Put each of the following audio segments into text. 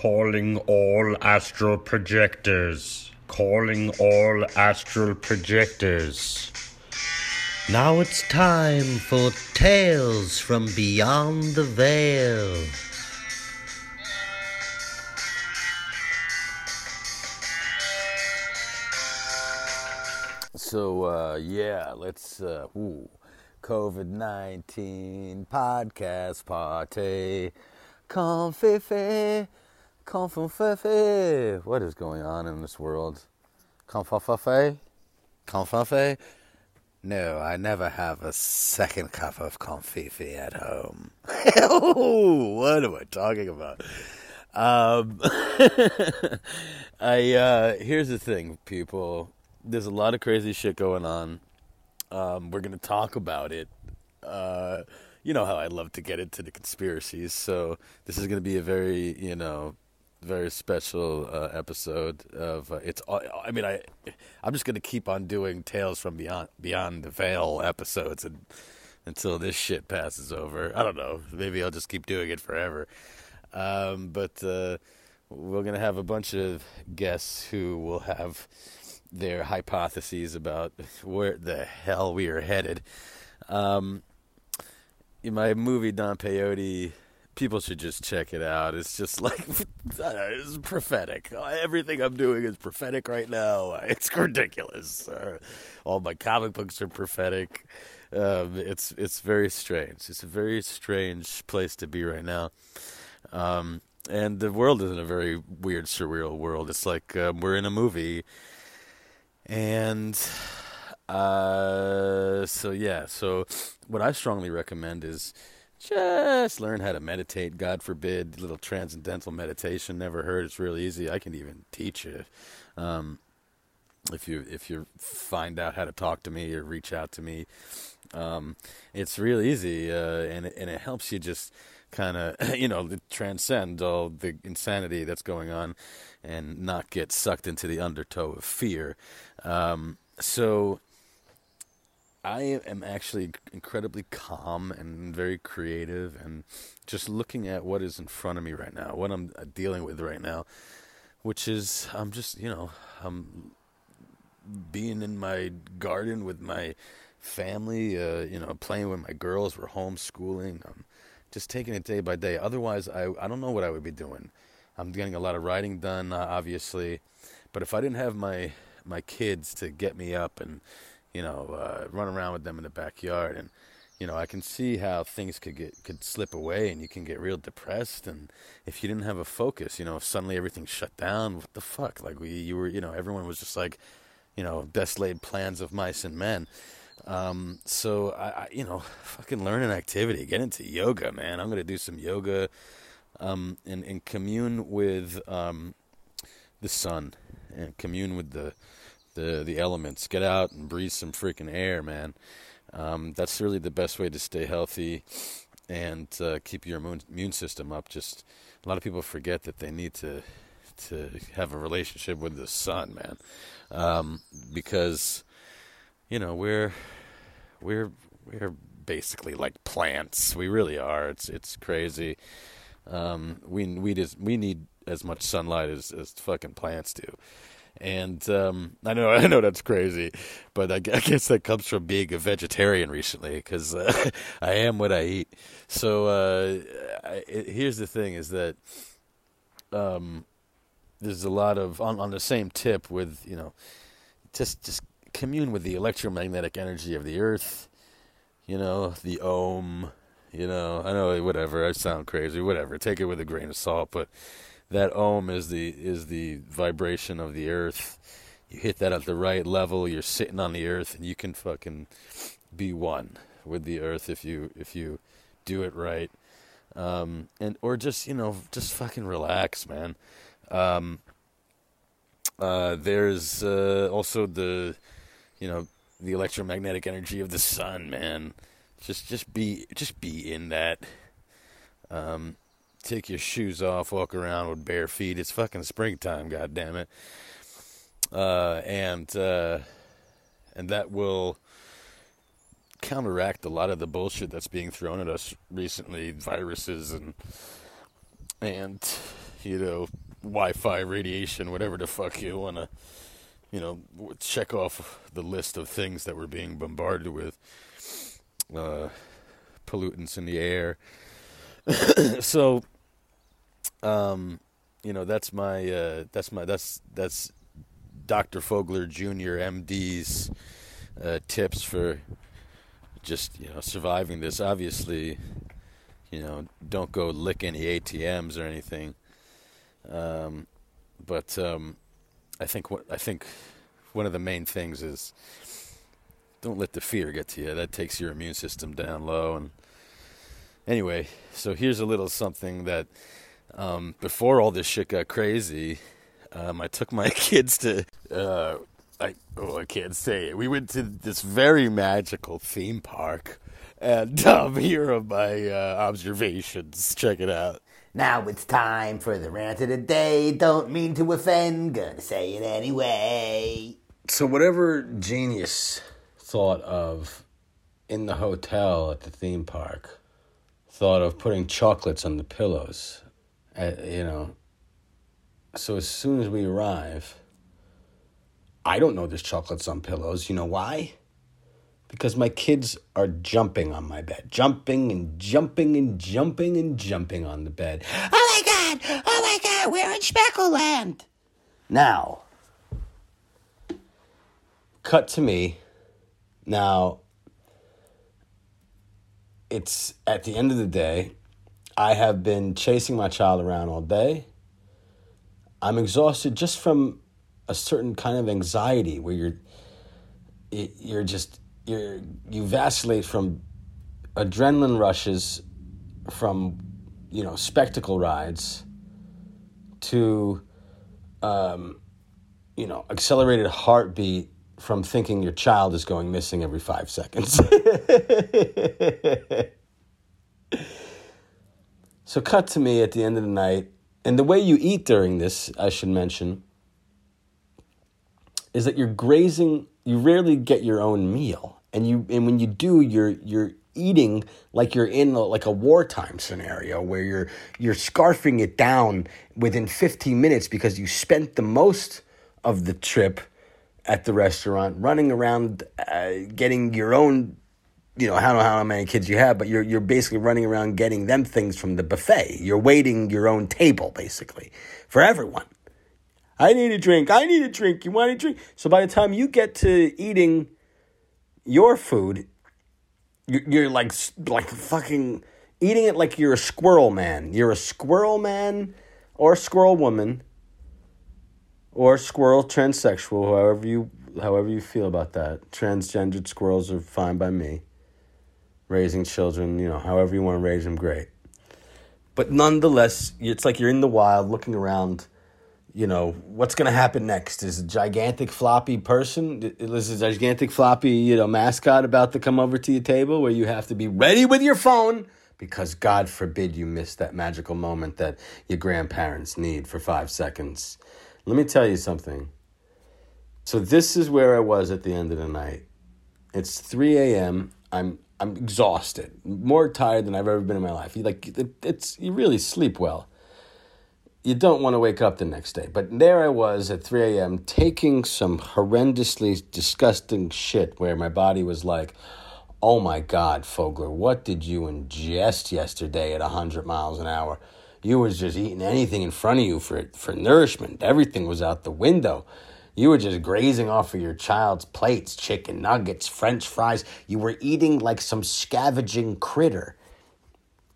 Calling all astral projectors. Calling all astral projectors. Now it's time for Tales from Beyond the Veil. So uh, yeah, let's uh, COVID nineteen podcast party, confife, confife. What is going on in this world? Confife, confife. No, I never have a second cup of confife at home. what am I talking about? Um, I uh, here's the thing, people there's a lot of crazy shit going on. Um, we're gonna talk about it. Uh, you know how I love to get into the conspiracies, so this is gonna be a very, you know, very special uh, episode of uh, it's. I mean, I, I'm just gonna keep on doing tales from beyond beyond the veil episodes and until this shit passes over. I don't know. Maybe I'll just keep doing it forever. Um, but uh, we're gonna have a bunch of guests who will have their hypotheses about where the hell we are headed. Um, in my movie Don Peyote, people should just check it out. It's just like it's prophetic. Everything I'm doing is prophetic right now. It's ridiculous. Uh, all my comic books are prophetic. Um, it's it's very strange. It's a very strange place to be right now. Um, and the world is in a very weird, surreal world. It's like um, we're in a movie and uh, so yeah, so what I strongly recommend is just learn how to meditate. God forbid, little transcendental meditation. Never heard. It's really easy. I can even teach you. Um, if you if you find out how to talk to me or reach out to me, um, it's real easy, uh, and it, and it helps you just kind of you know transcend all the insanity that's going on and not get sucked into the undertow of fear um, so I am actually incredibly calm and very creative, and just looking at what is in front of me right now, what I'm uh, dealing with right now, which is I'm just you know I'm being in my garden with my family, uh, you know, playing with my girls. We're homeschooling. I'm just taking it day by day. Otherwise, I I don't know what I would be doing. I'm getting a lot of writing done, obviously, but if I didn't have my my kids to get me up and you know uh, run around with them in the backyard. And you know I can see how things could get could slip away and you can get real depressed. And if you didn't have a focus you know if suddenly everything shut down what the fuck? Like we you were you know everyone was just like you know best laid plans of mice and men. Um, so I, I you know fucking learn an activity get into yoga man. I'm gonna do some yoga um, and, and commune with um, the sun and commune with the the the elements. Get out and breathe some freaking air, man. Um, that's really the best way to stay healthy and uh, keep your immune, system up. Just a lot of people forget that they need to to have a relationship with the sun, man, um, because you know we're we're we're basically like plants. We really are. It's it's crazy. Um, we we just we need as much sunlight as as fucking plants do. And um, I know I know that's crazy, but I, I, guess that comes from being a vegetarian recently because uh, I am what I eat. So uh, I, it, here's the thing: is that um, there's a lot of on on the same tip with you know just just commune with the electromagnetic energy of the earth. You know the ohm. You know I know whatever. I sound crazy. Whatever. Take it with a grain of salt, but that ohm is the is the vibration of the earth. You hit that at the right level, you're sitting on the earth, and you can fucking be one with the earth if you if you do it right. Um, and or just you know just fucking relax, man. Um, uh, there's uh, also the you know the electromagnetic energy of the sun, man. Just just be just be in that. Um, take your shoes off, walk around with bare feet. It's fucking springtime, god damn it. Uh, and uh, and that will counteract a lot of the bullshit that's being thrown at us recently, viruses and and you know, Wi-Fi, radiation, whatever the fuck you want to, you know, check off the list of things that we're being bombarded with, uh, pollutants in the air. so, um, you know, that's my, uh, that's my, that's that's Dr. Fogler Jr. MD's uh, tips for just you know surviving this. Obviously, you know, don't go lick any ATMs or anything. Um, but um, I think what I think one of the main things is don't let the fear get to you. That takes your immune system down low. And anyway, so here's a little something that um, before all this shit got crazy, um, I took my kids to. Uh, I oh I can't say it. We went to this very magical theme park, and um, here are my uh, observations. Check it out. Now it's time for the rant of the day. Don't mean to offend, gonna say it anyway. So, whatever genius thought of in the hotel at the theme park, thought of putting chocolates on the pillows, you know. So, as soon as we arrive, I don't know there's chocolates on pillows. You know why? Because my kids are jumping on my bed, jumping and jumping and jumping and jumping on the bed. Oh my god! Oh my god! We're in Speckle Land! Now, cut to me. Now, it's at the end of the day. I have been chasing my child around all day. I'm exhausted just from a certain kind of anxiety where you're you're just you're you vacillate from adrenaline rushes from you know spectacle rides to um, you know accelerated heartbeat from thinking your child is going missing every five seconds. so cut to me at the end of the night and the way you eat during this i should mention is that you're grazing you rarely get your own meal and you and when you do you're you're eating like you're in a, like a wartime scenario where you're you're scarfing it down within 15 minutes because you spent the most of the trip at the restaurant running around uh, getting your own you know, I don't know how many kids you have, but you're you're basically running around getting them things from the buffet. You're waiting your own table basically for everyone. I need a drink. I need a drink. You want a drink? So by the time you get to eating your food, you're, you're like like fucking eating it like you're a squirrel man. You're a squirrel man or squirrel woman or squirrel transsexual, however you however you feel about that. Transgendered squirrels are fine by me. Raising children, you know, however you want to raise them, great. But nonetheless, it's like you're in the wild looking around you know, what's going to happen next? Is a gigantic floppy person, is a gigantic floppy, you know, mascot about to come over to your table where you have to be ready with your phone because God forbid you miss that magical moment that your grandparents need for five seconds. Let me tell you something. So this is where I was at the end of the night. It's 3 a.m. I'm I'm exhausted, more tired than I've ever been in my life. You like it, it's you really sleep well you don't want to wake up the next day. But there I was at 3 a.m. taking some horrendously disgusting shit where my body was like, oh my God, Fogler, what did you ingest yesterday at 100 miles an hour? You was just eating anything in front of you for, for nourishment. Everything was out the window. You were just grazing off of your child's plates, chicken nuggets, french fries. You were eating like some scavenging critter,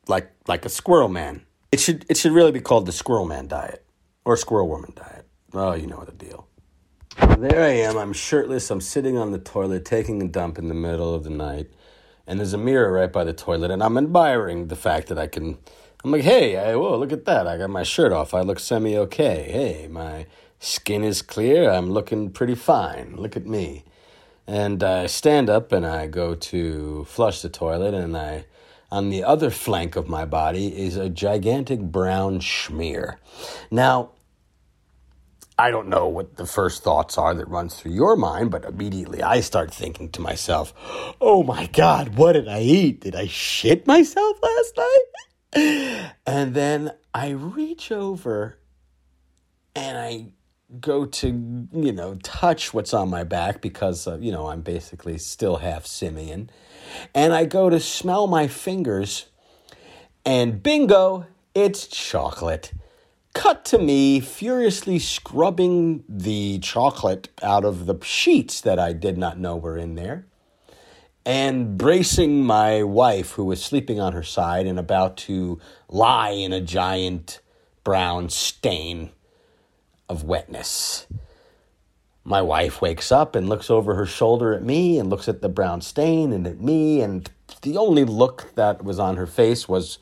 like, like a squirrel man. It should it should really be called the Squirrel Man diet or Squirrel Woman diet. Oh, you know the deal. There I am. I'm shirtless. I'm sitting on the toilet taking a dump in the middle of the night, and there's a mirror right by the toilet, and I'm admiring the fact that I can. I'm like, hey, I, whoa, look at that! I got my shirt off. I look semi okay. Hey, my skin is clear. I'm looking pretty fine. Look at me. And I stand up and I go to flush the toilet, and I on the other flank of my body is a gigantic brown schmear. Now, I don't know what the first thoughts are that runs through your mind, but immediately I start thinking to myself, "Oh my god, what did I eat? Did I shit myself last night?" And then I reach over and I go to, you know, touch what's on my back because, uh, you know, I'm basically still half simian. And I go to smell my fingers, and bingo, it's chocolate. Cut to me furiously scrubbing the chocolate out of the sheets that I did not know were in there, and bracing my wife, who was sleeping on her side and about to lie in a giant brown stain of wetness. My wife wakes up and looks over her shoulder at me and looks at the brown stain and at me, and the only look that was on her face was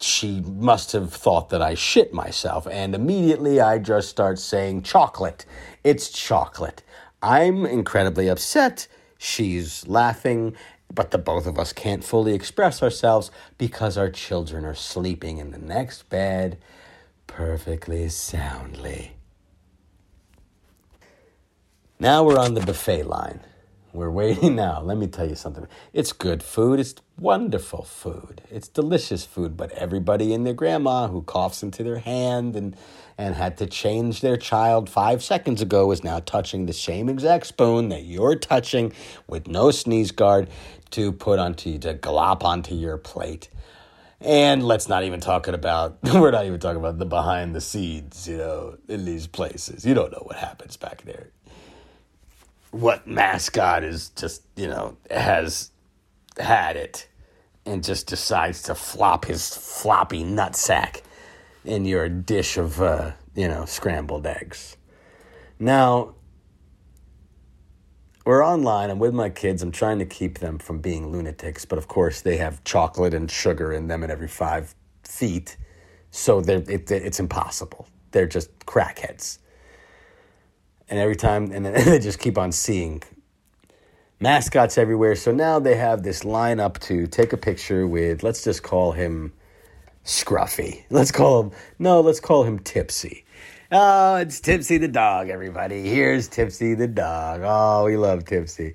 she must have thought that I shit myself. And immediately I just start saying, Chocolate. It's chocolate. I'm incredibly upset. She's laughing, but the both of us can't fully express ourselves because our children are sleeping in the next bed perfectly soundly. Now we're on the buffet line. We're waiting now. Let me tell you something. It's good food. It's wonderful food. It's delicious food. But everybody and their grandma who coughs into their hand and, and had to change their child five seconds ago is now touching the same exact spoon that you're touching with no sneeze guard to put onto to glop onto your plate. And let's not even talk about we're not even talking about the behind the scenes, you know, in these places. You don't know what happens back there what mascot is just, you know, has had it and just decides to flop his floppy nutsack in your dish of, uh, you know, scrambled eggs. Now, we're online. I'm with my kids. I'm trying to keep them from being lunatics, but of course, they have chocolate and sugar in them at every five feet. So it, it's impossible. They're just crackheads and every time, and then they just keep on seeing mascots everywhere. So now they have this lineup to take a picture with. Let's just call him Scruffy. Let's call him no. Let's call him Tipsy. Oh, it's Tipsy the dog, everybody. Here's Tipsy the dog. Oh, we love Tipsy.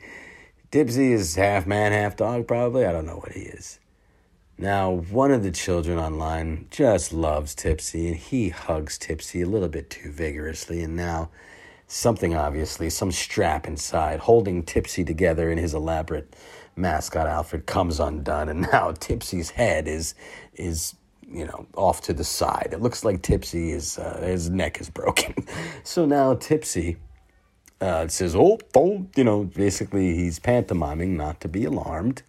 Tipsy is half man, half dog, probably. I don't know what he is. Now, one of the children online just loves Tipsy, and he hugs Tipsy a little bit too vigorously, and now something obviously, some strap inside, holding Tipsy together in his elaborate mascot outfit comes undone, and now Tipsy's head is is you know off to the side. It looks like Tipsy is uh, his neck is broken. so now Tipsy uh, says, "Oh, oh," you know, basically he's pantomiming not to be alarmed.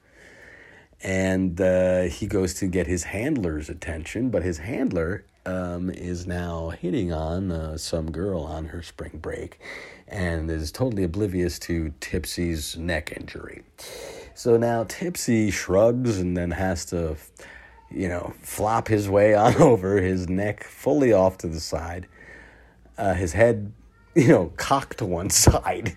And uh, he goes to get his handler's attention, but his handler um, is now hitting on uh, some girl on her spring break and is totally oblivious to Tipsy's neck injury. So now Tipsy shrugs and then has to, you know, flop his way on over, his neck fully off to the side, uh, his head, you know, cocked to one side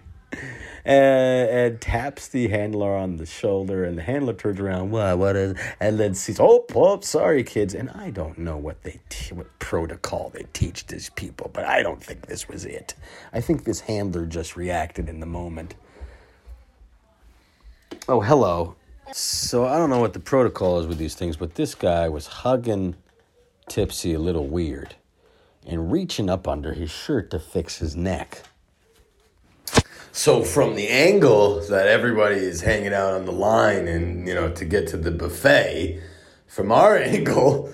and, and taps the handler on the shoulder, and the handler turns around, what, what is, and then sees, oh, oh, sorry, kids, and I don't know what they, te- what protocol they teach these people, but I don't think this was it. I think this handler just reacted in the moment. Oh, hello. So I don't know what the protocol is with these things, but this guy was hugging Tipsy a little weird and reaching up under his shirt to fix his neck. So from the angle that everybody is hanging out on the line and you know to get to the buffet, from our angle,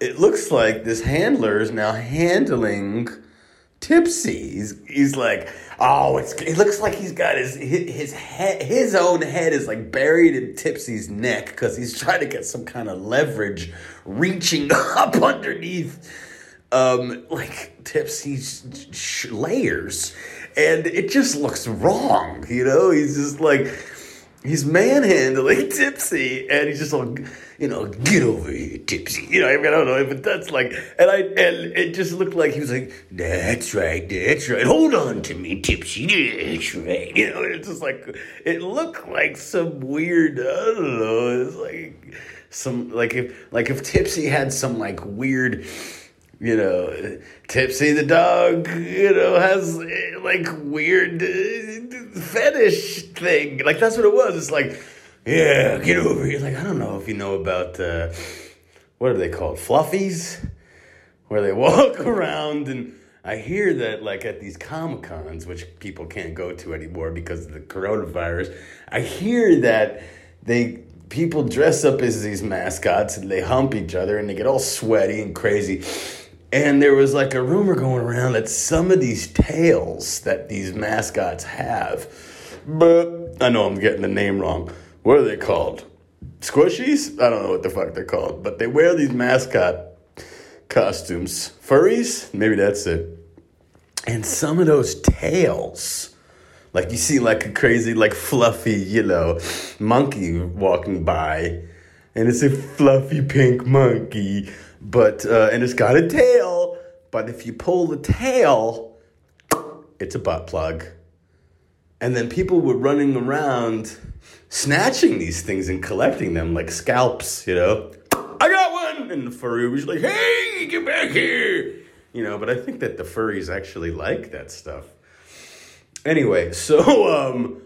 it looks like this handler is now handling Tipsy. He's, he's like, oh, it's it looks like he's got his his head, his own head is like buried in Tipsy's neck because he's trying to get some kind of leverage, reaching up underneath, um, like Tipsy's sh- layers and it just looks wrong. You know, he's just like he's manhandling Tipsy, and he's just like, you know, get over here, Tipsy. You know, I, mean, I don't know, but that's like, and I and it just looked like he was like, that's right, that's right. Hold on to me, Tipsy. That's right. You know, it's just like it looked like some weird. I don't know. It's like some like if like if Tipsy had some like weird you know, Tipsy the dog, you know, has like weird uh, fetish thing. Like that's what it was. It's like, yeah, get over here. Like I don't know if you know about uh, what are they called, fluffies, where they walk around and I hear that like at these comic cons, which people can't go to anymore because of the coronavirus, I hear that they people dress up as these mascots and they hump each other and they get all sweaty and crazy. And there was like a rumor going around that some of these tails that these mascots have, but I know I'm getting the name wrong. What are they called? Squishies? I don't know what the fuck they're called, but they wear these mascot costumes. Furries? Maybe that's it. And some of those tails, like you see like a crazy, like fluffy, you know, monkey walking by, and it's a fluffy pink monkey, but, uh, and it's got a tail, but if you pull the tail, it's a butt plug. And then people were running around snatching these things and collecting them like scalps, you know. I got one! And the furry was like, hey, get back here! You know, but I think that the furries actually like that stuff. Anyway, so, um,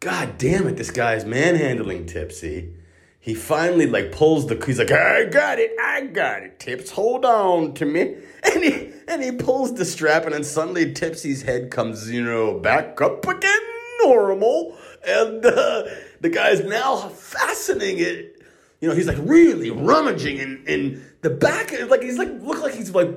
god damn it, this guy's manhandling Tipsy. He finally, like, pulls the, he's like, I got it, I got it, Tips, hold on to me. And he, and he pulls the strap, and then suddenly Tipsy's head comes, you know, back up again, normal. And uh, the guy's now fastening it you know, he's like really rummaging in, in the back, like he's like look like he's like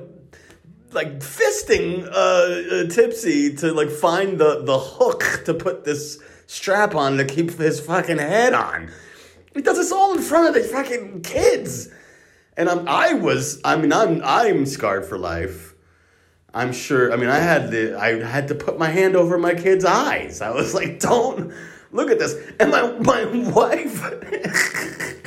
like fisting uh, uh, Tipsy to like find the the hook to put this strap on to keep his fucking head on. He does this all in front of the fucking kids, and I'm I was I mean I'm I'm scarred for life. I'm sure. I mean, I had to I had to put my hand over my kid's eyes. I was like, don't look at this, and my my wife.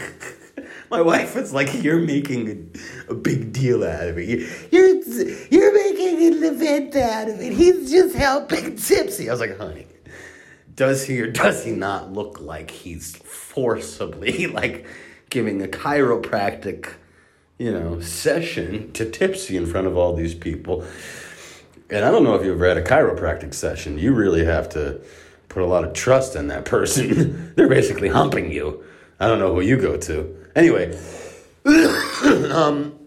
My wife was like, "You're making a, a big deal out of it. You're you're making an event out of it. He's just helping Tipsy." I was like, "Honey, does he or does he not look like he's forcibly like giving a chiropractic, you know, session to Tipsy in front of all these people?" And I don't know if you've ever had a chiropractic session. You really have to put a lot of trust in that person. They're basically humping you. I don't know who you go to. Anyway, um,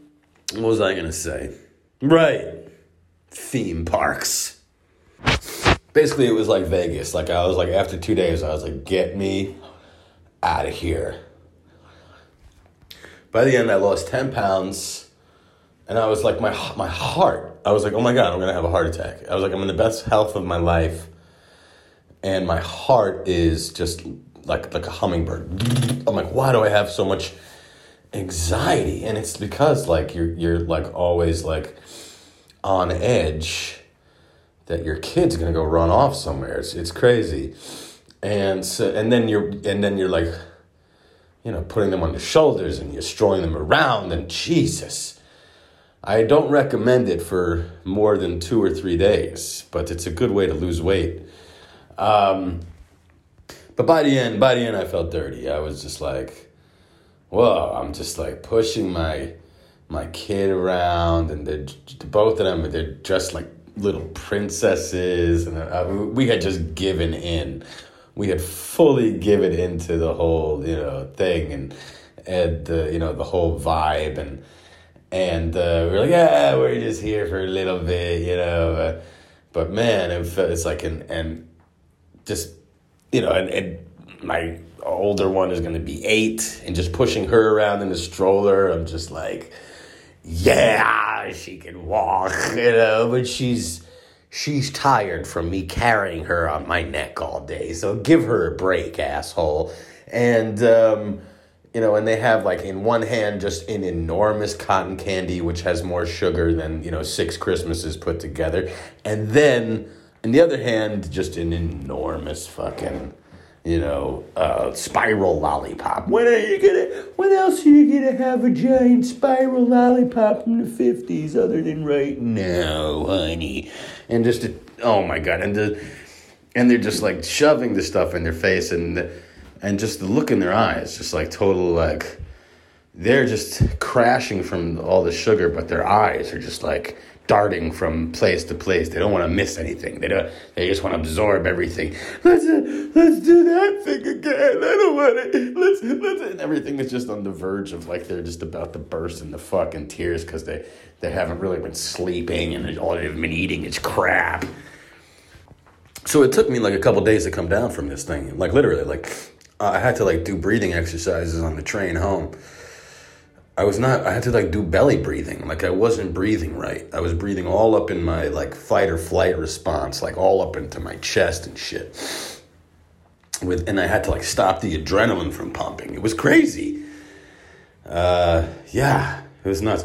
what was I gonna say? Right, theme parks. Basically, it was like Vegas. Like I was like, after two days, I was like, get me out of here. By the end, I lost ten pounds, and I was like, my my heart. I was like, oh my god, I'm gonna have a heart attack. I was like, I'm in the best health of my life, and my heart is just like like a hummingbird. I'm like, why do I have so much anxiety? And it's because like you're you're like always like on edge that your kid's gonna go run off somewhere. It's it's crazy. And so and then you're and then you're like, you know, putting them on your shoulders and you're strolling them around and Jesus. I don't recommend it for more than two or three days, but it's a good way to lose weight. Um, but by the end, by the end, I felt dirty. I was just like, whoa! I'm just like pushing my my kid around, and they're both of them. They're dressed like little princesses, and I, we had just given in. We had fully given into the whole, you know, thing, and and the you know the whole vibe, and and uh, we are like, yeah, we're just here for a little bit, you know. Uh, but man, it felt, it's like an and just you know, and, and my older one is going to be eight, and just pushing her around in the stroller, I'm just like, yeah, she can walk, you know, but she's she's tired from me carrying her on my neck all day. So give her a break, asshole. And um, you know, and they have like in one hand just an enormous cotton candy which has more sugar than, you know, six Christmases put together. And then in the other hand, just an enormous fucking you know, uh, spiral lollipop. When are you gonna? When else are you gonna have a giant spiral lollipop from the fifties other than right now, honey? And just, a, oh my god, and the, and they're just like shoving the stuff in their face, and and just the look in their eyes, just like total like, they're just crashing from all the sugar, but their eyes are just like darting from place to place. They don't want to miss anything. They don't. They just want to absorb everything. Let's uh, let's do that thing again. I don't want it. Let's let's. And everything is just on the verge of like they're just about to burst into fucking tears because they they haven't really been sleeping and all they've been eating is crap. So it took me like a couple days to come down from this thing. Like literally, like I had to like do breathing exercises on the train home. I was not. I had to like do belly breathing. Like I wasn't breathing right. I was breathing all up in my like fight or flight response, like all up into my chest and shit. With and I had to like stop the adrenaline from pumping. It was crazy. Uh, yeah, it was nuts.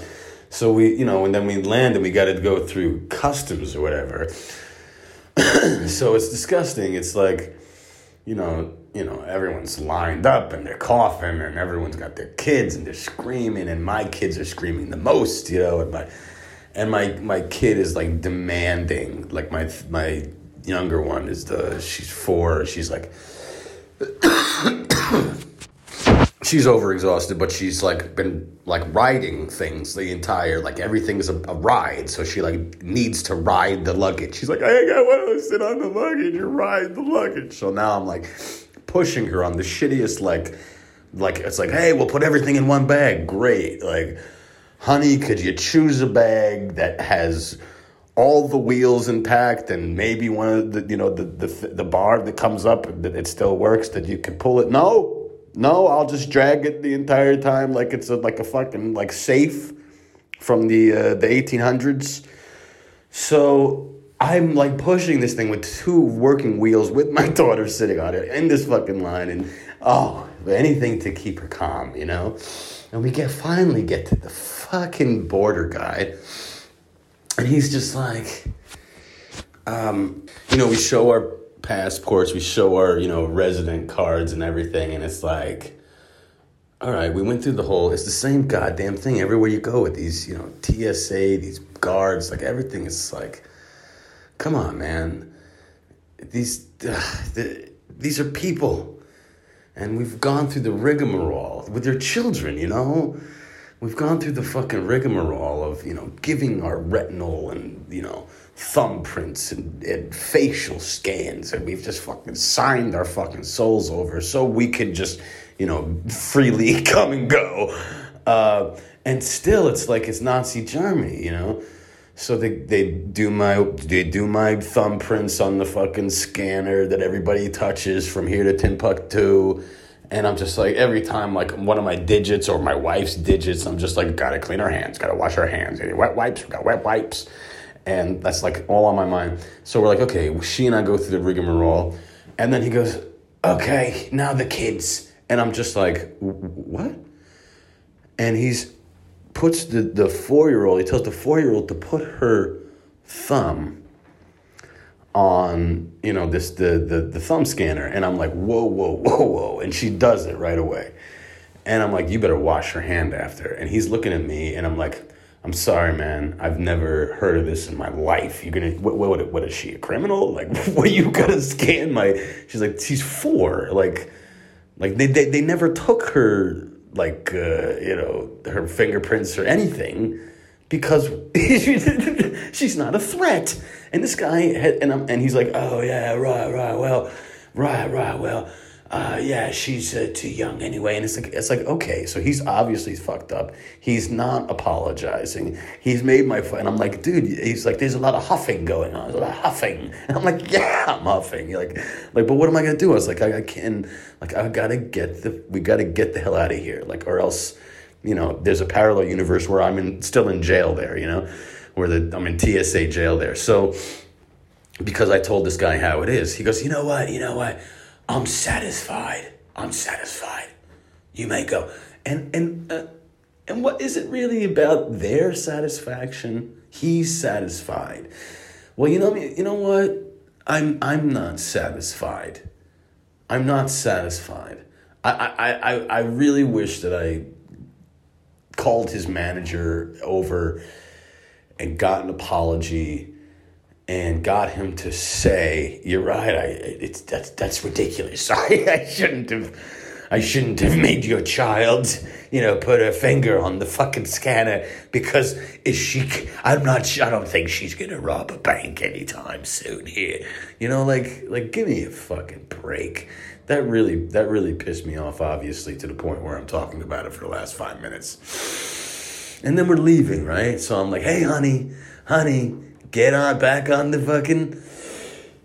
So we, you know, and then we landed. We got to go through customs or whatever. so it's disgusting. It's like, you know, you know, everyone's lined up and they're coughing and everyone's got their kids and they're screaming and my kids are screaming the most, you know, and my and my my kid is like demanding, like my my younger one is the she's 4, she's like she's overexhausted, but she's like been like riding things the entire like everything is a, a, ride. So she like needs to ride the luggage. She's like, I ain't got want to sit on the luggage and ride the luggage. So now I'm like pushing her on the shittiest like like it's like, hey, we'll put everything in one bag. Great. Like, honey, could you choose a bag that has all the wheels intact and maybe one of the you know the the, the bar that comes up that it still works that you can pull it no no, I'll just drag it the entire time like it's a, like a fucking like safe from the uh, the eighteen hundreds. So I'm like pushing this thing with two working wheels with my daughter sitting on it in this fucking line, and oh, anything to keep her calm, you know. And we get finally get to the fucking border guy, and he's just like, um, you know, we show our passports, we show our, you know, resident cards and everything, and it's like, all right, we went through the whole, it's the same goddamn thing everywhere you go with these, you know, TSA, these guards, like everything is like, come on, man. These, uh, the, these are people. And we've gone through the rigmarole with their children, you know? We've gone through the fucking rigmarole of, you know, giving our retinal and, you know, thumbprints and, and facial scans, and we've just fucking signed our fucking souls over so we could just, you know, freely come and go. Uh, and still, it's like it's Nazi Germany, you know. So they, they do my they do my thumbprints on the fucking scanner that everybody touches from here to Timbuktu, and I'm just like every time like one of my digits or my wife's digits, I'm just like gotta clean our hands, gotta wash our hands, any wet wipes, we got wet wipes, and that's like all on my mind. So we're like, okay, she and I go through the rigmarole, and then he goes, okay, now the kids, and I'm just like, what? And he's puts the the four year old. He tells the four year old to put her thumb on you know this the, the the thumb scanner, and I'm like, whoa, whoa, whoa, whoa, and she does it right away, and I'm like, you better wash your hand after, and he's looking at me, and I'm like I'm sorry, man. I've never heard of this in my life. You're gonna what? What, what is she? A criminal? Like, what you gotta scan my? She's like, she's four. Like, like they they, they never took her like uh, you know her fingerprints or anything because she's not a threat. And this guy had, and I'm, and he's like, oh yeah, right, right, well, right, right, well uh, yeah, she's uh, too young anyway. And it's like, it's like, okay, so he's obviously fucked up. He's not apologizing. He's made my, and I'm like, dude, he's like, there's a lot of huffing going on. There's a lot of huffing. And I'm like, yeah, I'm huffing. You're Like, like, but what am I going to do? I was like, I, I can't, like, I got to get the, we got to get the hell out of here. Like, or else, you know, there's a parallel universe where I'm in, still in jail there, you know, where the, I'm in TSA jail there. So, because I told this guy how it is, he goes, you know what, you know what? I'm satisfied. I'm satisfied. You may go. And and uh, and what is it really about their satisfaction? He's satisfied. Well, you know you know what? I'm I'm not satisfied. I'm not satisfied. I I, I, I really wish that I called his manager over and got an apology and got him to say, "You're right. I it's that's that's ridiculous. Sorry, I shouldn't have. I shouldn't have made your child, you know, put her finger on the fucking scanner because is she? I'm not. I don't think she's gonna rob a bank anytime soon. Here, you know, like, like, give me a fucking break. That really, that really pissed me off. Obviously, to the point where I'm talking about it for the last five minutes. And then we're leaving, right? So I'm like, hey, honey, honey, get on back on the fucking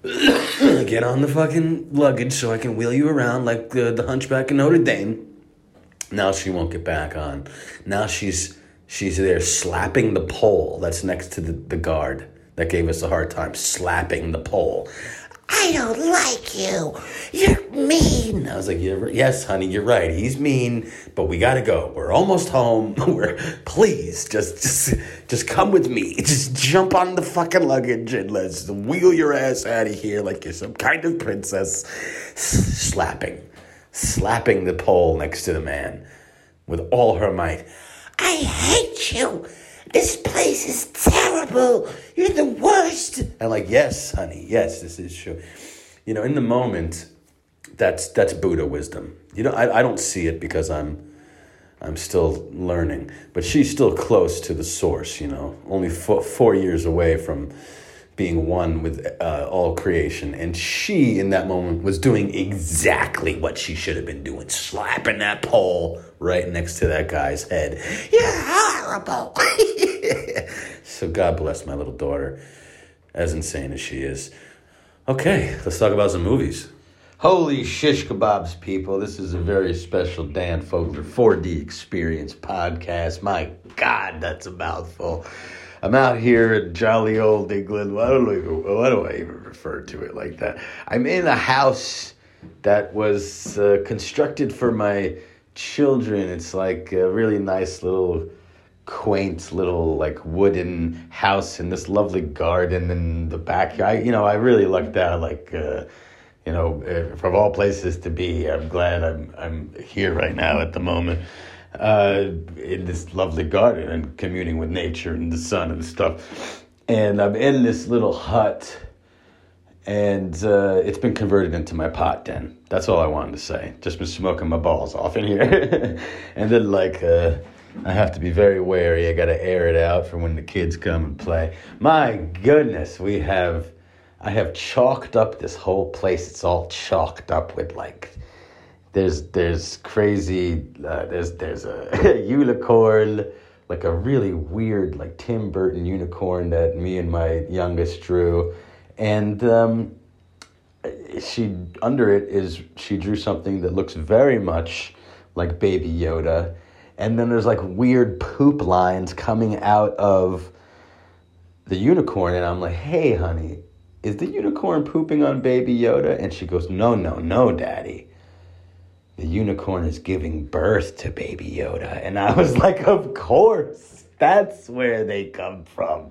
get on the fucking luggage so I can wheel you around like the, the hunchback in Notre Dame. Now she won't get back on. Now she's she's there slapping the pole that's next to the, the guard that gave us a hard time, slapping the pole. I don't like you. You're mean. I was like, yes, honey, you're right. He's mean, but we gotta go. We're almost home. We're please just just just come with me. Just jump on the fucking luggage and let's wheel your ass out of here like you're some kind of princess. Slapping, slapping the pole next to the man with all her might. I hate you. This place is terrible. You're the worst. I'm like, yes, honey, yes, this is true. You know, in the moment, that's that's Buddha wisdom. You know, I, I don't see it because I'm I'm still learning, but she's still close to the source. You know, only four, four years away from being one with uh, all creation. And she, in that moment, was doing exactly what she should have been doing slapping that pole right next to that guy's head. You're horrible. so, God bless my little daughter, as insane as she is. Okay, let's talk about some movies. Holy shish kebabs, people. This is a very special Dan Fogler 4D Experience podcast. My God, that's a mouthful. I'm out here in jolly old England. Why do, I, why do I even refer to it like that? I'm in a house that was uh, constructed for my children. It's like a really nice little quaint little like wooden house in this lovely garden in the back. I you know I really lucked out like uh, you know uh, from all places to be. I'm glad I'm I'm here right now at the moment uh, in this lovely garden and communing with nature and the sun and stuff. And I'm in this little hut, and uh, it's been converted into my pot den. That's all I wanted to say. Just been smoking my balls off in here, and then like. Uh, I have to be very wary. I got to air it out for when the kids come and play. My goodness, we have I have chalked up this whole place. It's all chalked up with like there's there's crazy uh, there's there's a unicorn like a really weird like Tim Burton unicorn that me and my youngest drew, and um, she under it is she drew something that looks very much like Baby Yoda, and then there's like weird poop lines coming out of the unicorn, and I'm like, hey, honey, is the unicorn pooping on Baby Yoda? And she goes, no, no, no, Daddy. The unicorn is giving birth to Baby Yoda. And I was like, of course, that's where they come from.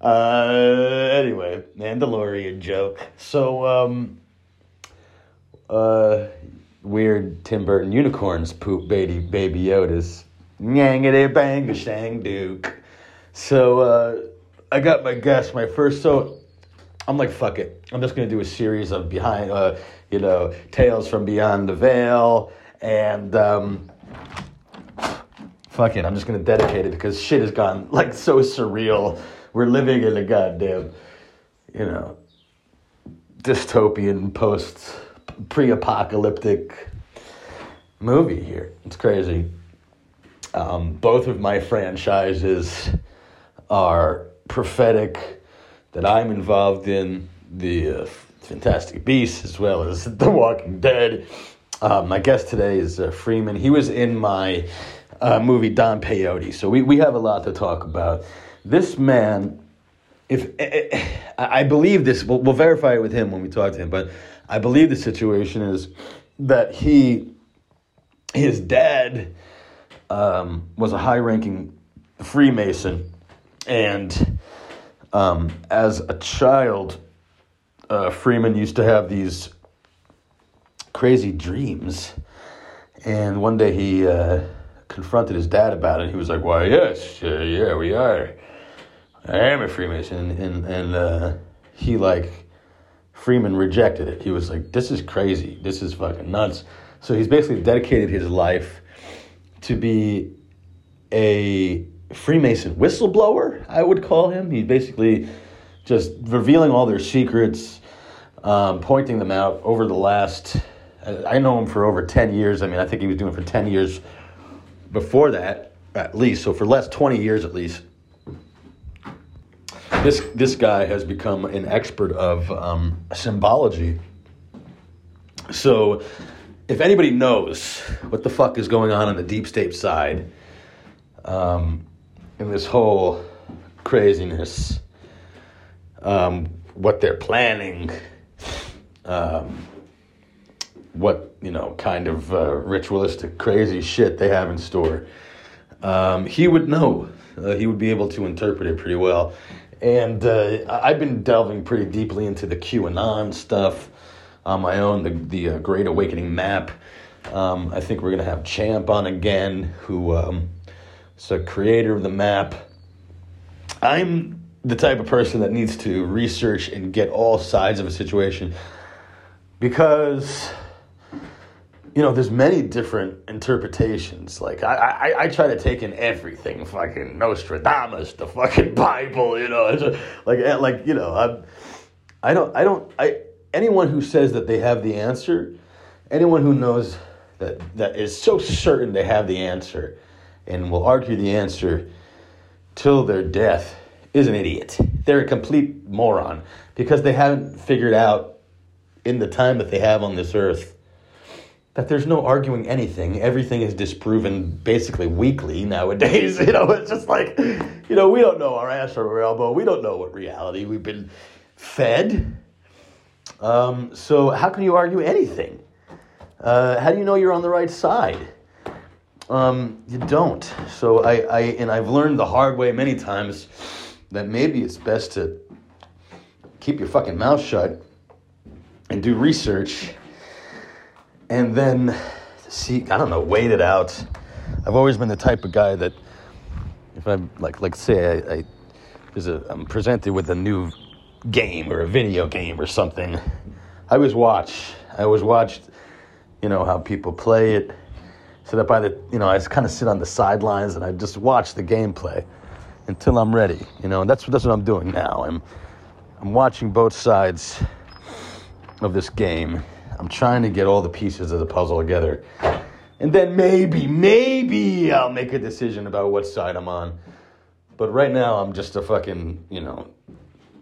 Uh, anyway, Mandalorian joke. So, um, uh, weird Tim Burton unicorns poop baby baby Yodas. Nyangity bang shang duke. So uh, I got my guess, my first. So I'm like, fuck it. I'm just gonna do a series of behind, uh, you know, tales from beyond the veil, and um, fuck it. I'm just gonna dedicate it because shit has gone like so surreal. We're living in a goddamn, you know, dystopian post pre-apocalyptic movie here. It's crazy. Um, both of my franchises are prophetic that I'm involved in. The uh, Fantastic Beasts as well as The Walking Dead. Uh, my guest today is uh, Freeman. He was in my uh, movie Don Peyote, so we, we have a lot to talk about. This man, if I believe this, we'll, we'll verify it with him when we talk to him, but I believe the situation is that he, his dad, um, was a high ranking Freemason. And um, as a child, uh, Freeman used to have these crazy dreams. And one day he uh, confronted his dad about it. He was like, "Why, yes, uh, yeah, we are. I am a Freemason." And and uh, he like Freeman rejected it. He was like, "This is crazy. This is fucking nuts." So he's basically dedicated his life to be a Freemason whistleblower, I would call him. He's basically just revealing all their secrets, um, pointing them out over the last. I know him for over 10 years. I mean, I think he was doing for 10 years before that, at least. So for the last 20 years, at least. This, this guy has become an expert of um, symbology. So, if anybody knows what the fuck is going on on the deep state side, um, in this whole craziness, um, what they're planning, um, what you know, kind of uh, ritualistic, crazy shit they have in store. Um, he would know. Uh, he would be able to interpret it pretty well. And uh, I've been delving pretty deeply into the QAnon stuff on my own, the the uh, Great Awakening map. Um, I think we're gonna have Champ on again, who um, is a creator of the map. I'm the type of person that needs to research and get all sides of a situation because you know there's many different interpretations. Like i i, I try to take in everything. Fucking nostradamus the fucking bible you know. A- like eh, like you know i'm i don't i don't i anyone who says that they have the answer anyone who knows that that is so certain they have the answer and will argue the answer till their death is an idiot. They're a complete moron because they haven't figured out in the time that they have on this earth that there's no arguing anything. Everything is disproven basically weekly nowadays. You know, it's just like, you know, we don't know our ass from our elbow. We don't know what reality we've been fed. Um, so how can you argue anything? Uh, how do you know you're on the right side? Um, you don't. So I, I, and I've learned the hard way many times that maybe it's best to keep your fucking mouth shut and do research and then see, I don't know, wait it out. I've always been the type of guy that if I'm like, like say I, I there's a, I'm presented with a new game or a video game or something, I always watch. I always watched, you know, how people play it so that by the you know I just kind of sit on the sidelines and I just watch the gameplay until I'm ready. You know, and that's that's what I'm doing now. I'm I'm watching both sides of this game. I'm trying to get all the pieces of the puzzle together, and then maybe maybe I'll make a decision about what side I'm on. But right now I'm just a fucking you know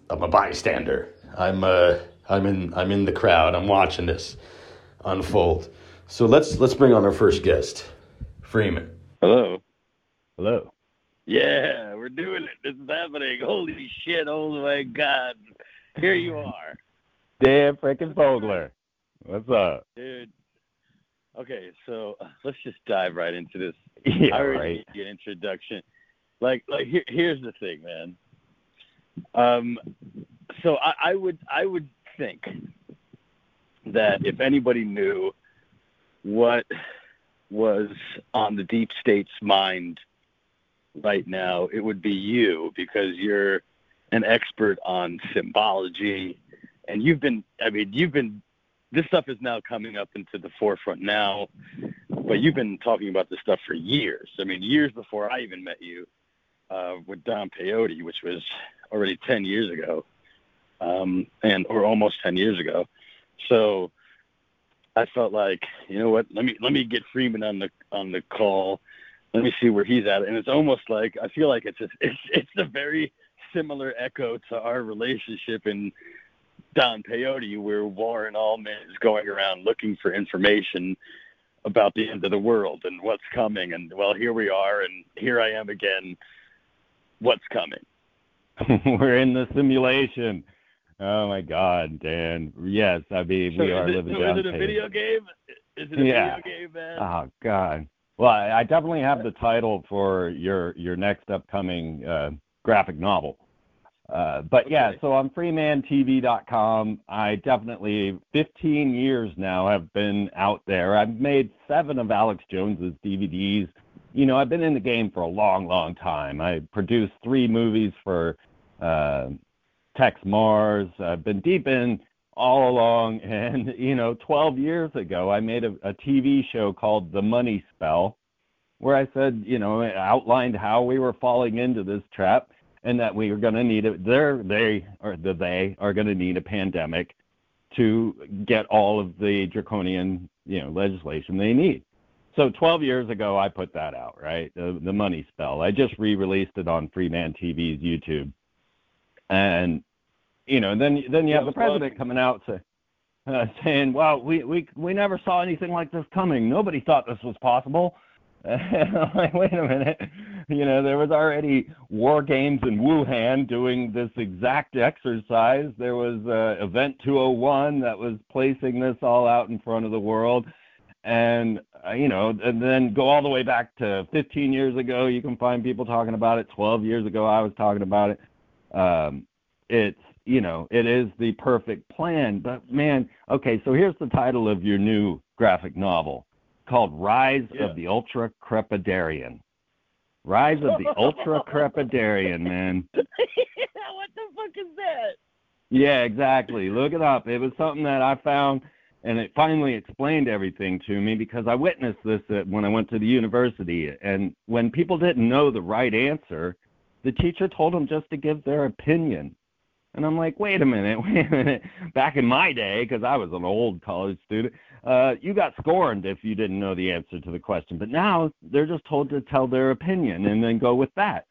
I'm a bystander. I'm uh I'm in I'm in the crowd. I'm watching this unfold. So let's let's bring on our first guest, Freeman. Hello. Hello. Yeah, we're doing it. This is happening. Holy shit! Oh my god! Here you are, Dan freaking Fogler. What's up? dude. Okay, so let's just dive right into this. Yeah, I already right. you an introduction. Like, like here, here's the thing, man. Um, so I, I would, I would think that if anybody knew what was on the deep state's mind right now, it would be you because you're an expert on symbology, and you've been, I mean, you've been. This stuff is now coming up into the forefront now, but you've been talking about this stuff for years. I mean, years before I even met you uh, with Don Peyote, which was already 10 years ago, um, and or almost 10 years ago. So I felt like, you know what? Let me let me get Freeman on the on the call. Let me see where he's at. And it's almost like I feel like it's a, it's it's a very similar echo to our relationship in Don Peyote, where Warren Allman is going around looking for information about the end of the world and what's coming. And well, here we are, and here I am again. What's coming? We're in the simulation. Oh my God, Dan. Yes, I mean So we are it, living so down is it a video game? Is it a Yeah. video game, man? Oh God. Well, I, I definitely have the title for your your next upcoming uh, graphic novel. Uh, but yeah, Okay. so I'm freemantv.com. I definitely 15 years now have been out there. I've made seven of Alex Jones's DVDs. You know, I've been in the game for a long, long time. I produced three movies for uh, Texe Marrs. I've been deep in all along. And, you know, 12 years ago, I made a, a TV show called The Money Spell, where I said, you know, outlined how we were falling into this trap and that we were going to need it. They're, the they are going to need a pandemic to get all of the draconian, you know, legislation they need. So 12 years ago, I put that out, right? The, the money spell. I just re-released it on Freeman TV's YouTube, and you know, then then you have the president coming out to, uh, saying, "Well, we we we never saw anything like this coming. Nobody thought this was possible." Like, wait a minute, you know, there was already war games in Wuhan doing this exact exercise. There was uh, Event 201 that was placing this all out in front of the world and uh, you know, and then go all the way back to 15 years ago. You can find people talking about it. 12 years ago, I was talking about it. Um, it's you know, it is the perfect plan. But man, okay, so here's the title of your new graphic novel called Rise yeah. of the Ultra Crepidarian. Rise of the Ultra Crepidarian, man. what the fuck is that? Yeah, exactly. Look it up. It was something that I found and it finally explained everything to me because I witnessed this when I went to the university. And when people didn't know the right answer, the teacher told them just to give their opinion. And I'm like, wait a minute, wait a minute. Back in my day, because I was an old college student, uh, you got scorned if you didn't know the answer to the question. But now they're just told to tell their opinion and then go with that.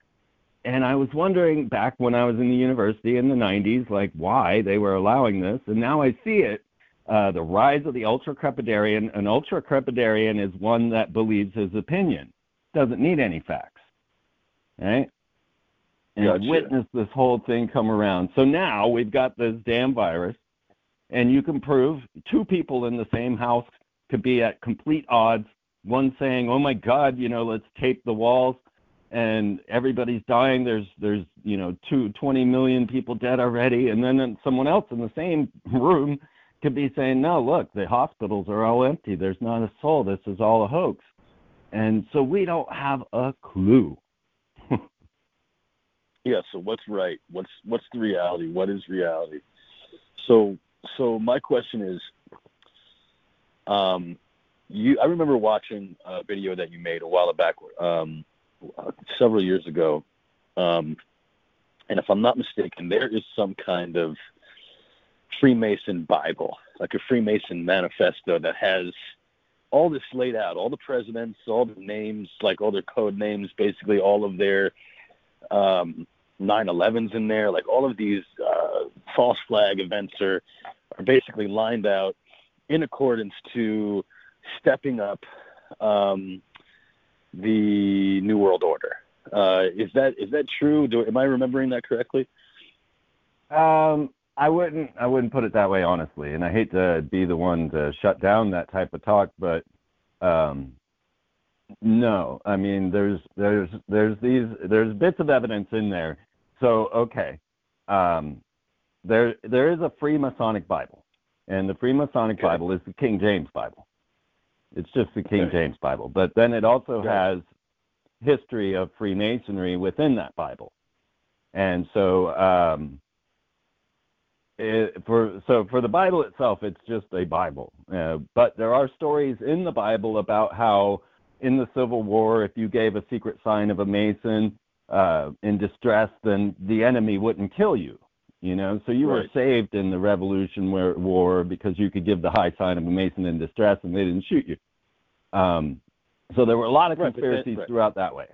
And I was wondering back when I was in the university in the 90s, like why they were allowing this. And now I see it uh, the rise of the ultra crepidarian. An ultra crepidarian is one that believes his opinion, doesn't need any facts, right? And gotcha. witness this whole thing come around. So now we've got this damn virus, and you can prove two people in the same house could be at complete odds. One saying, "Oh my God, you know, let's tape the walls," and everybody's dying. There's there's you know two, 20 million people dead already, and then someone else in the same room could be saying, no, look, the hospitals are all empty. There's not a soul. This is all a hoax. And so we don't have a clue. Yeah, so what's right? What's what's the reality? What is reality? So so my question is um you I remember watching a video that you made a while back um several years ago. Um and if I'm not mistaken, there is some kind of Freemason Bible, like a Freemason manifesto that has all this laid out, all the presidents, all the names, like all their code names, basically all of their um, 9/11s in there, like all of these uh, false flag events are are basically lined out in accordance to stepping up um, the New World Order. Uh, is that is that true? Do, am I remembering that correctly? Um, I wouldn't I wouldn't put it that way honestly, and I hate to be the one to shut down that type of talk, but um, no, I mean there's there's there's these there's bits of evidence in there. So okay, um, there there is a Freemasonic Bible, and the Freemasonic okay. Bible is the King James Bible. It's just the King okay. James Bible, but then it also has history of Freemasonry within that Bible, and so um, it, for so for the Bible itself, it's just a Bible. Uh, but there are stories in the Bible about how in the Civil War, if you gave a secret sign of a Mason uh, in distress, then the enemy wouldn't kill you. You know, so you right. were saved in the Revolution War because you could give the high sign of a Mason in distress, and they didn't shoot you. Um, so there were a lot of conspiracies right, right. throughout that way.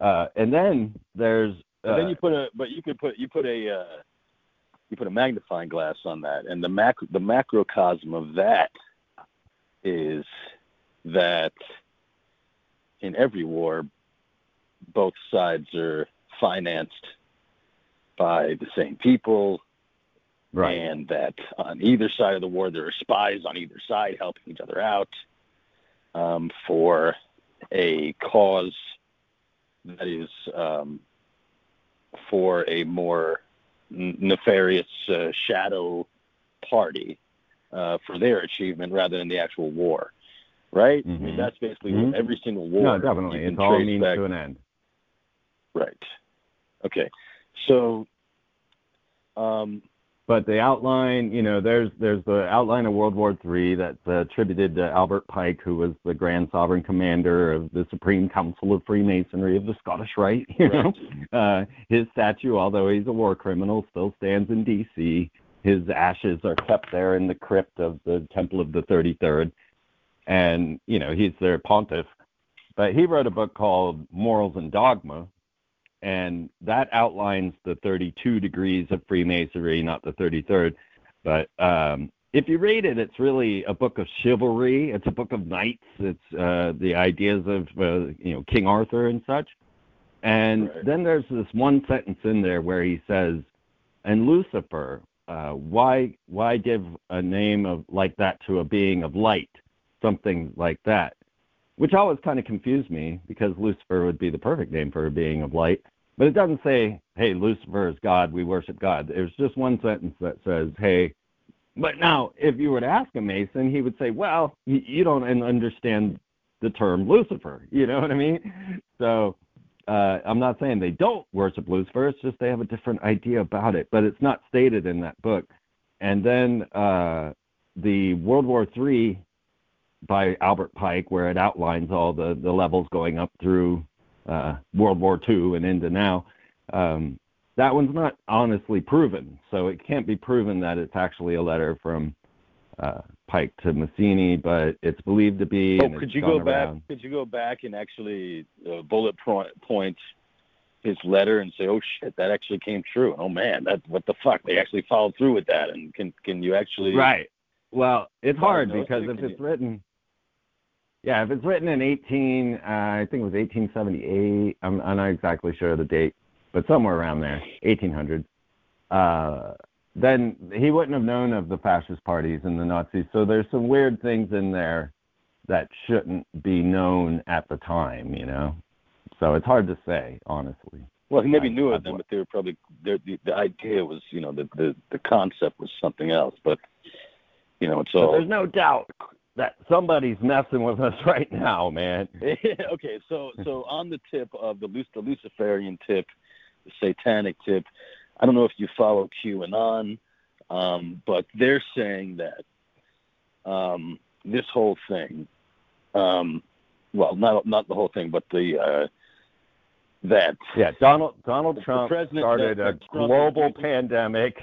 Uh, and then there's. Uh, then you put a, but you could put you put a uh, you put a magnifying glass on that, and the macro the macrocosm of that is that in every war, both sides are financed by the same people, right. and that on either side of the war there are spies on either side helping each other out um, for a cause that is um, for a more nefarious uh, shadow party uh, for their achievement rather than the actual war, right? Mm-hmm. I mean, mm-hmm. that's basically mm-hmm. every single war. No, definitely, it's all means back. to an end. Right. Okay. So, um, but the outline, you know, there's there's the outline of World War III that's uh, attributed to Albert Pike, who was the Grand Sovereign Commander of the Supreme Council of Freemasonry of the Scottish Rite. You know, uh, his statue, although he's a war criminal, still stands in D.C. His ashes are kept there in the crypt of the Temple of the 33rd, and you know he's their pontiff. But he wrote a book called Morals and Dogma, and that outlines the 32 degrees of Freemasonry, not the 33rd. But um, if you read it, it's really a book of chivalry. It's a book of knights. It's uh, the ideas of uh, you know King Arthur and such. And Right. then there's this one sentence in there where he says, "And Lucifer, uh, why why give a name of like that to a being of light, something like that?" Which always kind of confused me because Lucifer would be the perfect name for a being of light. But it doesn't say, hey, Lucifer is God, we worship God. There's just one sentence that says, hey, but now if you were to ask a Mason, he would say, well, you, don't understand the term Lucifer. You know what I mean? So uh, I'm not saying they don't worship Lucifer, it's just they have a different idea about it, but it's not stated in that book. And then uh, the World War III by Albert Pike, where it outlines all the, the levels going up through uh, World War II and into now. Um, that one's not honestly proven, so it can't be proven that it's actually a letter from uh, Pike to Mazzini, but it's believed to be. Oh, could you go back? Could you go back and actually uh, bullet point point his letter and say, "Oh shit, that actually came true." And, oh man, that what the fuck? They actually followed through with that. And can can you actually? Right. Well, it's hard because if it's you- written, yeah, if it's written in 18, uh, I think it was 1878. I'm, I'm not exactly sure of the date, but somewhere around there, 1800. Uh, then he wouldn't have known of the fascist parties and the Nazis. So there's some weird things in there that shouldn't be known at the time, you know. So it's hard to say, honestly. Well, he maybe I- knew of them, but they were probably the the, idea was, you know, the, the the concept was something else. But you know, it's But all there's no doubt that somebody's messing with us right now, man. okay, so so on the tip of the, the Luciferian tip, the satanic tip, I don't know if you follow QAnon, um, but they're saying that um, this whole thing, um, well, not not the whole thing, but the uh, that Yeah, Donald Donald Trump started no, a Trump global pandemic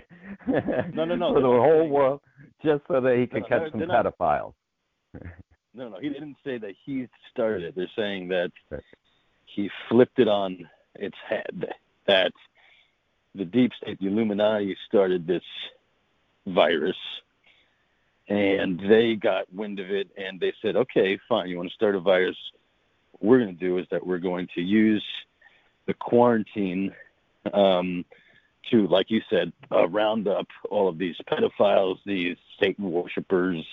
No, no, no, for the whole world just so that he could No, catch some not- pedophiles. No, no, he didn't say that he started it. They're saying that he flipped it on its head. That the deep state, the Illuminati, started this virus, and they got wind of it, and they said, "Okay, fine. You want to start a virus? What we're going to do is that we're going to use the quarantine um, to, like you said, uh, round up all of these pedophiles, these Satan worshippers."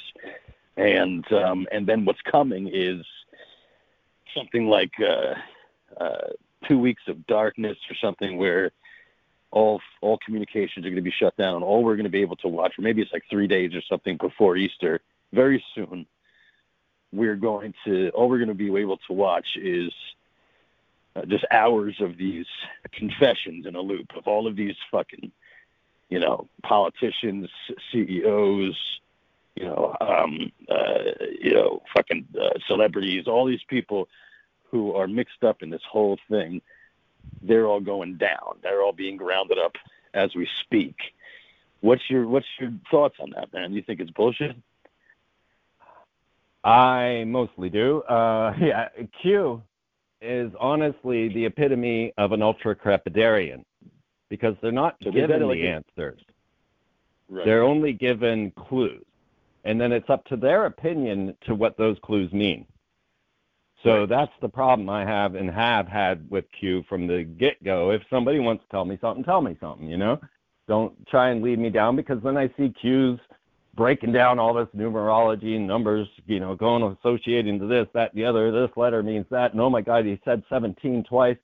And um, and then what's coming is something like uh, uh, two weeks of darkness or something where all all communications are going to be shut down. All we're going to be able to watch or maybe it's like three days or something before Easter. Very soon we're going to all we're going to be able to watch is uh, just hours of these confessions in a loop of all of these fucking you know politicians CEOs you know, um, uh, you know, fucking uh, celebrities, all these people who are mixed up in this whole thing, they're all going down. They're all being grounded up as we speak. What's your What's your thoughts on that, man? You think it's bullshit? I mostly do. Uh, yeah, Q is honestly the epitome of an ultra crepidarian because they're not So given the like answers. Right. They're only given clues. And then it's up to their opinion to what those clues mean. So Right. that's the problem I have and have had with Q from the get go. If somebody wants to tell me something, tell me something, you know? Don't try and lead me down because then I see Q's breaking down all this numerology and numbers, you know, going associating to this, that, the other. This letter means that. And oh my God, he said 17 twice.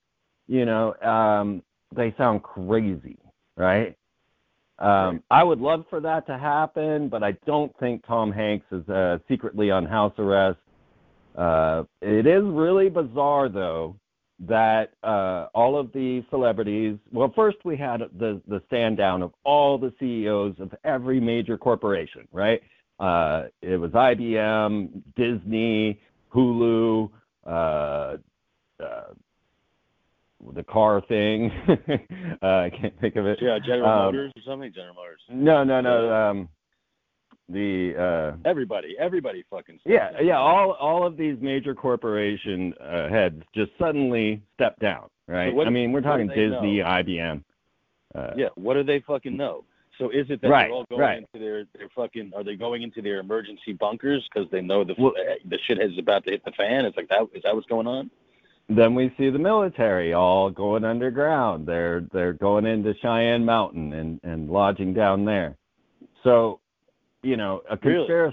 You know, um, they sound crazy, right? Um, I would love for that to happen, but I don't think Tom Hanks is uh, secretly on house arrest. Uh, it is really bizarre, though, that uh, all of the celebrities. Well, first we had the the stand down of all the CEOs of every major corporation, right? Uh, it was IBM, Disney, Hulu, uh, uh, the car thing. uh, I can't think of it. Yeah, General Um, Motors or something. General Motors. No, no, no. Um, the uh, Everybody, everybody fucking. yeah, yeah. All all of these major corporation uh, heads just suddenly stepped down, right? what- I mean, we're talking Disney, know? IBM. Uh, Yeah. What do they fucking know? So is it that Right, they're all going right. into their their fucking? Are they going into their emergency bunkers because they know the Well- the shit is about to hit the fan? It's like that. Is that what's going on? Then we see the military all going underground. They're they're going into Cheyenne Mountain and and lodging down there. So, you know, a Really?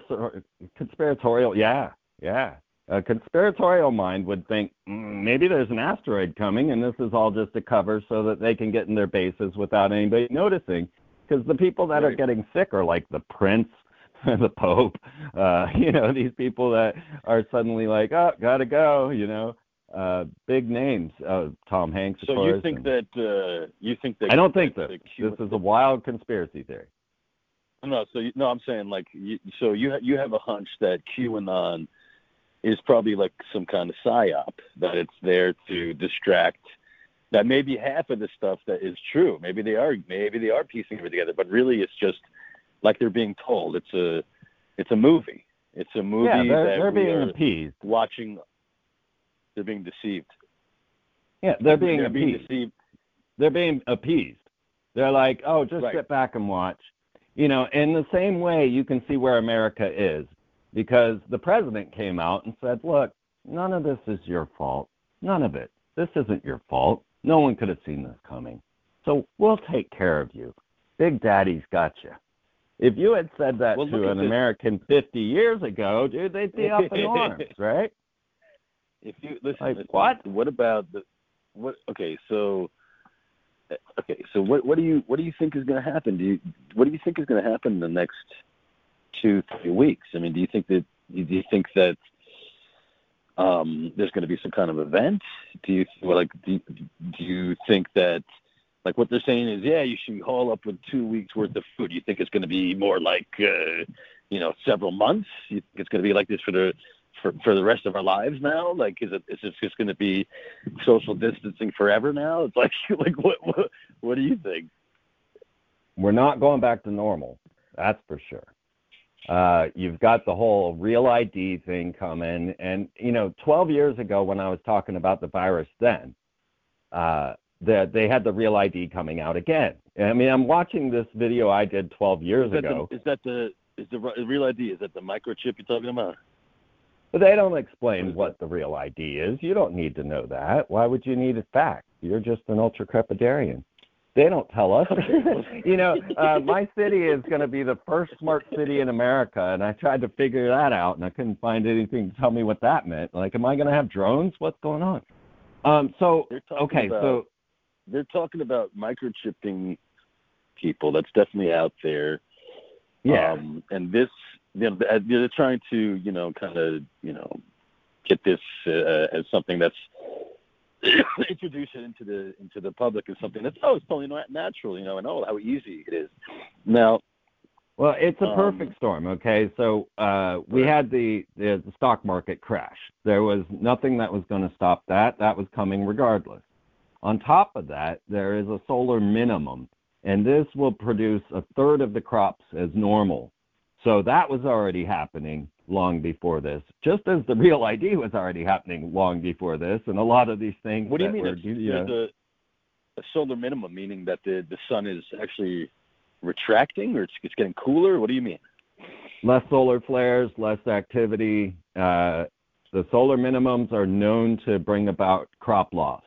conspiratorial, yeah, yeah. A conspiratorial mind would think mm, maybe there's an asteroid coming, and this is all just a cover so that they can get in their bases without anybody noticing. Because the people that are getting sick are like the prince, the pope, uh, you know, these people that are suddenly like, oh, gotta go, you know uh, big names. Uh, Tom Hanks, So you think and- that uh, you think that I don't think that this. the This is a wild conspiracy theory. No, so you, no, I'm saying like you, so you you have a hunch that QAnon is probably like some kind of psyop that it's there to distract. That maybe half of the stuff that is true. Maybe they are maybe they are piecing it together, but really it's just like they're being told. It's a it's a movie. It's a movie yeah, they're, that they're we being are appeased. watching. They're being deceived. Yeah, they're being they're being appeased. deceived. They're being appeased. They're like, oh, just Right. sit back and watch. You know, in the same way, you can see where America is because the president came out and said, look, none of this is your fault. None of it. This isn't your fault. No one could have seen this coming. So we'll take care of you. Big Daddy's got you. If you had said that Well, to an. American 50 years ago, dude, they'd be up in arms, right? If you listen, Like, listen, what? What about the what? Okay, so uh, okay, so what what do you what do you think is going to happen? Do you what do you think is going to happen in the next two three weeks? I mean, do you think that do you think that um, there's going to be some kind of event? Do you well, like do, do you think that like what they're saying is yeah you should haul up with two weeks worth of food? Do you think it's going to be more like uh, you know several months? You think it's going to be like this for the for for the rest of our lives now? Like, is it is it just going to be social distancing forever now? It's like like what what what do you think? We're not going back to normal. That's for sure. Uh, you've got the whole real ID thing coming, and you know, 12 years ago when I was talking about the virus, then uh, that they had the real ID coming out again. I mean, I'm watching this video I did 12 years Is ago, the, is that the is the real ID? Is that the microchip you're talking about? But they don't explain what the real ID is. You don't need to know that. Why would you need a fact? You're just an ultra crepidarian. They don't tell us. you know, uh, my city is going to be the first smart city in America, and I tried to figure that out, and I couldn't find anything to tell me what that meant. Like, am I going to have drones? What's going on? Um, so, okay, about, so they're talking about microchipping people. That's definitely out there. yeah, Um, and this, know, they're trying to, you know, kind of, you know, get this uh, as something that's introduce it into the into the public as something that's oh, it's totally natural, you know, and oh, how easy it is. Now, Well, it's a Um, perfect storm. Okay, so uh, we had the, the the stock market crash. There was nothing that was going to stop that. That was coming regardless. On top of that, there is a solar minimum, and this will produce a third of the crops as normal. So that was already happening long before this, just as the real ID was already happening long before this, and a lot of these things. what do you mean? were, you know, a, a solar minimum, meaning that the the sun is actually retracting, or it's, it's getting cooler. What do you mean? less solar flares, less activity. Uh, the solar minimums are known to bring about crop loss.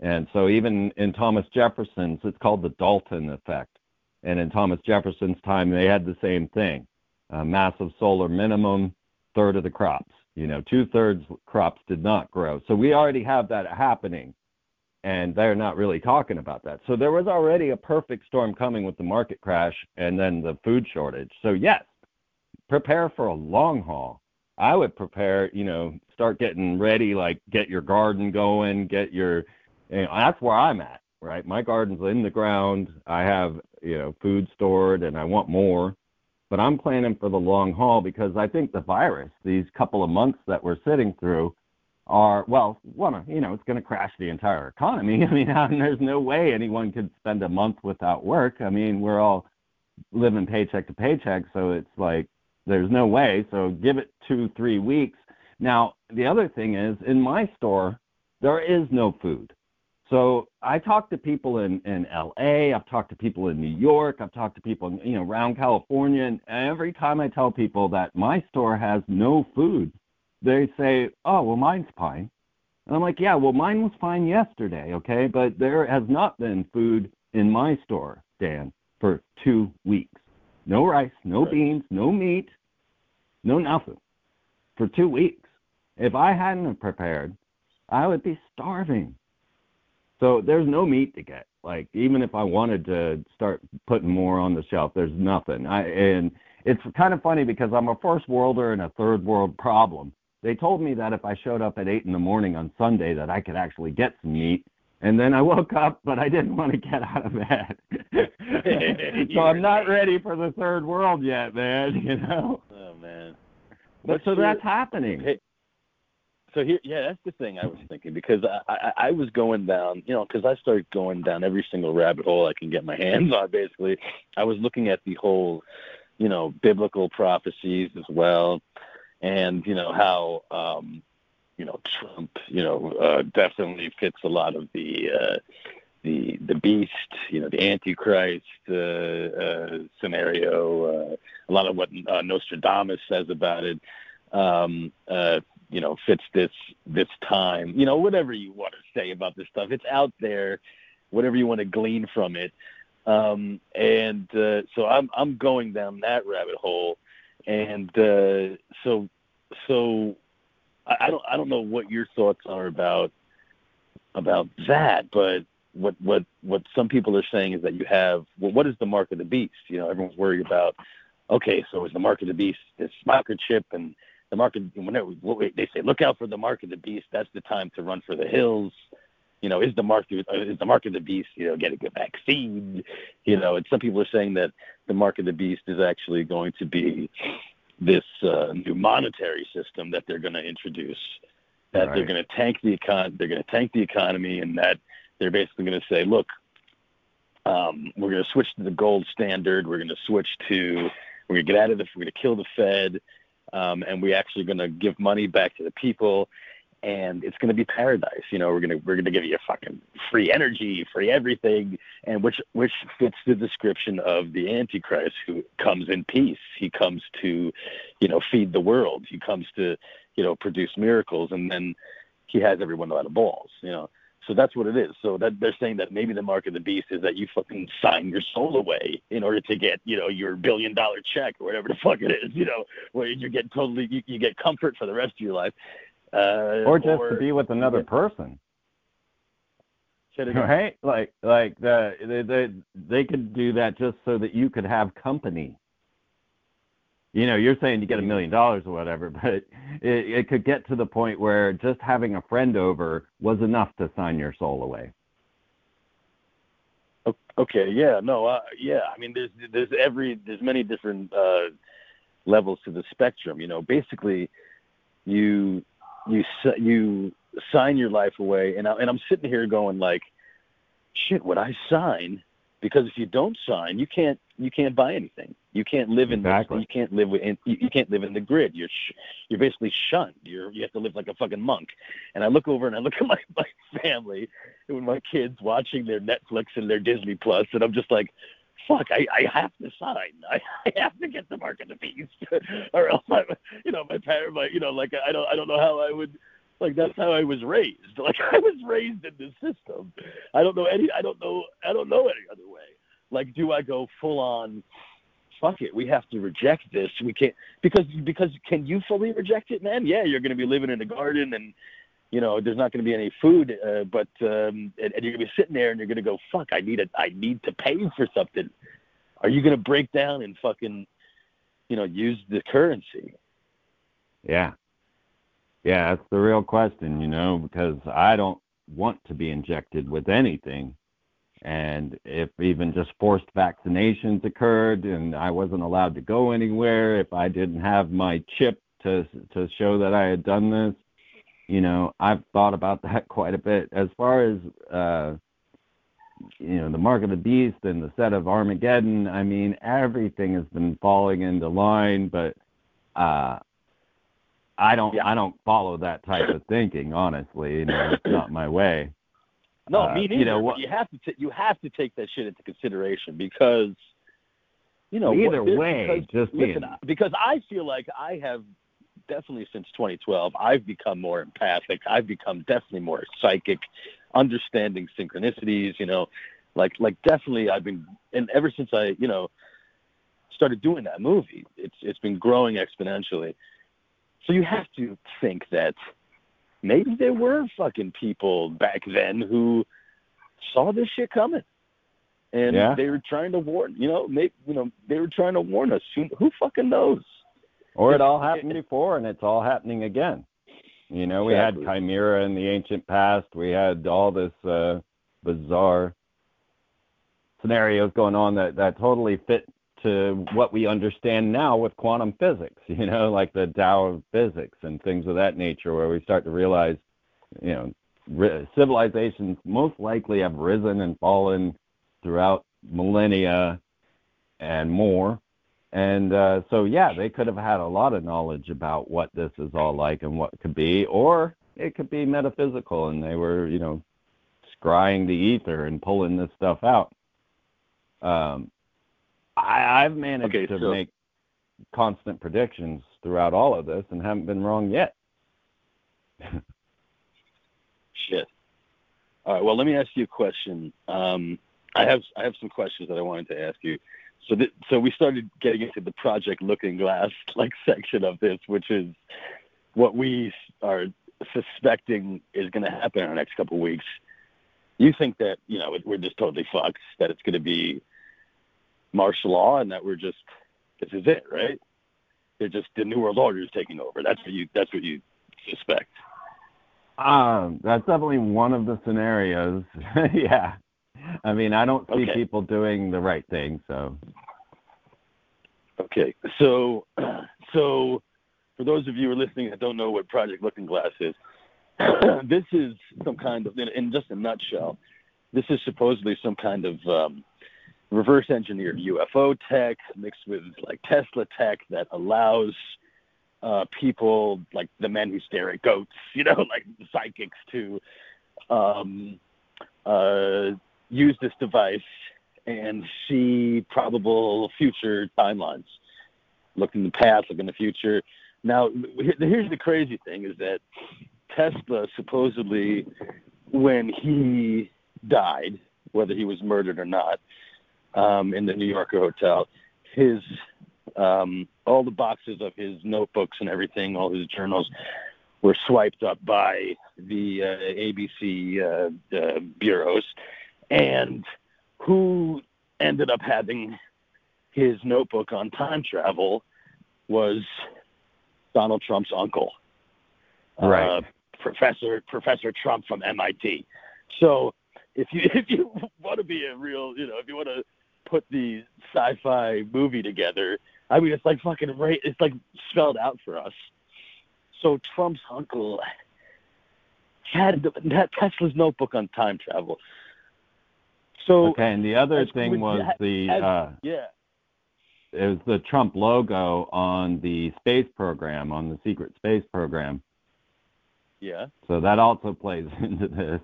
And so even in Thomas Jefferson's, it's called the Dalton effect. And in Thomas Jefferson's time, they had the same thing. A massive solar minimum, third of the crops. You know, two thirds crops did not grow. So we already have that happening. And they're not really talking about that. So there was already a perfect storm coming with the market crash and then the food shortage. So yes, prepare for a long haul. I would prepare, you know, start getting ready, like get your garden going, get your, you know, that's where I'm at, right? My garden's in the ground. I have, you know, food stored and I want more, but I'm planning for the long haul because I think the virus, these couple of months that we're sitting through, are well, one, you know, it's going to crash the entire economy. I mean, there's no way anyone could spend a month without work. I mean, we're all living paycheck to paycheck, so it's like there's no way. So give it two, three weeks. Now, the other thing is, in my store, there is no food. So I talked to people in, in LA, I've talked to people in New York, I've talked to people, you know, around California, and every time I tell people that my store has no food, they say, "Oh, well, mine's fine." And I'm like, "Yeah, well, mine was fine yesterday, okay, but there has not been food in my store, Dan, for two weeks. No rice, no right. beans, no meat, no nothing for two weeks. If I hadn't prepared, I would be starving. So there's no meat to get. Like even if I wanted to start putting more on the shelf, there's nothing. I and it's kind of funny because I'm a first worlder and a third world problem. They told me that if I showed up at eight in the morning on Sunday, that I could actually get some meat. And then I woke up, but I didn't want to get out of bed. so I'm not ready for the third world yet, man. You know. Oh man. But so that's happening. So here, yeah, that's the thing I was thinking because I, I, I was going down, you know, because I started going down every single rabbit hole I can get my hands on. Basically, I was looking at the whole, you know, biblical prophecies as well, and you know how um, you know Trump you know uh, definitely fits a lot of the uh, the the beast you know the antichrist uh, uh, scenario uh, a lot of what uh, Nostradamus says about it um, uh, you know fits this this time you know whatever you want to say about this stuff it's out there whatever you want to glean from it um, and uh, so I'm I'm going down that rabbit hole and uh, so so I, I don't I don't know what your thoughts are about about that, but what what what some people are saying is that you have well, what is the mark of the beast? You know, everyone's worried about. Okay, so is the mark of the beast this microchip and the mark of whenever they say look out for the mark of the beast, that's the time to run for the hills. You know, is the mark is the mark of the beast? You know, get a good vaccine. You know, and some people are saying that the mark of the beast is actually going to be this uh, new monetary system that they're going to introduce. That right. they're going to tank the econ, they're going to tank the economy, and that they're basically going to say, look, um, we're going to switch to the gold standard. We're going to switch to we're going to get out of the we're going to kill the Fed, um, and we're actually going to give money back to the people, and it's going to be paradise. You know, we're going to we're going to give you fucking free energy, free everything, and which which fits the description of the Antichrist, who comes in peace. He comes to, you know, feed the world. He comes to, you know, produce miracles, and then he has everyone out of balls. You know. So that's what it is. So that they're saying that maybe the mark of the beast is that you fucking sign your soul away in order to get, you know, your billion dollar check or whatever the fuck it is, you know, where you get totally you, you get comfort for the rest of your life. Uh, or just or, to be with another person. Right? Like like the, they they they could do that just so that you could have company. You know, you're saying you get a million dollars or whatever, but it, it could get to the point where just having a friend over was enough to sign your soul away. Okay, yeah, no, uh, yeah. I mean, there's there's every there's many different uh, levels to the spectrum. You know, basically, you you you sign your life away, and I, and I'm sitting here going like, shit, would I sign? Because if you don't sign, you can't you can't buy anything. You can't live in exactly. you can't live in you, you can't live in the grid. You're sh- you're basically shunned. You're you have to live like a fucking monk. And I look over and I look at my my family and my kids watching their Netflix and their Disney Plus, and I'm just like, fuck, I, I have to sign. I, I have to get the mark of the beast, or else I, you know, my parent, my, you know, like I don't, I don't know how I would, like that's how I was raised. Like I was raised in this system. I don't know any, I don't know, I don't know any other way. Like, do I go full on? Fuck it, we have to reject this. We can't because because can you fully reject it, man? Yeah, you're going to be living in a garden and you know, there's not going to be any food, uh, but um, and, and you're going to be sitting there and you're going to go, fuck, I need a, I need to pay for something. Are you going to break down and fucking, you know, use the currency? Yeah. Yeah, that's the real question, you know, because I don't want to be injected with anything. And if even just forced vaccinations occurred and I wasn't allowed to go anywhere, if I didn't have my chip to to show that I had done this, you know, I've thought about that quite a bit. As far as uh you know, the mark of the beast and the set of Armageddon, I mean, everything has been falling into line, but uh I don't Yeah. I don't follow that type of thinking, honestly. You know, it's not my way. No, Uh, me you neither. know what- You have to t- you have to take that shit into consideration because you know Either what- way, because, just listen, because I feel like I have definitely since 2012 I've become more empathic. I've become definitely more psychic, understanding synchronicities. You know, like like definitely I've been and ever since I you know started doing that movie, it's it's been growing exponentially. So you have to think that maybe there were fucking people back then who saw this shit coming. And Yeah. they were trying to warn, you know, maybe, you know, they were trying to warn us. Who, who fucking knows? Or it all happened before and it's all happening again. You know, we Exactly. had Chimera in the ancient past. We had all this uh, bizarre scenarios going on that, that totally fit to what we understand now with quantum physics, you know, like the Tao of physics and things of that nature, where we start to realize, you know, civilizations most likely have risen and fallen throughout millennia and more. And uh, so, yeah, they could have had a lot of knowledge about what this is all like and what could be, or it could be metaphysical, and they were, you know, scrying the ether and pulling this stuff out. Um, I, I've managed Okay, to so- make constant predictions throughout all of this and haven't been wrong yet. Shit. All right. Well, let me ask you a question. Um, I have I have some questions that I wanted to ask you. So th- so we started getting into the Project Looking Glass like section of this, which is what we are suspecting is going to happen in the next couple of weeks. You think that you know we're just totally fucked, that it's going to be martial law, and that we're just this is it, right? They're just the new world order is taking over. That's what you that's what you suspect. Um, that's definitely one of the scenarios. yeah. I mean, I don't see Okay. people doing the right thing, so Okay, so so for those of you who are listening that don't know what Project Looking Glass is, this is some kind of, in, in just a nutshell, this is supposedly some kind of um, reverse engineered UFO tech mixed with like Tesla tech that allows uh, people like the men who stare at goats, you know, like psychics to um, uh, use this device and see probable future timelines. Look in the past, look in the future. Now, here's the crazy thing: is that Tesla supposedly, when he died, whether he was murdered or not, um, in the New Yorker hotel, his um, all the boxes of his notebooks and everything, all his journals, were swiped up by the uh, ABC uh, uh, bureaus, and who ended up having his notebook on time travel was Donald Trump's uncle, Right. uh, Professor Professor Trump from MIT. So if you if you want to be a real, you know, if you want to put the sci-fi movie together, I mean, it's like fucking right. It's like spelled out for us. So Trump's uncle had that Tesla's notebook on time travel. So okay. And the other as thing was the as- uh, yeah, it was the Trump logo on the space program, on the secret space program. yeah, So that also plays into this.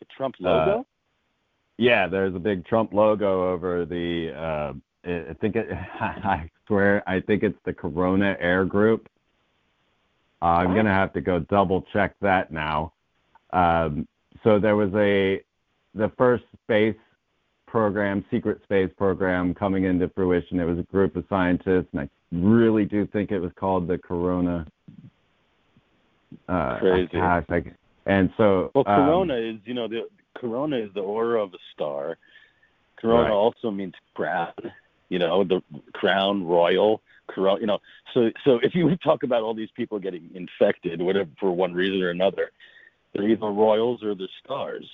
the Trump Uh, logo. Yeah, there's a big Trump logo over the. Uh, I think it. I swear, I think it's the Corona Air Group. Uh, I'm gonna have to go double check that now. Um, so there was a the first space program, secret space program, coming into fruition. It was a group of scientists, and I really do think it was called the Corona. Uh, Crazy. Gosh, I, and so well, um, Corona is you know the Corona is the aura of a star. Corona Right. also means crown, You know, the crown royal, corona. You know, so so if you talk about all these people getting infected, whatever for one reason or another, they're either royals or they're stars.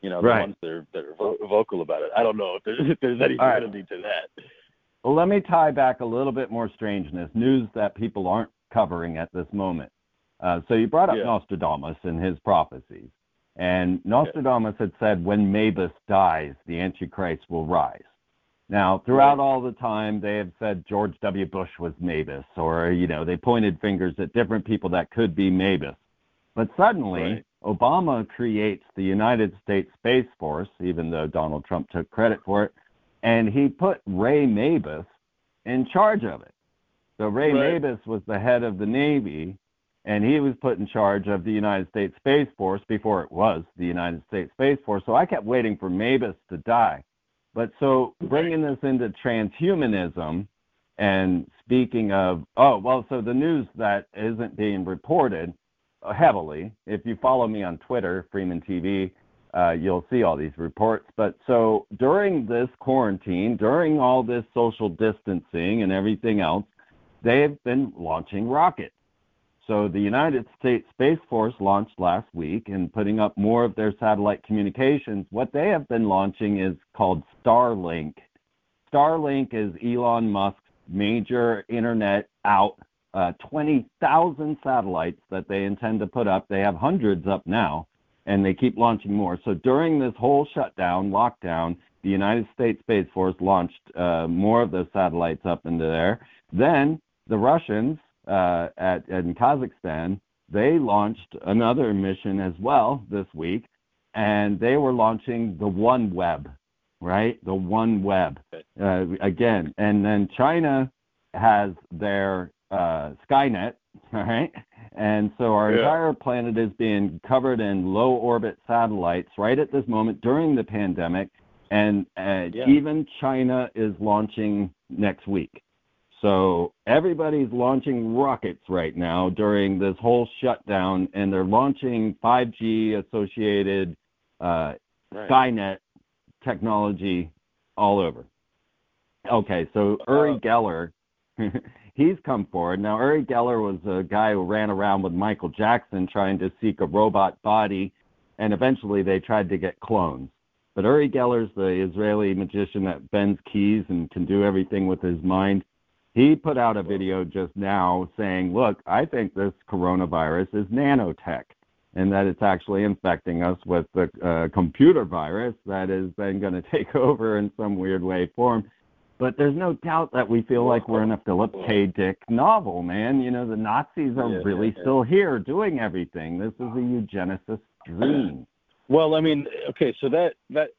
You know, the Right. ones that are, that are vo- vocal about it. I don't know if there's, if there's any right. validity to that. Well, let me tie back a little bit more strangeness, news that people aren't covering at this moment. Uh, so you brought up Yeah. Nostradamus and his prophecies. And Nostradamus had said, when Mabus dies, the Antichrist will rise. Now, throughout all the time, they have said George W. Bush was Mabus, or, you know, they pointed fingers at different people that could be Mabus. But suddenly, Right. Obama creates the United States Space Force, even though Donald Trump took credit for it, and he put Ray Mabus in charge of it. So Ray Right. Mabus was the head of the Navy, and he was put in charge of the United States Space Force before it was the United States Space Force. So I kept waiting for Mabus to die. But so bringing this into transhumanism and speaking of, oh, well, so the news that isn't being reported heavily, if you follow me on Twitter, Freeman TV, uh, you'll see all these reports. But so during this quarantine, during all this social distancing and everything else, they've been launching rockets. So the United States Space Force launched last week and putting up more of their satellite communications. What they have been launching is called Starlink. Starlink is Elon Musk's major internet out, uh, 20,000 satellites that they intend to put up. They have hundreds up now, and they keep launching more. So during this whole shutdown, lockdown, the United States Space Force launched uh, more of those satellites up into there. Then the Russians uh, at in Kazakhstan they launched another mission as well this week, and they were launching the OneWeb, right? The OneWeb uh, again, and then China has their uh, Skynet, all right? And so our Yeah. entire planet is being covered in low orbit satellites right at this moment during the pandemic, and uh, Yeah. even China is launching next week. So everybody's launching rockets right now during this whole shutdown, and they're launching 5G associated uh, Right. Skynet technology all over. Okay, so Uri Uh, Geller, he's come forward. Now, Uri Geller was a guy who ran around with Michael Jackson trying to seek a robot body, and eventually they tried to get clones. But Uri Geller's the Israeli magician that bends keys and can do everything with his mind. He put out a video just now saying, Look, I think this coronavirus is nanotech and that it's actually infecting us with the uh, computer virus that is then going to take over in some weird way form. But there's no doubt that we feel like we're in a Philip K. Dick novel, man. You know, the Nazis are Yeah, really yeah, yeah. still here doing everything. This is a eugenicist dream. Well, I mean, okay, so that that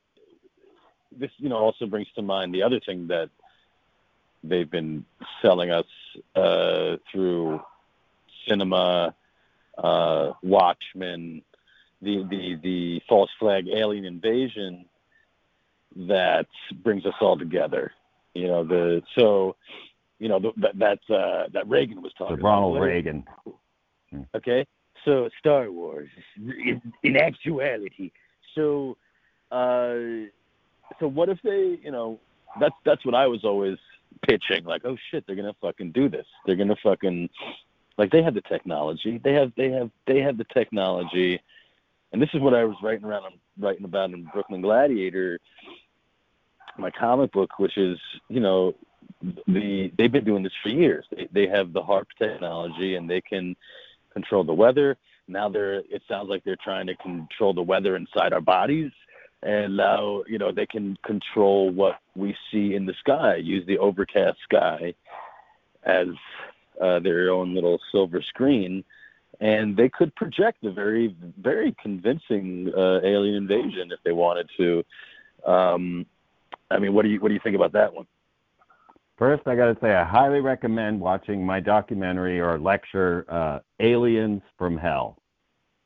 this you know also brings to mind the other thing that they've been selling us uh, through cinema, uh, Watchmen, the the the false flag alien invasion that brings us all together. You know the so you know the, that that uh, that Reagan was talking Ronald about. Reagan. Okay, so Star Wars in, in actuality. So, uh, so what if they, you know, that's that's what I was always pitching. Like, oh shit, they're gonna fucking do this. They're gonna fucking, like, they have the technology. They have they have they have the technology, and this is what I was writing around writing about in Brooklyn Gladiator, my comic book, which is you know the they've been doing this for years. They they have the HAARP technology and they can control the weather. Now they're it sounds like they're trying to control the weather inside our bodies. And now, you know, they can control what we see in the sky, use the overcast sky as uh, their own little silver screen. And they could project a very, very convincing uh, alien invasion if they wanted to. Um, I mean, what do you what do you think about that one? First, I got to say, I highly recommend watching my documentary or lecture, uh, Aliens from Hell.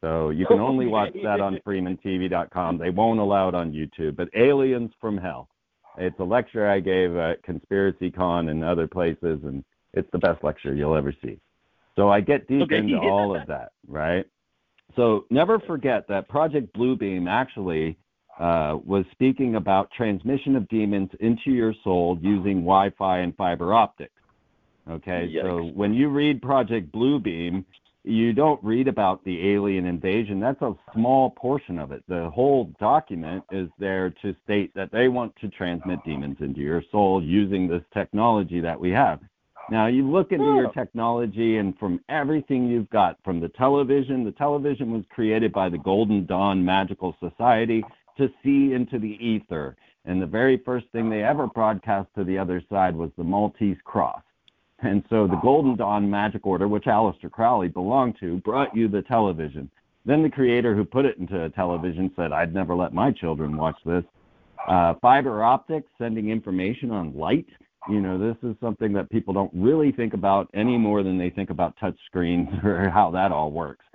So you can only watch that on freemantv.com. They won't allow it on YouTube, but Aliens from Hell. It's a lecture I gave at Conspiracy Con and other places, and it's the best lecture you'll ever see. So I get deep Okay. into all of that, right? So never forget that Project Bluebeam actually uh, was speaking about transmission of demons into your soul using Wi-Fi and fiber optics. Okay, so when you read Project Bluebeam, you don't read about the alien invasion. That's a small portion of it. The whole document is there to state that they want to transmit demons into your soul using this technology that we have. Now, you look into your oh. technology, and from everything you've got, from the television, the television was created by the Golden Dawn Magical Society to see into the ether. And the very first thing they ever broadcast to the other side was the Maltese Cross. And so the Golden Dawn Magic Order, which Aleister Crowley belonged to, brought you the television. Then the creator who put it into a television said, I'd never let my children watch this. Uh, fiber optics, sending information on light. You know, this is something that people don't really think about any more than they think about touch screens or how that all works.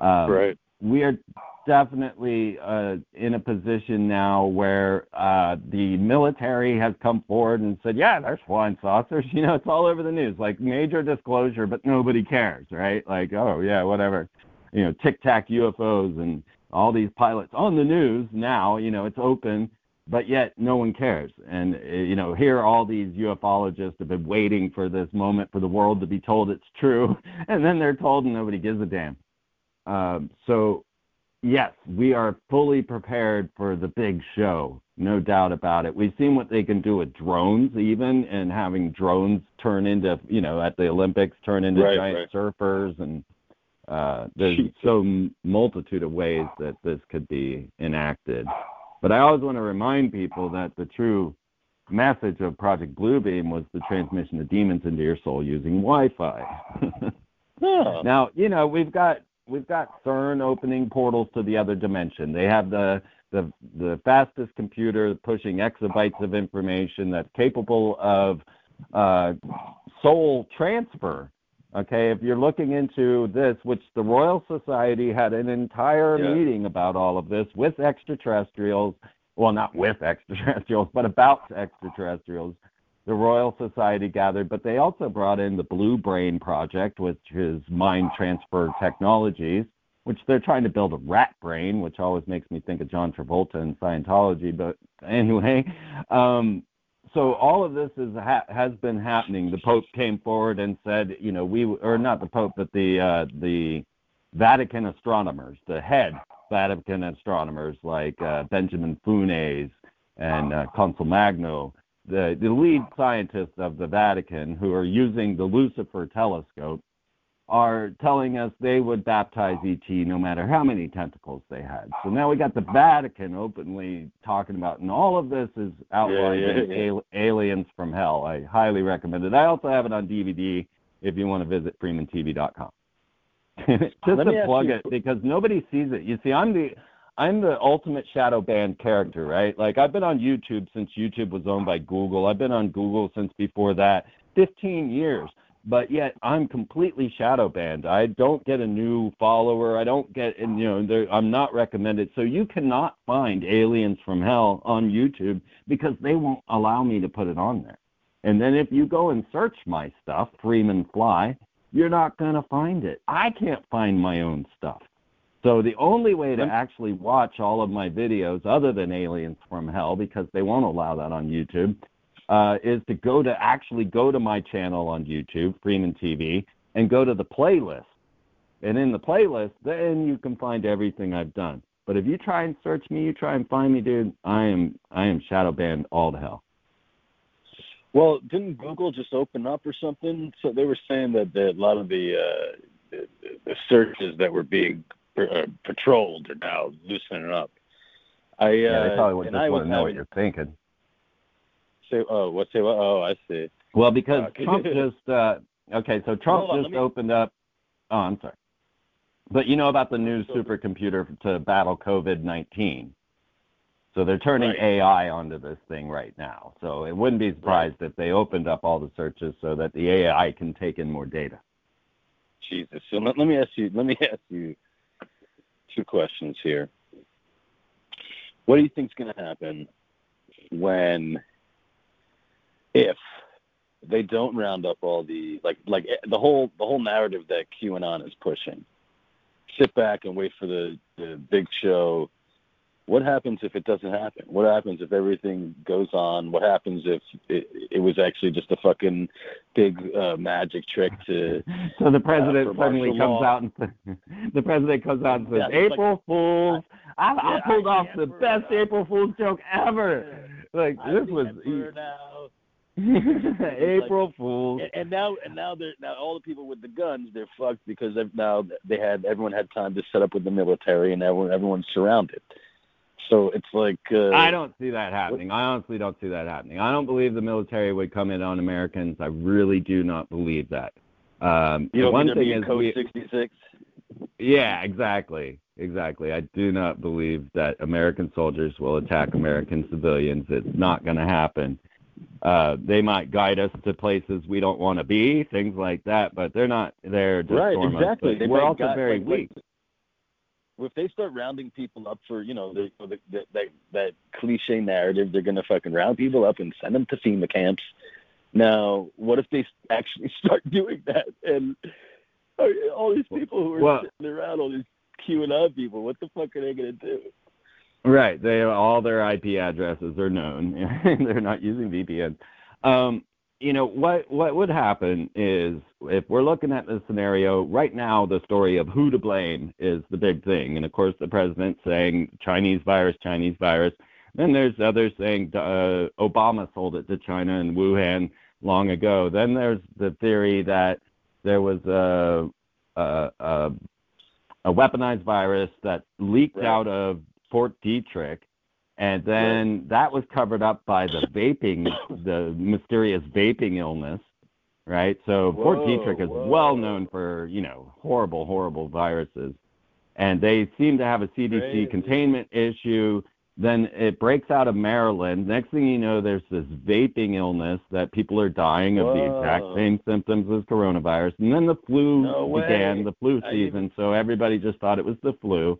Um, Right. We are definitely uh, in a position now where uh, the military has come forward and said, "Yeah, there's flying saucers." You know, it's all over the news, like major disclosure, but nobody cares, right? Like, oh yeah, whatever. You know, Tic Tac UFOs and all these pilots on the news now. You know, it's open, but yet no one cares. And uh, you know, here all these ufologists have been waiting for this moment for the world to be told it's true, and then they're told and nobody gives a damn. Um, so yes, we are fully prepared for the big show, no doubt about it. We've seen what they can do with drones, even, and having drones turn into, you know, at the Olympics, turn into Right, giant right. surfers, and uh, there's so multitude of ways that this could be enacted. But I always want to remind people that the true message of Project Bluebeam was the transmission of demons into your soul using Wi-Fi. Huh. Now, you know, we've got we've got CERN opening portals to the other dimension. They have the the the fastest computer pushing exabytes of information that's capable of uh, soul transfer. Okay, if you're looking into this, which the Royal Society had an entire Yeah. meeting about all of this with extraterrestrials, well, not with extraterrestrials, but about extraterrestrials, the Royal Society gathered, but they also brought in the Blue Brain Project, which is mind transfer technologies, which they're trying to build a rat brain, which always makes me think of John Travolta and Scientology. But anyway, um, so all of this is ha- has been happening. The Pope came forward and said, you know, we or not the Pope, but the uh, the Vatican astronomers, the head Vatican astronomers like uh, Benjamin Funes and uh, Consolmagno, the, the lead scientists of the Vatican who are using the Lucifer telescope, are telling us they would baptize ET no matter how many tentacles they had. So now we got the Vatican openly talking about, and all of this is outlined Yeah, yeah, in yeah. Al- Aliens from Hell. I highly recommend it. I also have it on DVD if you want to visit freemantv.com. Just Let to plug you- it because nobody sees it. You see, I'm the I'm the ultimate shadow banned character, right? Like I've been on YouTube since YouTube was owned by Google. I've been on Google since before that, 15 years. But yet I'm completely shadow banned. I don't get a new follower. I don't get, and you know, I'm not recommended. So you cannot find Aliens from Hell on YouTube because they won't allow me to put it on there. And then if you go and search my stuff, Freeman Fly, you're not going to find it. I can't find my own stuff. So the only way to actually watch all of my videos, other than Aliens from Hell, because they won't allow that on YouTube, uh, is to go to actually go to my channel on YouTube, Freeman TV, and go to the playlist. And in the playlist, then you can find everything I've done. But if you try and search me, you try and find me, dude, I am I am shadow banned all to hell. Well, didn't Google just open up or something? So they were saying that, that a lot of the, uh, the the searches that were being uh, patrolled are now loosening up. I uh, Yeah, they probably would just I want to know what you're thinking. say oh what say what oh I see. Well, because Okay. Trump just uh, okay, so Trump on, just me- opened up. Oh, I'm sorry, but you know about the new supercomputer to battle COVID nineteen. So they're turning Right. AI onto this thing right now. So it wouldn't be surprised if they opened up all the searches so that the AI can take in more data. Jesus. So let, let me ask you let me ask you two questions here. What do you think's going to happen when if they don't round up all the like like eh, the whole the whole narrative that QAnon is pushing? Sit back and wait for the the big show what happens if it doesn't happen? What happens if everything goes on? What happens if it, it was actually just a fucking big uh, magic trick to? So the president for suddenly comes law. out and the president comes out and says, Yeah, it's like- "April Fools! I, I Yeah, pulled I'm off the best now." April Fool's joke ever." Like this was. April Fools. And, and now, and now, they're now all the people with the guns, they're fucked because they've, now they had everyone had time to set up with the military, and everyone everyone's surrounded. So it's like uh, I don't see that happening. I honestly don't see that happening. I don't believe the military would come in on Americans. I really do not believe that. Um, You don't one thing is, code we, sixty six. yeah, exactly, exactly. I do not believe that American soldiers will attack American civilians. It's not going to happen. Uh, they might guide us to places we don't want to be, things like that, but they're not there to Right, storm exactly. us. They we're also very like- like- weak. If they start rounding people up for you know the, the, the, that that cliche narrative, they're gonna fucking round people up and send them to FEMA camps. Now, what if they actually start doing that and all these people who are Well- sitting around, all these QAnon people, what the fuck are they gonna do? Right. They all their IP addresses are known. And they're not using VPN. Um, you know what? What would happen is if we're looking at the scenario right now, the story of who to blame is the big thing, and of course the president saying Chinese virus, Chinese virus. Then there's others saying uh, Obama sold it to China and Wuhan long ago. Then there's the theory that there was a a, a, a weaponized virus that leaked Right. out of Fort Detrick, and then that was covered up by the vaping, the mysterious vaping illness, right? So Fort Whoa, Detrick is whoa. well known for you know horrible, horrible viruses, and they seem to have a CDC Crazy. containment issue. Then it breaks out of Maryland. Next thing you know, there's this vaping illness that people are dying of the exact same symptoms as coronavirus. And then the flu No began, the flu I season. So everybody just thought it was the flu.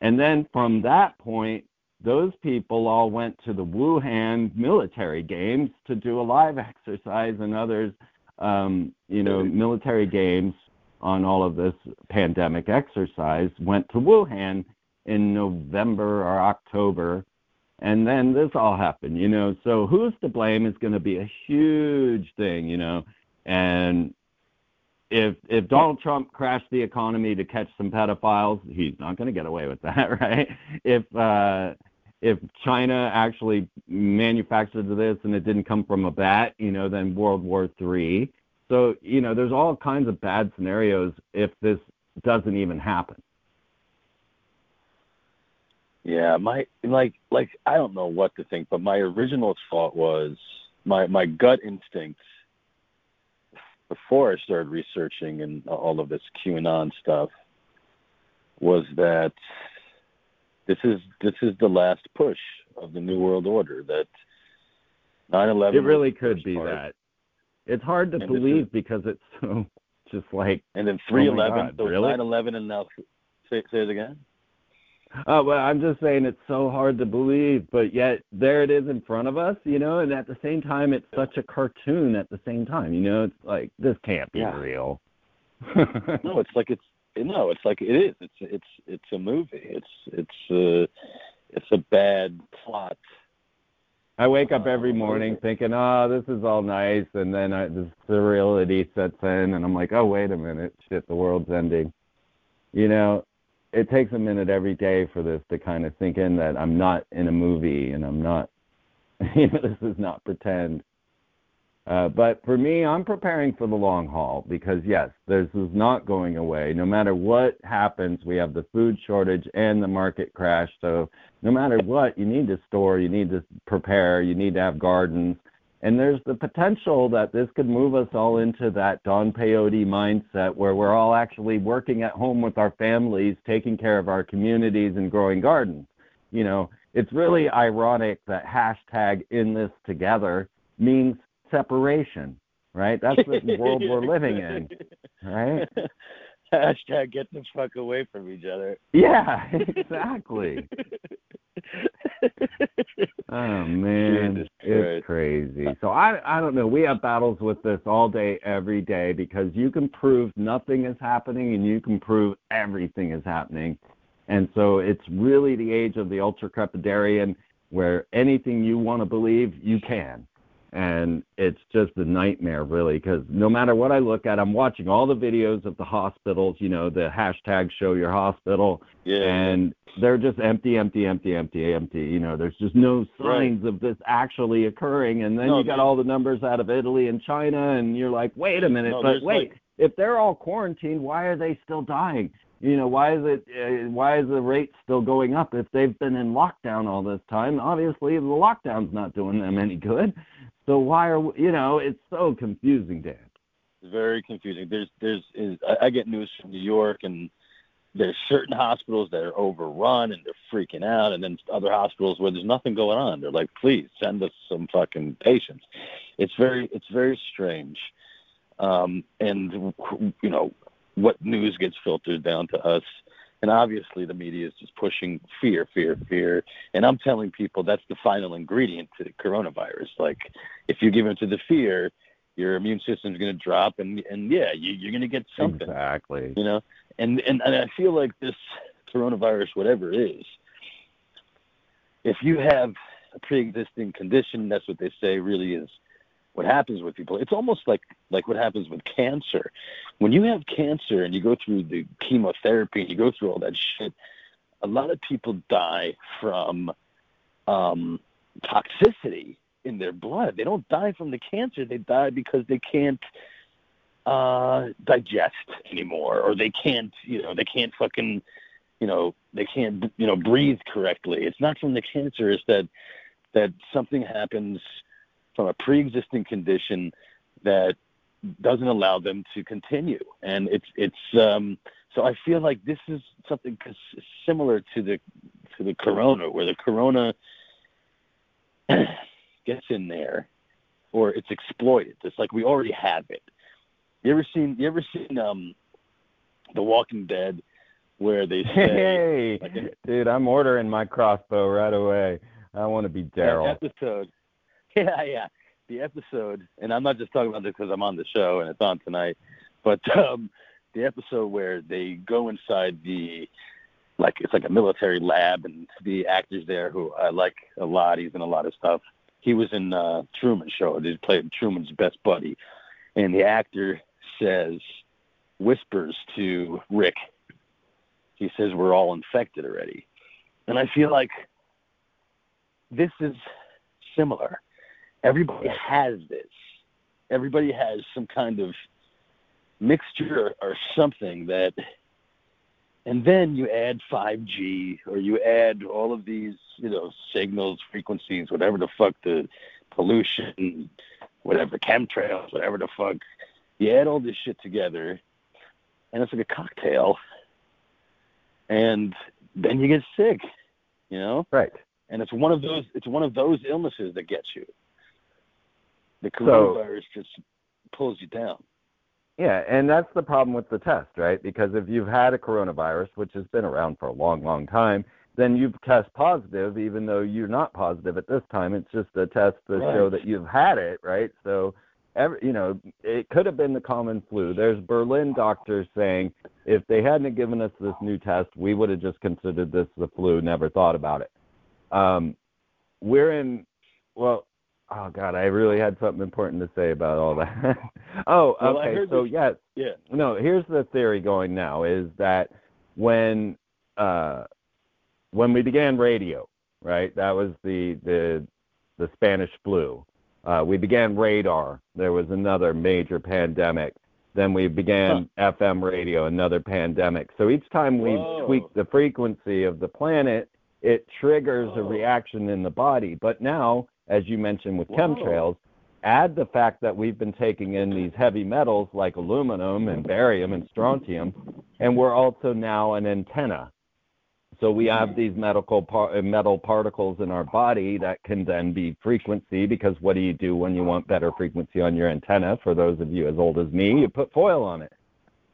And then from that point, those people all went to the Wuhan military games to do a live exercise and others, um, you know, military games on all of this pandemic exercise went to Wuhan in November or October. And then this all happened, you know. So who's to blame is going to be a huge thing, you know. And if if Donald Trump crashed the economy to catch some pedophiles, he's not going to get away with that, right? If uh, if China actually manufactured this and it didn't come from a bat, you know, then World War Three. So you know, there's all kinds of bad scenarios if this doesn't even happen. Yeah, my like like I don't know what to think, but my original thought was my my gut instinct before I started researching and all of this QAnon stuff was that this is this is the last push of the new world order that 9/11 It really could be part, that. It's hard to And believe because it's so just like and then Oh 3/11 God, so really? 9/11 and now say say it again Oh, well, I'm just saying it's so hard to believe, but yet there it is in front of us, you know, and at the same time, it's such a cartoon at the same time, you know, it's like, this can't be Yeah. real. no it's like it's no it's like it is. It's it's it's a movie. It's it's uh it's a bad plot. I wake up every Oh, morning thinking, oh, this is all nice, and then I, this surreality sets in, and I'm like, oh, wait a minute, shit, the world's ending. You know, it takes a minute every day for this to kind of sink in that I'm not in a movie and I'm not, you know, this is not pretend. Uh, but for me, I'm preparing for the long haul because yes, this is not going away. No matter what happens, we have the food shortage and the market crash. So no matter what, you need to store, you need to prepare, you need to have gardens. And there's the potential that this could move us all into that Don Peyote mindset where we're all actually working at home with our families, taking care of our communities and growing gardens. You know, it's really ironic that hashtag in this together means separation, right? That's the world we're living in, right? hashtag get the fuck away from each other Yeah, exactly. Oh man, it's crazy. So I I don't know. We have battles with this all day, every day, because you can prove nothing is happening and you can prove everything is happening. And so it's really the age of the ultracrepidarian where anything you want to believe, you can. And it's just a nightmare, really, because no matter what I look at, I'm watching all the videos of the hospitals, you know, the hashtag show your hospital, Yeah. and they're just empty, empty, empty, empty, empty. You know, there's just no signs of this actually occurring. And then No, you got all the numbers out of Italy and China, and you're like, wait a minute, No, but wait, like- if they're all quarantined, why are they still dying? You know, why is it? Uh, why is the rate still going up if they've been in lockdown all this time? Obviously, the lockdown's not doing them any good. So why are you know? It's so confusing, Dan. It's very confusing. There's there's is I, I get news from New York and there's certain hospitals that are overrun and they're freaking out and then other hospitals where there's nothing going on. They're like, please send us some fucking patients. It's very it's very strange. Um and you know what news gets filtered down to us and obviously the media is just pushing fear, fear, fear. And I'm telling people that's the final ingredient to the coronavirus. Like if you give into the fear, your immune system's going to drop, and and yeah, you, you're going to get something, Exactly. you know. And, and and I feel like this coronavirus, whatever it is, if you have a pre-existing condition, that's what they say really is what happens with people. It's almost like like what happens with cancer. When you have cancer and you go through the chemotherapy and you go through all that shit, a lot of people die from um, toxicity in their blood. They don't die from the cancer. They die because they can't uh, digest anymore, or they can't, you know, they can't fucking, you know, they can't, you know, breathe correctly. It's not from the cancer. It's that that something happens from a pre-existing condition that doesn't allow them to continue, and it's it's. Um, so I feel like this is something similar to the to the corona, where the corona gets in there, or it's exploited. It's like we already have it. You ever seen? You ever seen um, The Walking Dead, where they say Hey, like, dude, I'm ordering my crossbow right away. I want to be that Daryl. episode? Yeah, yeah, the episode, and I'm not just talking about this because I'm on the show and it's on tonight, but um, the episode where they go inside the like it's like a military lab and the actors there who I like a lot. He's in a lot of stuff. He was in uh, Truman Show. He played Truman's best buddy, and the actor says whispers to Rick. He says we're all infected already, and I feel like this is similar. Everybody has this. Everybody has some kind of mixture or something that and then you add 5G or you add all of these, you know, signals, frequencies, whatever the fuck the pollution, whatever chemtrails, whatever the fuck. You add all this shit together, and it's like a cocktail, and then you get sick, you know. Right. And it's one of those. It's one of those illnesses that gets you. The So- coronavirus just pulls you down. Yeah, and that's the problem with the test, right? Because if you've had a coronavirus, which has been around for a long, long time, then you've test positive, even though you're not positive at this time. It's just a test to show that you've had it, right? So, every, you know, it could have been the common flu. There's Berlin doctors saying if they hadn't given us this new test, we would have just considered this the flu, never thought about it. Um, we're in, well, oh God, I really had something important to say about all that. oh, Well, okay. So, this- yes, Yeah. no, here's the theory going now is that when uh, when we began radio, right? That was the the the Spanish flu. Uh, we began radar. There was another major pandemic. Then we began FM radio, another pandemic. So each time we Whoa. tweak the frequency of the planet, it triggers a reaction in the body. But now, as you mentioned with Whoa. chemtrails, add the fact that we've been taking in these heavy metals like aluminum and barium and strontium, and we're also now an antenna. So we have these medical par- uh, metal particles in our body that can then be frequency because what do you do when you want better frequency on your antenna? For those of you as old as me, you put foil on it.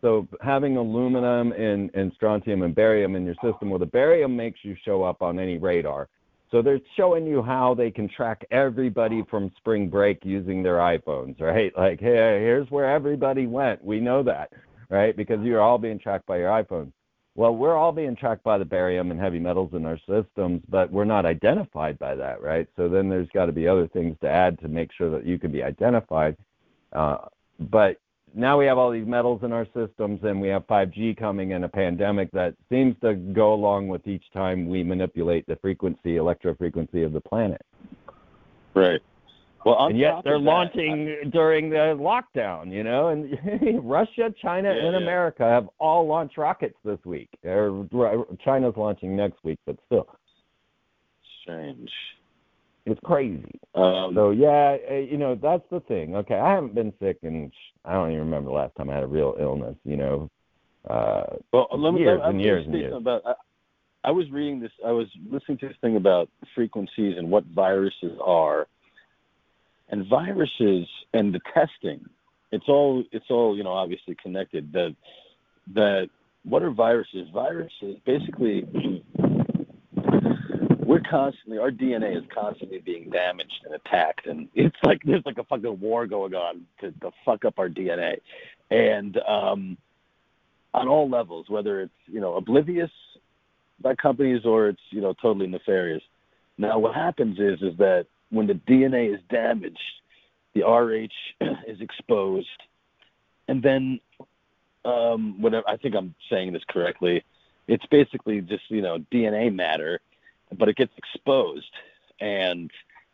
So having aluminum and, and strontium and barium in your system, well, the barium makes you show up on any radar. So they're showing you how they can track everybody from spring break using their iPhones, right? Like, hey, here's where everybody went. We know that, right? Because you're all being tracked by your iPhone. well, we're all being tracked by the barium and heavy metals in our systems, but we're not identified by that, right? So then there's got to be other things to add to make sure that you can be identified. Uh, but now we have all these metals in our systems, and we have 5G coming and a pandemic that seems to go along with each time we manipulate the frequency, electrofrequency of the planet. Right. Well, and yet they're that, launching during the lockdown, you know, and Russia, China, Yeah, and yeah. America have all launched rockets this week. Or China's launching next week, but still, strange. It's crazy. Um, So yeah, uh, you know that's the thing. Okay, I haven't been sick, and I don't even remember the last time I had a real illness. You know, uh, Well, let me, years let, I'm and years and years. About, I, I was reading this. I was listening to this thing about frequencies and what viruses are, and viruses and the testing. It's all. It's all. You know, obviously connected. That that what are viruses? Viruses basically. We're constantly, our DNA is constantly being damaged and attacked, and it's like there's like a fucking war going on to, to fuck up our DNA, and um, on all levels, whether it's you know oblivious by companies or it's you know totally nefarious. Now, what happens is is that when the DNA is damaged, the RH is exposed, and then um, whatever I think I'm saying this correctly, it's basically just you know DNA matter, but it gets exposed, and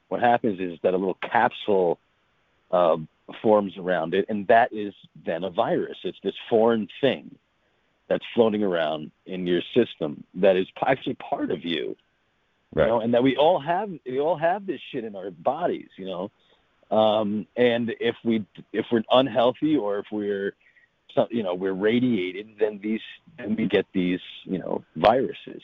what happens is that a little capsule uh, forms around it, and that is then a virus. It's this foreign thing that's floating around in your system that is actually part of you, you know, and that we all have we all have this shit in our bodies, you know. Um, and if we if we're unhealthy or if we're you know we're radiated, then these then we get these you know viruses.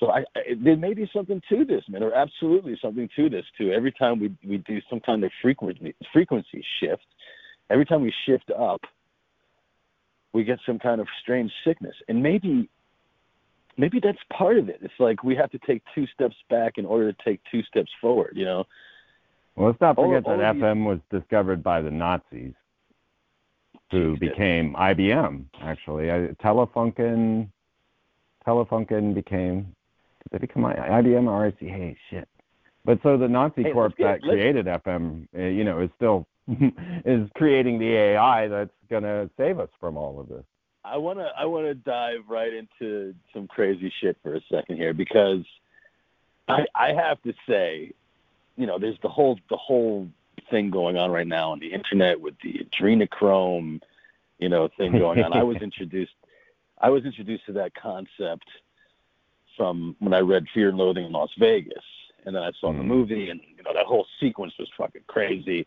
So I, I there may be something to this, man, or absolutely something to this too. Every time we we do some kind of frequency frequency shift, every time we shift up, we get some kind of strange sickness, and maybe maybe that's part of it. It's like we have to take two steps back in order to take two steps forward. You know. well, let's not All- forget all that of these- FM was discovered by the Nazis, who Jesus. became IBM. Actually, I, Telefunken, Telefunken became. Did they become I- IBM or RIC? Hey, shit. But so the Nazi Hey, corp that created FM, uh, you know, is still is creating the AI that's going to save us from all of this. I wanna I wanna dive right into some crazy shit for a second here because I I have to say, you know, there's the whole the whole thing going on right now on the internet with the adrenochrome, you know, thing going on. I was introduced I was introduced to that concept from when I read Fear and Loathing in Las Vegas. And then I saw the Mm. movie and you know that whole sequence was fucking crazy.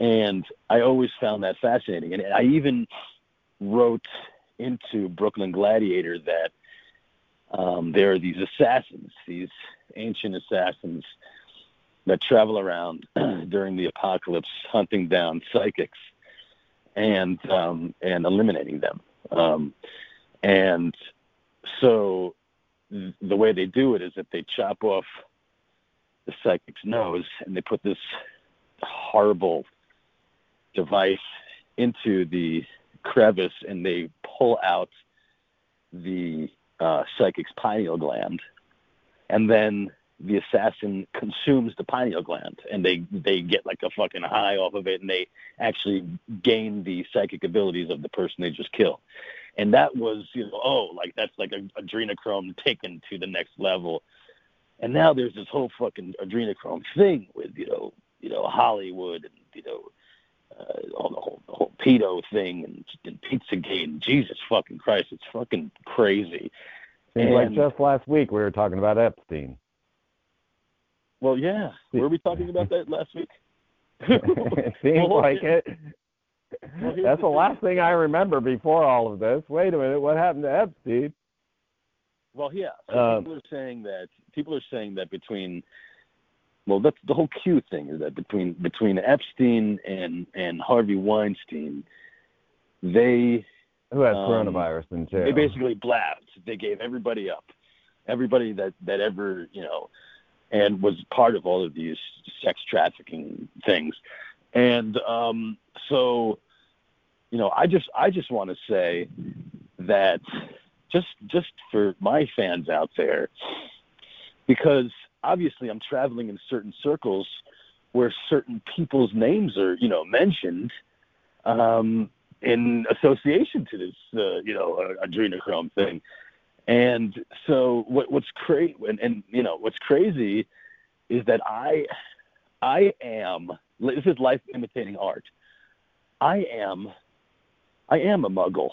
And I always found that fascinating. And I even wrote into Brooklyn Gladiator that um, there are these assassins, these ancient assassins that travel around during the apocalypse, hunting down psychics and um, and eliminating them. Um, and so the way they do it is that they chop off the psychic's nose and they put this horrible device into the crevice and they pull out the uh, psychic's pineal gland, and then the assassin consumes the pineal gland, and they they get like a fucking high off of it, and they actually gain the psychic abilities of the person they just killed. And that was, you know, oh, like that's like a adrenochrome taken to the next level. And now there's this whole fucking adrenochrome thing with, you know, you know Hollywood and you know uh, all the whole the whole pedo thing and, and Pizzagate and Jesus fucking Christ, it's fucking crazy. Seems like just last week we were talking about Epstein. Well, yeah, were we talking about that last week? it seems Well, like it. Well, That's the the last thing I remember before all of this. Wait a minute, what happened to Epstein? Well, yeah. So Um, people are saying that people are saying that between well, that's the whole Q thing is that between between Epstein and and Harvey Weinstein, they Who has Um, coronavirus in jail? they basically blabbed. They gave everybody up, everybody that that ever you know, and was part of all of these sex trafficking things, and um, so, you know, I just I just want to say that just just for my fans out there, because obviously I'm traveling in certain circles where certain people's names are, you know, mentioned um, in association to this, uh, you know, uh, adrenochrome thing. And so what, what's crazy, and, and you know, what's crazy is that I, I am. This is life imitating art. I am, I am a muggle.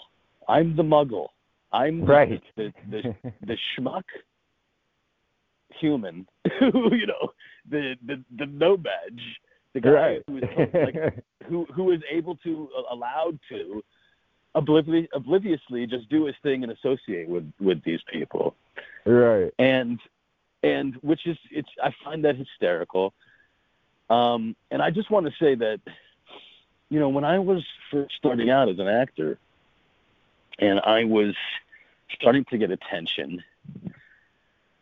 I'm the muggle. I'm right. the, the, the, the schmuck human who you know the the the no badge the guy Right. who is like who who is able to uh, allowed to oblivious, obliviously just do his thing and associate with with these people right. and and which is it's I find that hysterical. Um, and I just want to say that you know when I was first starting out as an actor, and I was starting to get attention,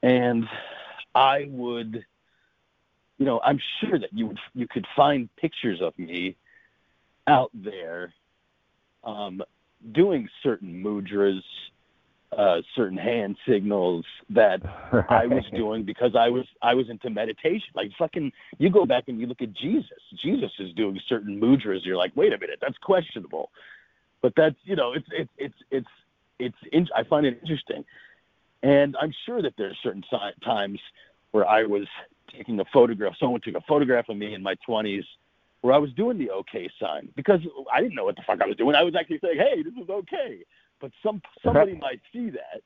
and I would, you know, I'm sure that you would you could find pictures of me out there um, doing certain mudras, uh, certain hand signals that I was doing because I was I was into meditation. Like fucking, you go back and you look at Jesus. Jesus is doing certain mudras. You're like, wait a minute, that's questionable. But that's you know, it's it's it's it's it's. In, I find it interesting, and I'm sure that there's certain times where I was taking a photograph. Someone took a photograph of me in my 20s. Where I was doing the okay sign because I didn't know what the fuck I was doing. I was actually saying, "Hey, this is okay," but some somebody might see that.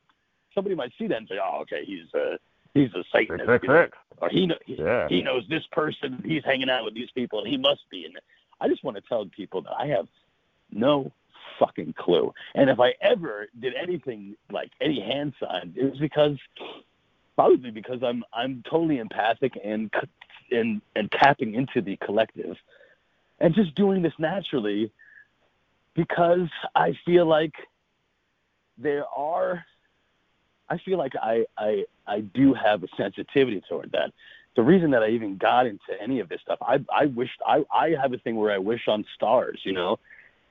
Somebody might see that and say, "Oh, okay, he's a he's a Satanist," Six, you know, or he know, he, Yeah. he knows this person. He's hanging out with these people, and he must be. And I just want to tell people that I have no fucking clue. And if I ever did anything like any hand sign, it was because probably because I'm I'm totally empathic and and and tapping into the collective, and just doing this naturally because I feel like there are. I feel like I, I I do have a sensitivity toward that. The reason that I even got into any of this stuff, I I wished I I have a thing where I wish on stars, you know,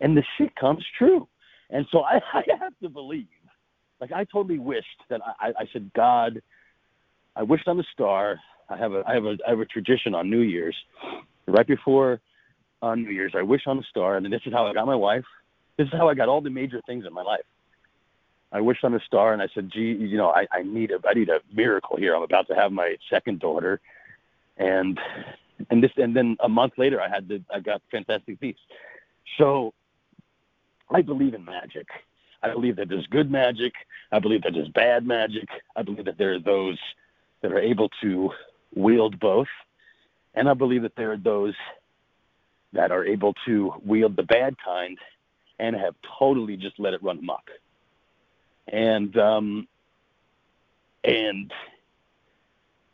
and the shit comes true, and so I I have to believe. Like I totally wished that I I, said God, I wished on a star. I have a I have a I have a tradition on New Year's, right before on New Year's. I wish on a star, and this is how I got my wife. This is how I got all the major things in my life. I wished on a star, and I said, "Gee, you know, I, I need a I need a miracle here. I'm about to have my second daughter, and and this and then a month later, I had the I got Fantastic Beasts. So I believe in magic. I believe that there's good magic. I believe that there's bad magic. I believe that there are those that are able to wield both, and I believe that there are those that are able to wield the bad kind and have totally just let it run amok and um, and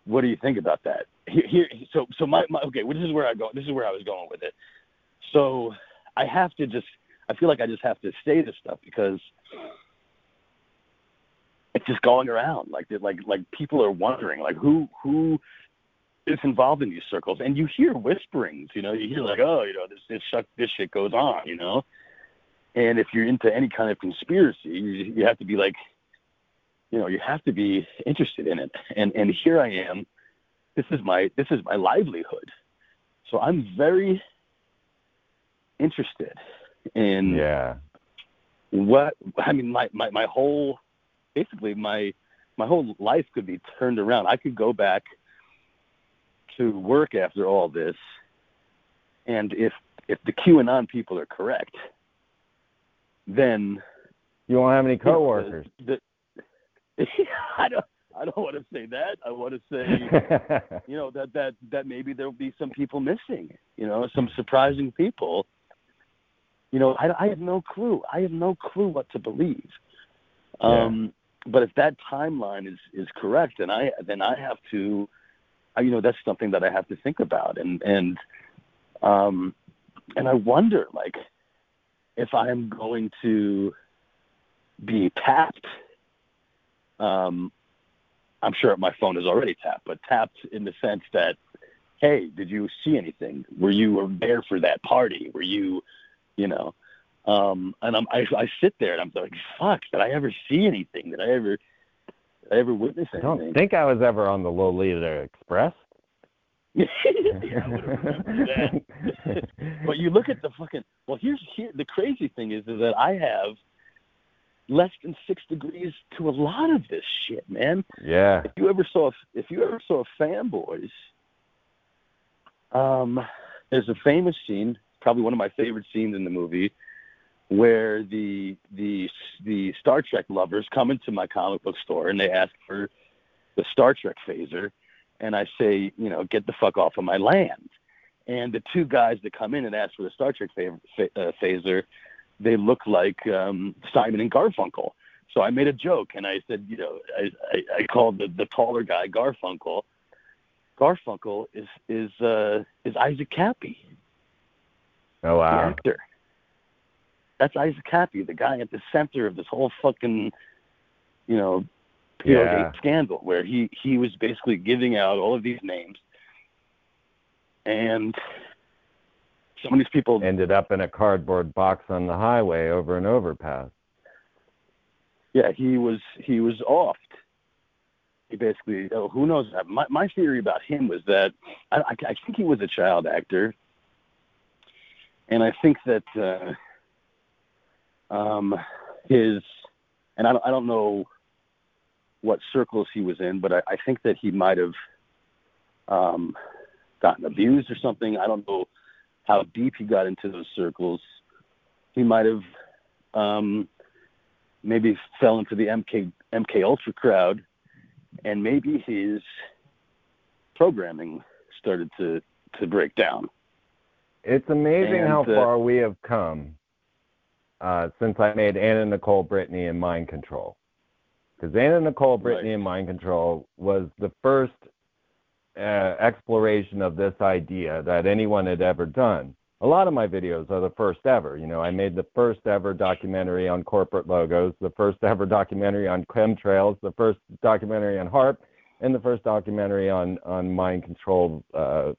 what do you think about that? Here, here so so my, my okay, well, this is where I go. This is where I was going with it. So I have to just. I feel like I just have to say this stuff because it's just going around. Like like like people are wondering like who who is involved in these circles, and you hear whisperings. You know, you hear like oh you know this this this shit goes on. You know. And if you're into any kind of conspiracy, you, you have to be like, you know, you have to be interested in it. And and here I am. This is my this is my livelihood. So I'm very interested in Yeah. what I mean. My my my whole basically my my whole life could be turned around. I could go back to work after all this, and if if the QAnon people are correct, then You won't have any coworkers. The, the, I don't. I don't want to say that. I want to say, you know, that that that maybe there'll be some people missing. You know, some surprising people. You know, I, I have no clue. I have no clue what to believe. Um, But if that timeline is is correct, then I then I have to, I, you know, that's something that I have to think about. And and um, and I wonder, like, if I'm going to be tapped. Um, I'm sure my phone is already tapped, but tapped in the sense that, hey, did you see anything? Were you there for that party? Were you, you know, Um, and I'm, I, I sit there and I'm like, fuck, did I ever see anything? Did I ever, did I ever witness anything? I don't think I was ever on the Lolita Express. Yeah, I would have remembered that. but you look at the fucking. Well, here's here. The crazy thing is, is that I have less than six degrees to a lot of this shit, man. yeah. If you ever saw, if you ever saw Fanboys, um, there's a famous scene, probably one of my favorite scenes in the movie, where the the the Star Trek lovers come into my comic book store and they ask for the Star Trek phaser, and I say, you know, get the fuck off of my land. And the two guys that come in and ask for the Star Trek uh, phaser, they look like um, Simon and Garfunkel. So I made a joke and I said, you know, I, I, I called the, the taller guy Garfunkel. Garfunkel is is uh, is Isaac Kappy, Oh the wow. actor. That's Isaac Kappy, the guy at the center of this whole fucking, you know, PO Yeah. scandal, where he he was basically giving out all of these names, and some of these people Ended up in a cardboard box on the highway over an overpass. yeah, he was he was offed. He basically, oh, who knows? My my theory about him was that I, I, I think he was a child actor, and I think that uh, um, his and I don't I don't know what circles he was in, but I, I think that he might have um, gotten abused or something. I don't know how deep he got into those circles. He might have um, maybe fell into the MK MK Ultra crowd, and maybe his programming started to to break down. It's amazing how uh, far we have come uh, since I made Anna Nicole Britney in Mind Control. Because Anna Nicole Britney Right. in Mind Control was the first uh, exploration of this idea that anyone had ever done. A lot of my videos are the first ever. You know, I made the first ever documentary on corporate logos, the first ever documentary on chemtrails, the first documentary on HAARP, and the first documentary on on mind control uh,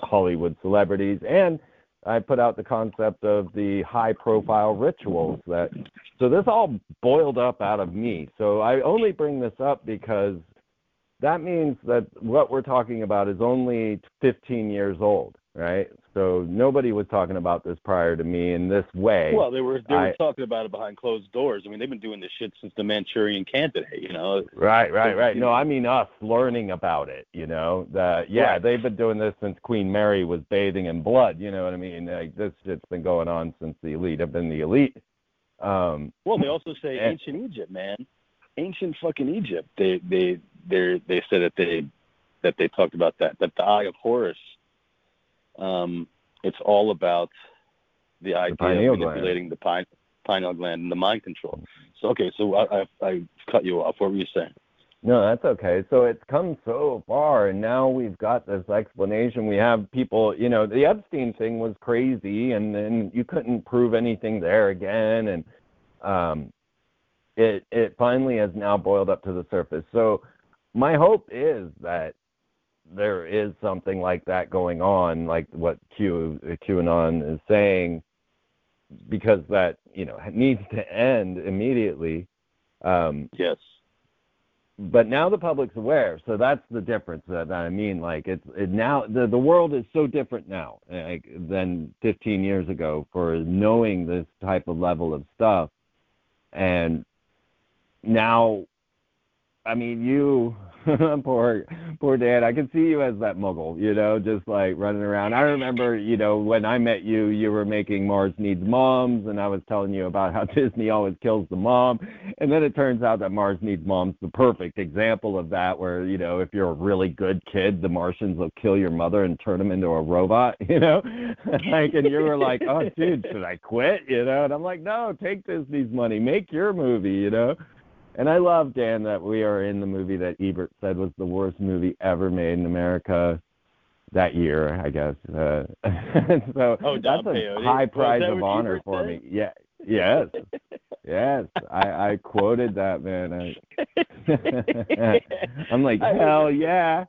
Hollywood celebrities. And I put out the concept of the high profile rituals that so this all boiled up out of me. So I only bring this up because that means that what we're talking about is only 15 years old, right? So nobody was talking about this prior to me in this way. Well, they were they were I- talking about it behind closed doors. I mean, they've been doing this shit since the Manchurian Candidate. You know, Right, right, So, right. No, know- I mean us learning about it. You know that. Yeah, Right. they've been doing this since Queen Mary was bathing in blood. You know what I mean? Like this shit's been going on since the elite have been the elite. Um, Well, they also say And- ancient Egypt, man. Ancient fucking Egypt. They they they they said that they that they talked about that that the Eye of Horus. Um, it's all about the idea pineal of gland. manipulating the pine, pineal gland and the mind control. So okay, so I, I I cut you off. What were you saying? No, that's okay. So it's come so far, and now we've got this explanation. We have people, you know, the Epstein thing was crazy, and then you couldn't prove anything there again, and um, it it finally has now boiled up to the surface. So my hope is that there is something like that going on, like what Q QAnon is saying, because that you know needs to end immediately. Um, Yes. but now the public's aware so that's the difference that, i mean like it's it now the the world is so different now like, than 15 years ago for knowing this type of level of stuff and now i mean you poor poor dad i can see you as that muggle you know just like running around i remember you know when i met you you were making mars needs moms and i was telling you about how disney always kills the mom and then it turns out that Mars Needs Mom's the perfect example of that, where, you know, if you're a really good kid, the Martians will kill your mother and turn him into a robot, you know? like, and you were like, oh, dude, should I quit? You know? And I'm like, no, take Disney's money, make your movie, you know? And I love, Dan, that we are in the movie that Ebert said was the worst movie ever made in America that year, I guess. Uh, so Oh, that's a high prize of honor for said? me. Yeah. Yes. Yes. I, I quoted that man. I, I'm like, hell yeah.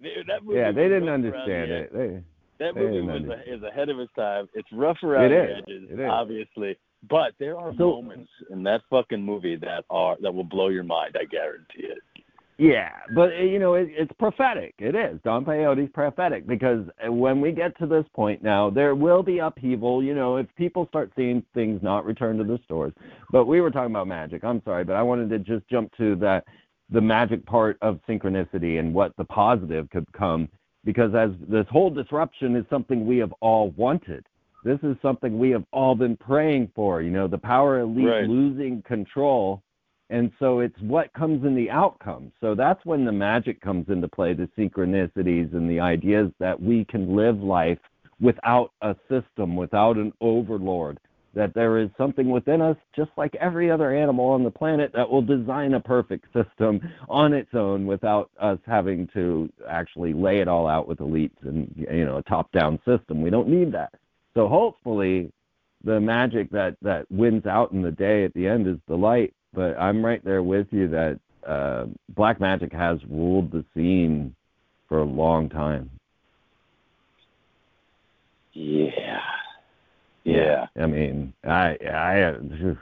Dude, that movie Yeah, they didn't understand it. They, That movie was a, is ahead of its time. It's rough around It the edges, It is. obviously, but there are So- moments in that fucking movie that are that will blow your mind. I guarantee it. Yeah, but uh, you know it, it's prophetic. It is. Don Peyote's prophetic because uh, when we get to this point now, there will be upheaval. You know, if people start seeing things not return to the stores. But we were talking about magic. I'm sorry, but I wanted to just jump to that the magic part of synchronicity and what the positive could come because as this whole disruption is something we have all wanted. This is something we have all been praying for. You know, the power elite Right. losing control and so it's what comes in the outcome. So that's when the magic comes into play, the synchronicities and the ideas that we can live life without a system, without an overlord. That there is something within us, just like every other animal on the planet, that will design a perfect system on its own without us having to actually lay it all out with elites and you know a top-down system. We don't need that. So hopefully, the magic that that wins out in the day at the end is the light but I'm right there with you that uh, black magic has ruled the scene for a long time. Yeah. Yeah. I mean, I, I, you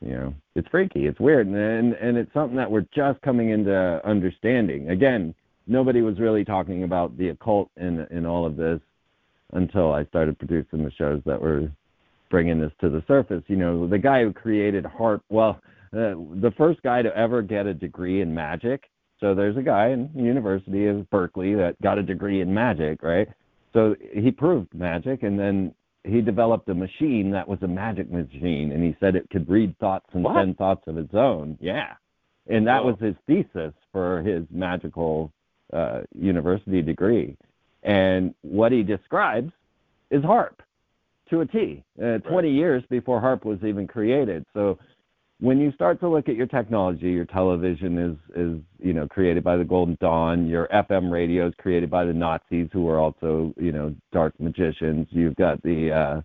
know, it's freaky, it's weird, and and it's something that we're just coming into understanding. Again, nobody was really talking about the occult in in all of this until I started producing the shows that were bringing this to the surface. You know, the guy who created HAARP, well, uh, the first guy to ever get a degree in magic. So there's a guy in the University of Berkeley that got a degree in magic, right? So he proved magic, and then he developed a machine that was a magic machine, and he said it could read thoughts and What? send thoughts of its own. Yeah, and that was his thesis for his magical uh, university degree. And what he describes is HAARP to a T. Uh, 20 years before HAARP was even created. So when you start to look at your technology, your television is is you know created by the Golden Dawn. Your FM radio is created by the Nazis, who are also you know dark magicians. You've got the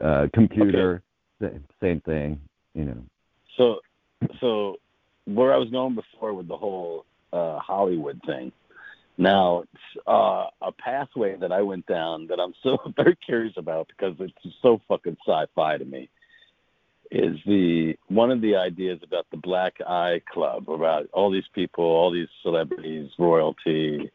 uh, uh, computer, sa- same thing. You know. So, so where I was going before with the whole uh, Hollywood thing. Now, uh, a pathway that I went down that I'm so very curious about because it's so fucking sci-fi to me is the one of the ideas about the Black Eye Club about all these people, all these celebrities, royalty,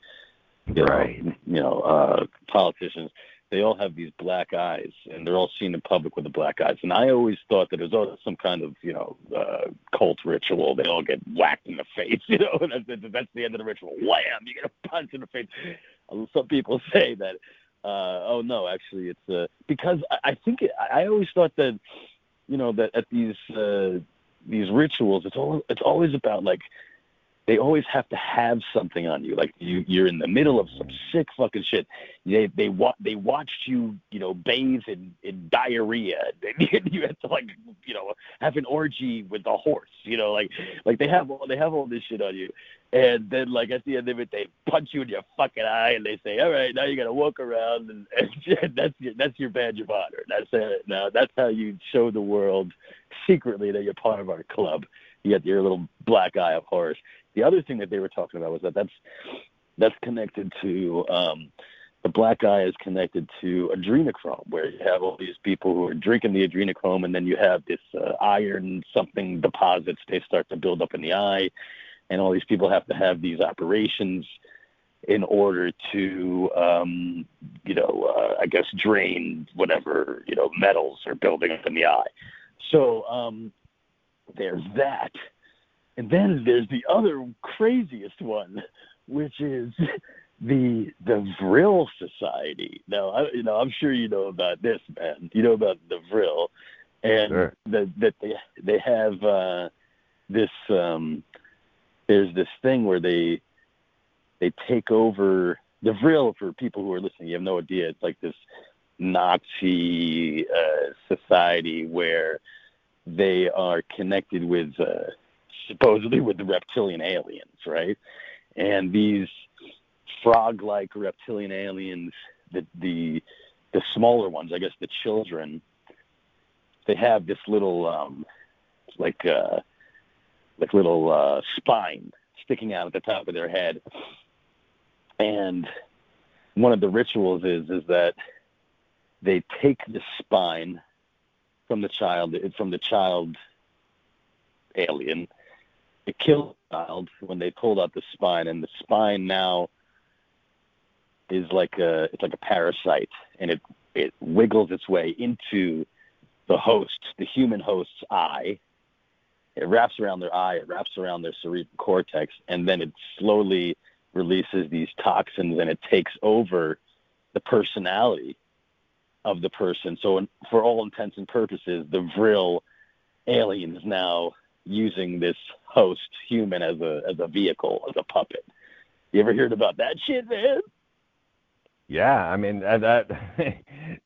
you Right. know, you know, uh, politicians. They all have these black eyes, and they're all seen in public with the black eyes. And I always thought that it was oh, some kind of you know uh, cult ritual. They all get whacked in the face, you know, and that's, that's the end of the ritual. Wham! You get a punch in the face. Uh, Some people say that. Uh, oh no, actually, it's uh, because I, I think it, I I always thought that you know that at these uh, these rituals, it's all it's always about like they always have to have something on you. Like you, you're in the middle of some sick fucking shit. They they wa- they watched you, you know, bathe in, in diarrhea. You had to like, you know, have an orgy with a horse. You know, like like they have all they have all this shit on you. And then like at the end of it, they punch you in your fucking eye and they say, all right, now you got to walk around and, and that's your that's your badge of honor. That's it. Now that's how you show the world secretly that you're part of our club. You got your little black eye of horse the other thing that they were talking about was that that's that's connected to um, the black eye is connected to adrenochrome, where you have all these people who are drinking the adrenochrome, and then you have this uh, iron something deposits they start to build up in the eye, and all these people have to have these operations in order to, um, you know, uh, I guess drain whatever you know metals are building up in the eye. So um, there's that. And then there's the other craziest one, which is the the Vril Society. Now, I, you know, I'm sure you know about this, man. You know about the Vril, and Sure. that that they they have uh, this. Um, there's this thing where they they take over the Vril. For people who are listening, you have no idea. It's like this Nazi uh, society where they are connected with uh, supposedly with the reptilian aliens, right? And these frog-like reptilian aliens, the the the smaller ones, I guess the children, they have this little um, like uh, like little uh, spine sticking out at the top of their head, and one of the rituals is is that they take the spine from the child from the child alien. It killed the child when they pulled out the spine, and the spine now is like a it's like a parasite, and it it wiggles its way into the host, the human host's eye. It wraps around their eye, it wraps around their cerebral cortex, and then it slowly releases these toxins and it takes over the personality of the person. So, for all intents and purposes, the Vril alien is now using this host human as a as a vehicle, as a puppet. You ever heard about that shit, man? Yeah, I mean that that,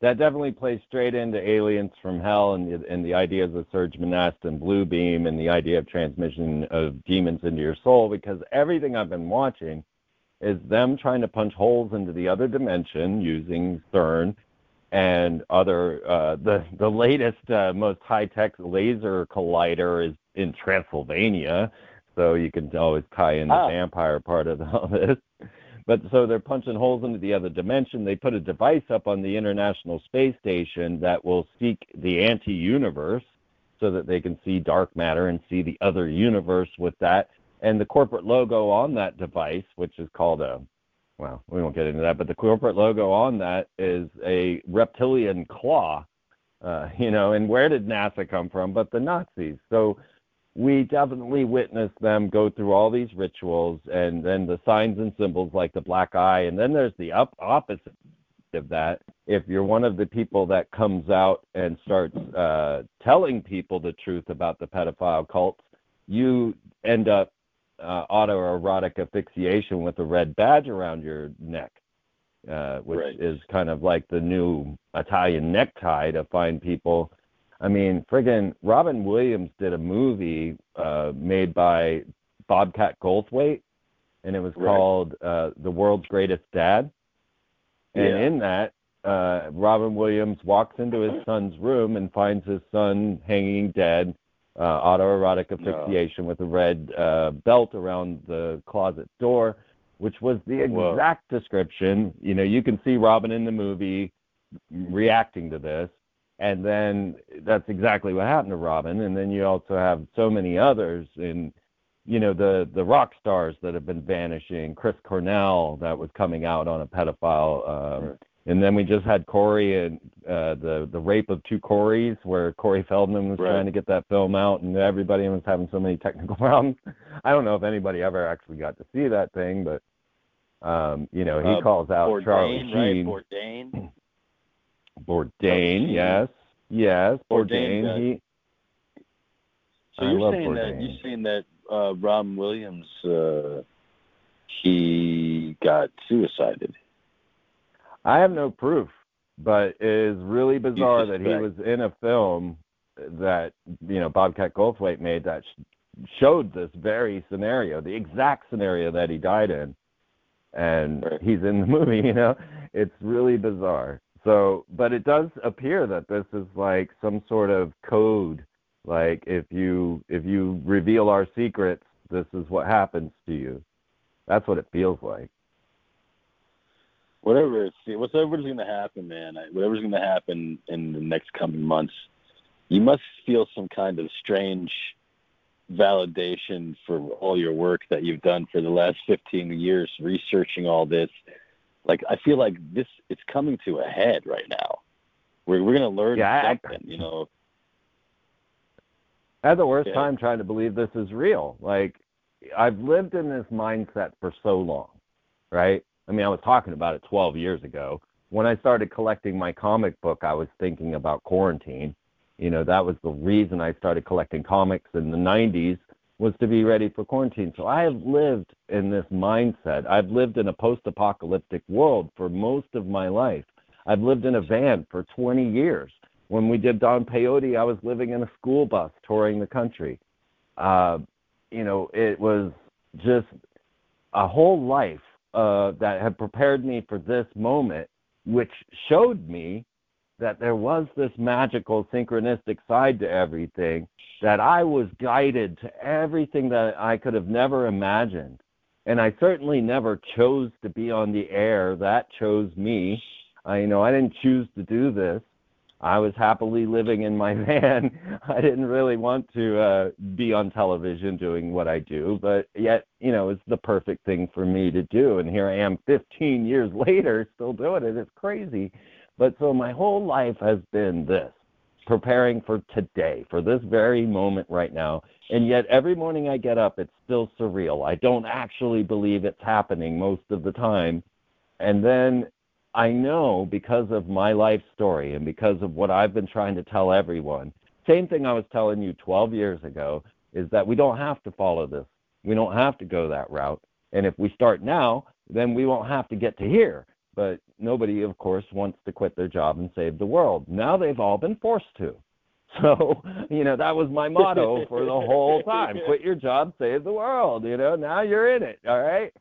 definitely plays straight into Aliens from Hell and and the ideas of Serge Monast and Blue Beam and the idea of transmission of demons into your soul because everything I've been watching is them trying to punch holes into the other dimension using CERN and other uh, the the latest uh, most high tech laser collider is in Transylvania, so you can always tie in the Oh. vampire part of all this. But so they're punching holes into the other dimension. They put a device up on the International Space Station that will seek the anti-universe so that they can see dark matter and see the other universe with that. And the corporate logo on that device, which is called a well, we won't get into that, but the corporate logo on that is a reptilian claw. Uh, you know, and where did NASA come from? But the Nazis. So we definitely witnessed them go through all these rituals and then the signs and symbols like the black eye. And then there's the up opposite of that. If you're one of the people that comes out and starts uh, telling people the truth about the pedophile cults, you end up uh, autoerotic asphyxiation with a red badge around your neck, uh, which Right. is kind of like the new Italian necktie to find people. I mean, friggin' Robin Williams did a movie uh, made by Bobcat Goldthwait, and it was Right. called uh, The World's Greatest Dad. And Yeah. in that, uh, Robin Williams walks into his son's room and finds his son hanging dead, uh, autoerotic asphyxiation with a red uh, belt around the closet door, which was the Whoa. exact description. You know, you can see Robin in the movie reacting to this. And then that's exactly what happened to Robin. And then you also have so many others in, you know, the the rock stars that have been vanishing. Chris Cornell that was coming out on a pedophile. Um, And then we just had Corey and uh, the the rape of two Corys, where Corey Feldman was Right. trying to get that film out, and everybody was having so many technical problems. I don't know if anybody ever actually got to see that thing, but um, you know, he Uh, calls out Charlie Bourdain, right? Sheen. Bourdain. Bourdain, yes, yes, Bourdain Bourdain. He, So I you're saying that you're saying that uh, Robin Williams uh, he got suicided. I have no proof, but it is really bizarre that he was in a film that you know Bobcat Goldthwait made that sh- showed this very scenario, the exact scenario that he died in, and he's in the movie. You know, it's really bizarre. So, but it does appear that this is like some sort of code. Like if you if you reveal our secrets, this is what happens to you. That's what it feels like. Whatever it's whatever's going to happen, man. Whatever's going to happen in the next coming months, you must feel some kind of strange validation for all your work that you've done for the last 15 years researching all this. Like I feel like this it's coming to a head right now. We're we're going to learn Yeah, I- something, you know. I had the worst Yeah. time trying to believe this is real. Like, I've lived in this mindset for so long, right? I mean, I was talking about it 12 years ago. When I started collecting my comic book, I was thinking about quarantine. You know, that was the reason I started collecting comics in the 90s was to be ready for quarantine. So I have lived in this mindset. I've lived in a post-apocalyptic world for most of my life. I've lived in a van for 20 years. When we did Don Peyote, I was living in a school bus touring the country. Uh, you know, it was just a whole life uh, that had prepared me for this moment, which showed me that there was this magical synchronistic side to everything, that I was guided to everything that I could have never imagined. And I certainly never chose to be on the air. That chose me. I you know I didn't choose to do this. I was happily living in my van. I didn't really want to uh, be on television doing what I do, but yet, you know, it's the perfect thing for me to do. And here I am 15 years later still doing it. It's crazy. But so my whole life has been this preparing for today, for this very moment right now. And yet every morning I get up, it's still surreal. I don't actually believe it's happening most of the time. And then I know because of my life story and because of what I've been trying to tell everyone, same thing I was telling you 12 years ago, is that we don't have to follow this. We don't have to go that route. And if we start now, then we won't have to get to here. But nobody, of course, wants to quit their job and save the world. Now they've all been forced to. So, you know, that was my motto for the whole time. Quit your job, save the world. You know, now you're in it. All right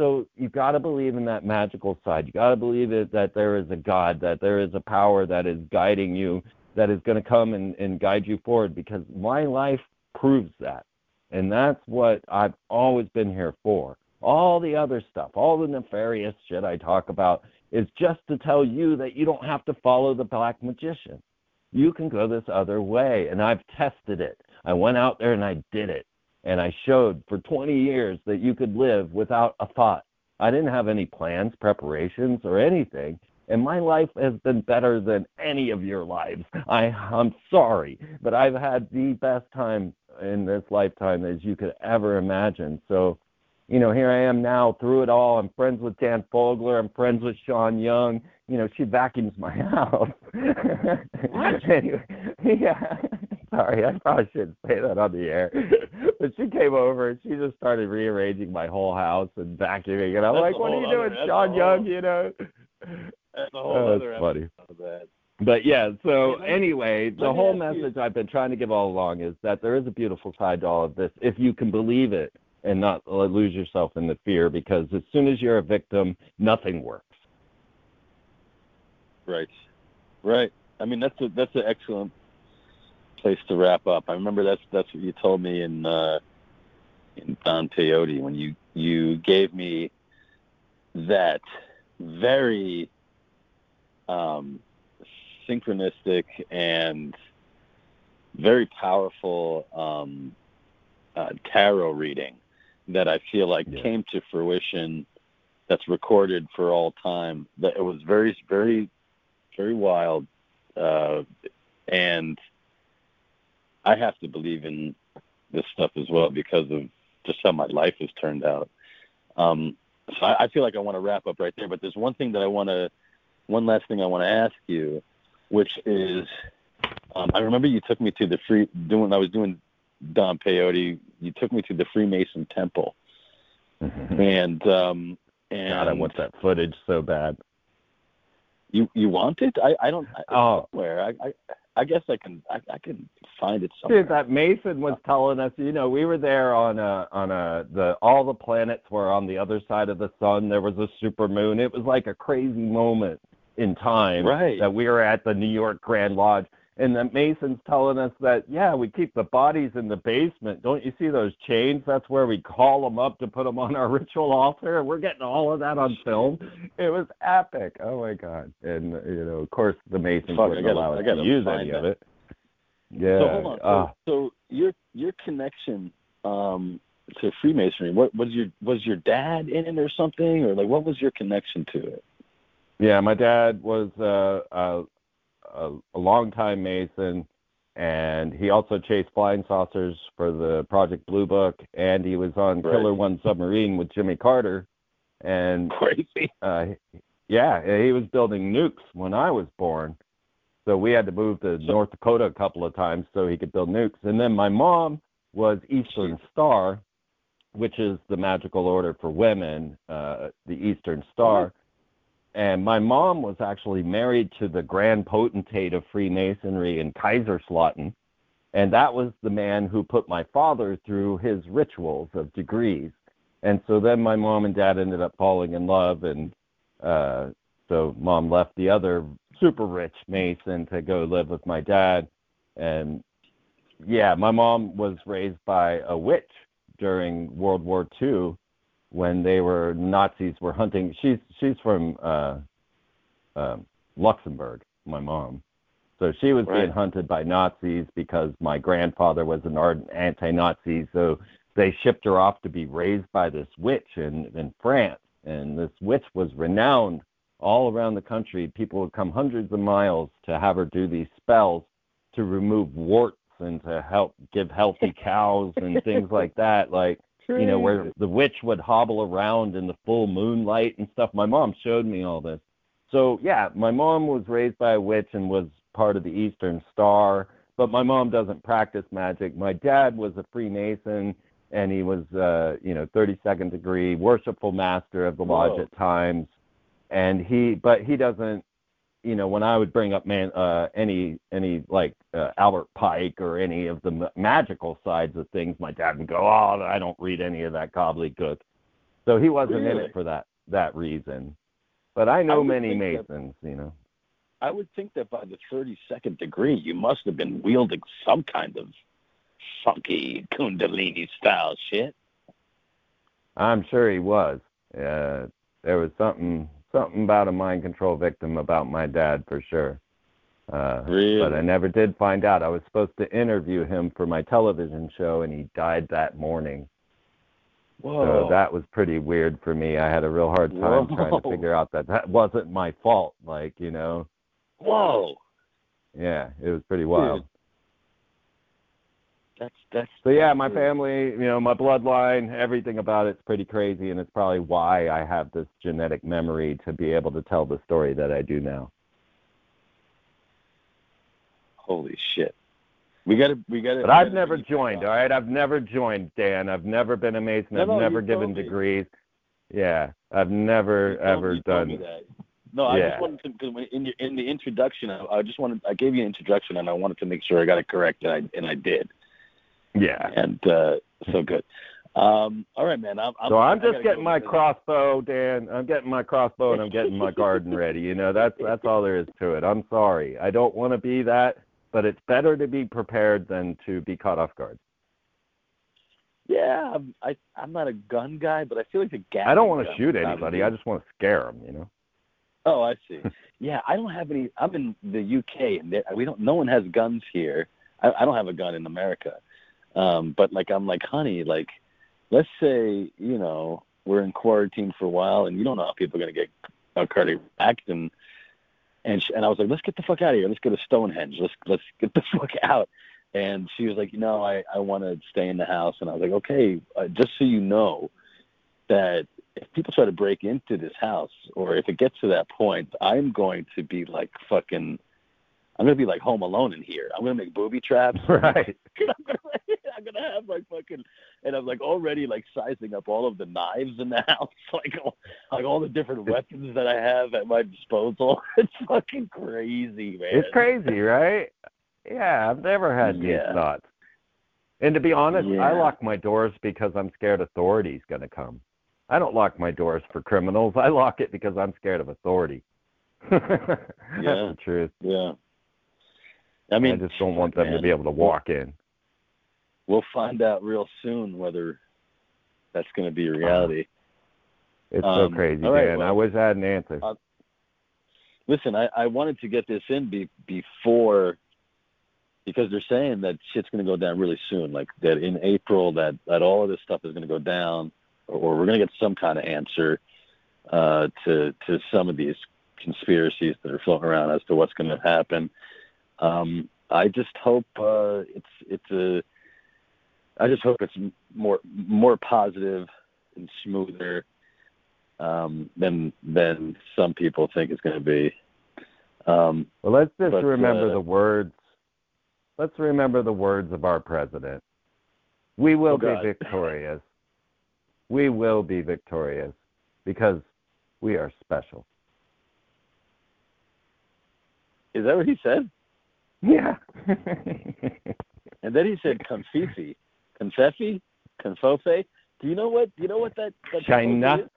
so you've got to believe in that magical side. You've got to believe it, that there is a God, that there is a power that is guiding you, that is going to come and, and guide you forward. Because my life proves that, and that's what I've always been here for. All the other stuff, all the nefarious shit I talk about, is just to tell you that you don't have to follow the black magician. You can go this other way, and I've tested it. I went out there and I did it and I showed for 20 years that you could live without a thought. I didn't have any plans, preparations, or anything. And my life has been better than any of your lives. I, I'm sorry, but I've had the best time in this lifetime as you could ever imagine. So, you know, here I am now through it all. I'm friends with Dan Fogler. I'm friends with Sean Young. You know, she vacuums my house. anyway, yeah. Sorry, I probably shouldn't say that on the air. but she came over and she just started rearranging my whole house and vacuuming. And I'm That's like, what are you other- doing, Sean Young? You know? That's a whole Oh, other funny. episode of that. But yeah, so anyway, the whole message I've been trying to give all along is that there is a beautiful side to all of this if you can believe it and not lose yourself in the fear because as soon as you're a victim, nothing works. Right, right. I mean, that's a that's an excellent place to wrap up. I remember that's that's what you told me in uh, in Don Peyote when you you gave me that very um, synchronistic and very powerful um, uh, tarot reading that I feel like Yeah. came to fruition. That's recorded for all time. That it was very, very, very wild, uh, and I have to believe in this stuff as well because of just how my life has turned out. Um, so I, I feel like I want to wrap up right there. But there's one thing that I want to, one last thing I want to ask you, which is, um, I remember you took me to the free doing. I was doing Don Peyote. You took me to the Freemason Temple, and um, and God, I want that footage so bad. you you want it? I I don't. I, Oh. somewhere. I, I I guess I can I, I can find it somewhere. Dude, that Mason was telling us, you know, we were there on a on a the all the planets were on the other side of the sun. There was a super moon. It was like a crazy moment in time Right. that we were at the New York Grand Lodge. And the Mason's telling us that, yeah, we keep the bodies in the basement. Don't you see those chains? That's where we call them up to put them on our ritual altar. We're getting all of that on film. It was epic. Oh my god! And you know, of course, the Masons Fuck, wouldn't allow us gotta use any that. of it. Yeah. So hold on. So, Ah. so your your connection um, to Freemasonry. What was your was your dad in it or something, or like what was your connection to it? Yeah, my dad was uh, a a longtime Mason, and he also chased flying saucers for the Project Blue Book, and he was on Right. Killer One submarine with Jimmy Carter, and Crazy. uh, yeah, he was building nukes when I was born. So we had to move to North Dakota a couple of times so he could build nukes. And then my mom was Eastern Star, which is the magical order for women, uh, the Eastern Star. And my mom was actually married to the grand potentate of Freemasonry in Kaiserslautern. And that was the man who put my father through his rituals of degrees. And so then my mom and dad ended up falling in love. And uh, so mom left the other super rich Mason to go live with my dad. And yeah, my mom was raised by a witch during World War II when they were Nazis were hunting. She's she's from uh, um Luxembourg, my mom. So she was being hunted by Nazis because my grandfather was an ardent anti-Nazi. So they shipped her off to be raised by this witch in in France, and this witch was renowned all around the country. People would come hundreds of miles to have her do these spells to remove warts and to help give healthy cows and things like that. Like you know, where the witch would hobble around in the full moonlight and stuff. My mom showed me all this. So yeah, my mom was raised by a witch and was part of the Eastern Star, but my mom doesn't practice magic. My dad was a Freemason and he was uh, you know, 32nd degree worshipful master of the lodge Whoa. at times. And he but he doesn't you know, when I would bring up man uh any any like uh, Albert Pike or any of the ma- magical sides of things, my dad would go, "Oh, I don't read any of that gobbledygook." So he wasn't in it for that that reason. But I know would many think that- Masons, you know. I would think that by the 32nd degree, you must have been wielding some kind of funky Kundalini style shit. I'm sure he was. Uh, there was something something about a mind control victim about my dad for sure. Uh, Really? But I never did find out. I was supposed to interview him for my television show, and he died that morning. Whoa. So that was pretty weird for me. I had a real hard time trying to figure out that that wasn't my fault. Like you know, Whoa. yeah, it was pretty wild. That's that's. So yeah, my family, you know, my bloodline, everything about it's pretty crazy, and it's probably why I have this genetic memory to be able to tell the story that I do now. Holy shit. We gotta. We gotta. But we I've gotta never joined. back All on. right, I've never joined, Dan. I've never been a Mason. No, I've no, never given degrees. Yeah, I've never You told- ever you told me done. that. No, I Yeah. just wanted to because in your, in the introduction, I, I just wanted I gave you an introduction and I wanted to make sure I got it correct and I and I did Yeah. and uh, so good. Um, all right, man. I'm, I'm, So I'm just getting my crossbow, Dan. I'm getting my crossbow and I'm getting my garden ready. You know, that's that's all there is to it. I'm sorry. I don't want to be that, but it's better to be prepared than to be caught off guard. Yeah, I'm, I I'm not a gun guy, but I feel like the gas. I don't want to shoot anybody. I just want to scare them. You know. Oh, I see. yeah, I don't have any. I'm in the UK, and we don't. No one has guns here. I, I don't have a gun in America. Um, but like, I'm like, honey, like, let's say you know we're in quarantine for a while, and you don't know how people are gonna get a cardiac and and sh- and I was like, let's get the fuck out of here. Let's go to Stonehenge. Let's let's get the fuck out. And she was like, no, I I want to stay in the house, and I was like, okay, uh, just so you know that if people try to break into this house or if it gets to that point, I'm going to be like fucking I'm gonna be like home alone in here. I'm gonna make booby traps. Right. I'm gonna I'm gonna have like fucking and I'm like already like sizing up all of the knives in the house, like all, like all the different weapons that I have at my disposal. It's fucking crazy, man. It's crazy, right? Yeah, I've never had Yeah. these thoughts. And to be honest, I lock my doors because I'm scared authority's going to come. I don't lock my doors for criminals. I lock it because I'm scared of authority. That's Yeah. the truth. Yeah. I mean, I just don't want them to be able to walk in. We'll find out real soon whether that's going to be reality. It's Um, so crazy, man. Dan. I well, wish I had an answer. uh, Listen, I, I wanted to get this in be, before because they're saying that shit's going to go down really soon. Like that in April, that that all of this stuff is going to go down, or, or we're going to get some kind of answer uh, to to some of these conspiracies that are floating around as to what's going to happen. Um, I just hope uh, it's it's a. I just hope it's more more positive and smoother um, than than some people think it's going to be. Um, Well, let's just But, remember uh, the words. Let's remember the words of our president. We will Oh, be victorious. We will be victorious because we are special. is that what he said? Yeah. And then he said confifi, confefi, confofe. Do you know what? Do you know what that? that China.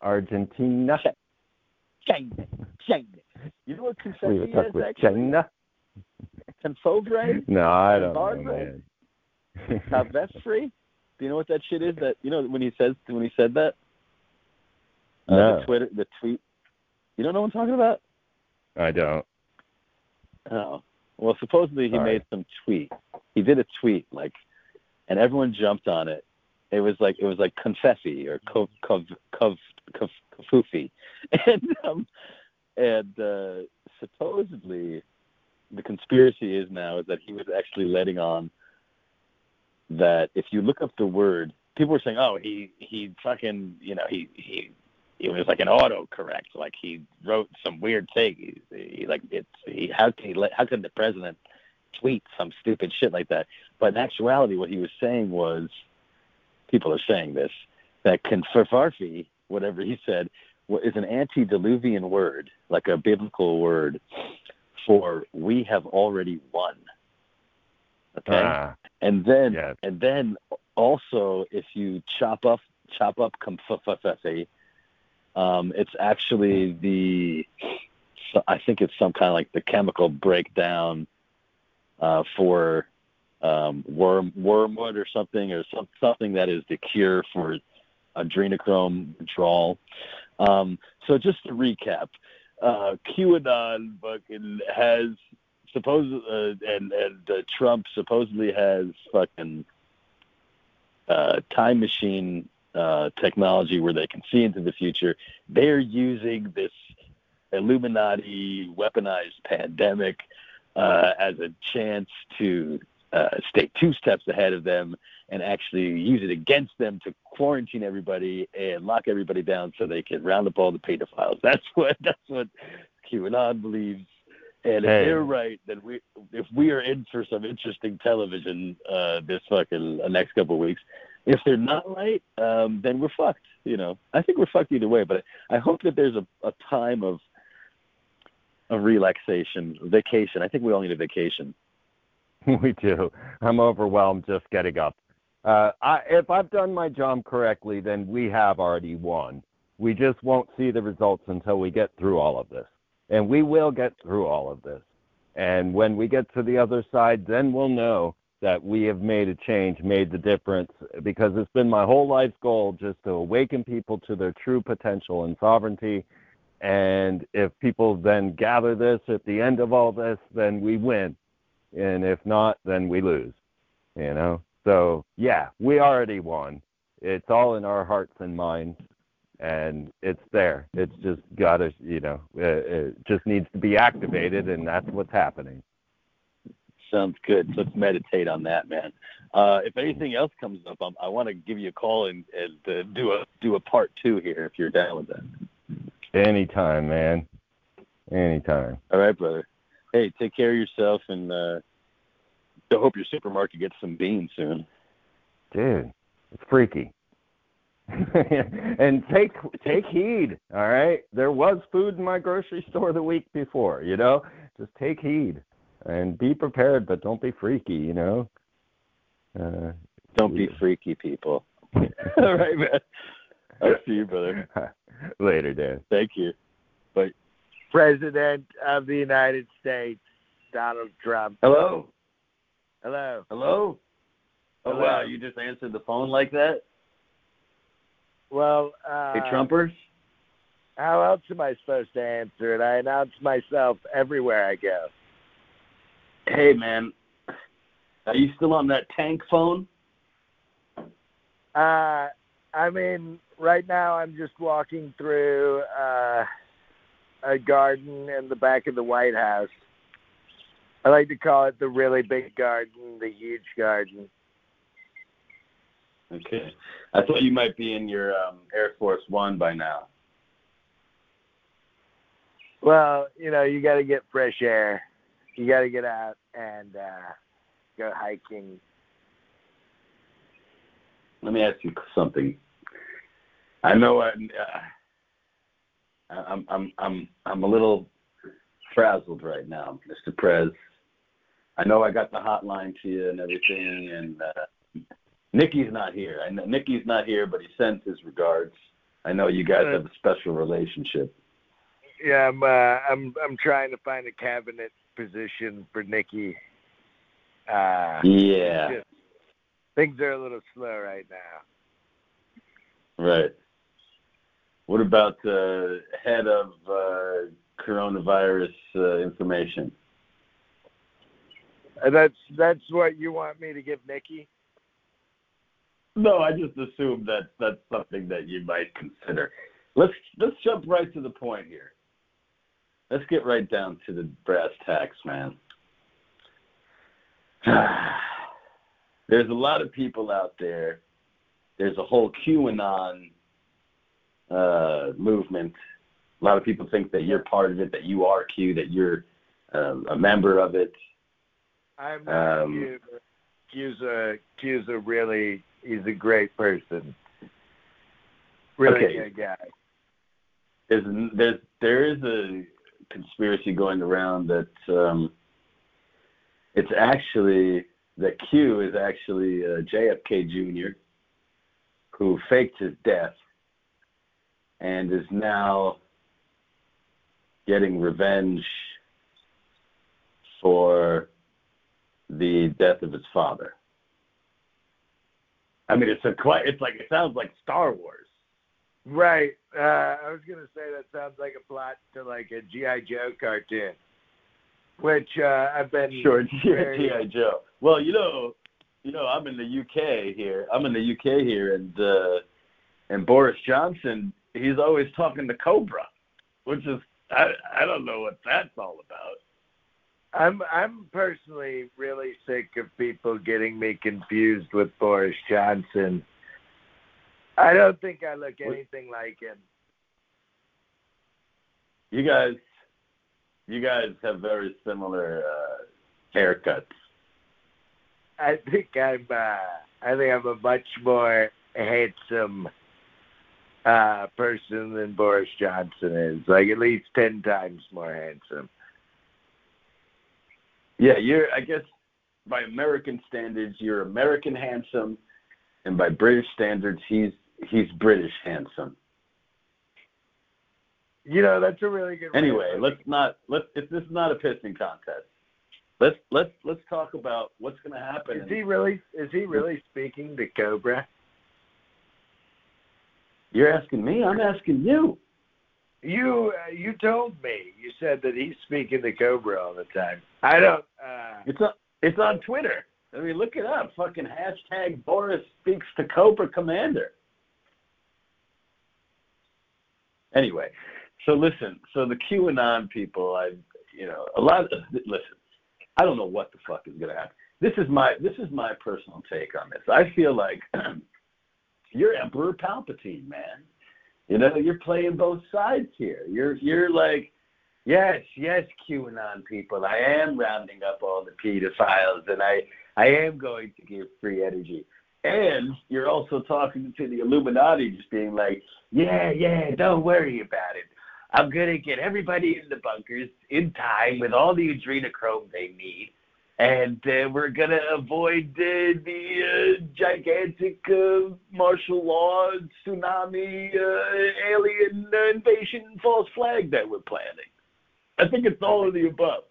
Argentina. China, China. You know what We were talking is with actually? China. Confovre, No, I don't know, man. Do you know what that shit is? That you know when he says when he said that. Uh, No. The Twitter, the tweet. You don't know what I'm talking about? I don't. Oh. Well, supposedly he Sorry. made some tweet. He did a tweet like, and everyone jumped on it. It was like it was like confetti or kov kafufi, and um, and uh, supposedly the conspiracy is now is that he was actually letting on that if you look up the word, people were saying, oh, he he fucking you know he he it was like an autocorrect, like he wrote some weird thing. He, he like it's he how can he let how could the president tweet some stupid shit like that? But in actuality, what he was saying was, people are saying this that confarfarfi, whatever he said, is an antediluvian word, like a biblical word for we have already won. Okay Ah, and then Yes. and then also if you chop up chop up kumfafafefe, um, it's actually the so I think it's some kind of like the chemical breakdown uh, for um, worm wormwood or something or some, something that is the cure for adrenochrome withdrawal. Um, so just to recap, uh, QAnon fucking has suppose uh, and and uh, Trump supposedly has fucking uh, time machine uh, technology where they can see into the future. They're using this Illuminati weaponized pandemic uh, as a chance to uh, stay two steps ahead of them and actually use it against them to quarantine everybody and lock everybody down so they can round up all the pedophiles. That's what that's what QAnon believes. And if Hey. they're right, then we if we are in for some interesting television uh, this fucking uh, next couple of weeks. If they're not right, um, then we're fucked. You know, I think we're fucked either way. But I hope that there's a, a time of of relaxation, vacation. I think we all need a vacation. we do. I'm overwhelmed just getting up. Uh, I, if I've done my job correctly, then we have already won. We just won't see the results until we get through all of this. And we will get through all of this. And when we get to the other side, then we'll know that we have made a change, made the difference, because it's been my whole life's goal just to awaken people to their true potential and sovereignty. And if people then gather this at the end of all this, then we win and if not, then we lose. You know. So yeah, we already won. It's all in our hearts and minds, and it's there. It's just got to, you know, uh, it just needs to be activated, and that's what's happening. Sounds good. Let's meditate on that, man. Uh, if anything else comes up, I'm, I want to give you a call and, and uh, do a do a part two here if you're down with that. Anytime, man. Anytime. All right, brother. Hey, take care of yourself, and uh, I hope your supermarket gets some beans soon. dude it's freaky and take take heed all right there was food in my grocery store the week before you know just take heed and be prepared but don't be freaky you know uh Don't be freaky, people. All right, man. I'll see you, brother. later dan Thank you. President of the United States, Donald Trump. Hello. Hello. Hello. Oh Hello. wow, you just answered the phone like that? Well, uh, Hey, Trumpers. how else am I supposed to answer it? I announce myself everywhere I go. Hey, man. Are you still on that tank phone? Uh, I mean, right now I'm just walking through uh, a garden in the back of the White House. I like to call it the really big garden, the huge garden. Okay. I thought you might be in your um, Air Force One by now. Well, you know, you got to get fresh air. You got to get out and uh, go hiking. Let me ask you something. I know I, uh, I'm I'm I'm I'm a little frazzled right now, Mr. Prez. I know I got the hotline to you and everything, and uh, Nikki's not here. I know Nikki's not here, but he sends his regards. I know you guys have a special relationship. Yeah, I'm. Uh, I'm. I'm trying to find a cabinet position for Nikki. Uh, Yeah, just- things are a little slow right now. right. What about uh, head of uh, coronavirus uh, information? Uh, That's that's what you want me to give Nikki. No, I just assumed that that's something that you might consider. Let's let's jump right to the point here. Let's get right down to the brass tacks, man. There's a lot of people out there. There's a whole QAnon uh, movement. A lot of people think that you're part of it, that you are Q, that you're um, a member of it. I'm not Um, Q. Q's a Q's a really he's a great person. Really Okay. good guy. there's there's there is a conspiracy going around that um, it's actually that Q is actually uh, JFK Jr. who faked his death and is now getting revenge for the death of his father. I mean, it's a quite. It's like it sounds like Star Wars. Right. Uh, I was gonna say that sounds like a plot to like a GI Joe cartoon, which uh, I've been Sure, GI Joe. Well, you know, you know, I'm in the UK here. I'm in the UK here, and uh, and Boris Johnson, he's always talking to Cobra, which is I I don't know what that's all about. I'm I'm personally really sick of people getting me confused with Boris Johnson. I don't think I look anything like him. You guys, you guys have very similar uh, haircuts. I think I'm uh, I think I'm a much more handsome uh person than Boris Johnson is. Like at least ten times more handsome. Yeah, you're. I guess by American standards, you're American handsome, and by British standards, he's he's British handsome. You know, that's a really good Anyway, let's not let's. If this is not a pissing contest, let's let's let's talk about what's going to happen. Is he really is he really speaking to Cobra? You're asking me. I'm asking you. You uh, you told me. You said that he's speaking to Cobra all the time. I don't uh It's on. It's on Twitter. I mean, look it up. Fucking hashtag Boris speaks to Cobra Commander. Anyway, so listen. So the QAnon people, I, you know, a lot. Of, listen, I don't know what the fuck is gonna happen. This is my this is my personal take on this. I feel like you're Emperor Palpatine, man. You know, you're playing both sides here. You're you're like, yes, yes, QAnon people. I am rounding up all the pedophiles, and I I am going to give free energy. And you're also talking to the Illuminati, just being like, yeah, yeah, don't worry about it. I'm gonna get everybody in the bunkers in time with all the adrenochrome they need, and uh, we're gonna avoid uh, the uh, gigantic uh, martial law tsunami uh, alien invasion false flag that we're planning. I think it's all of the above.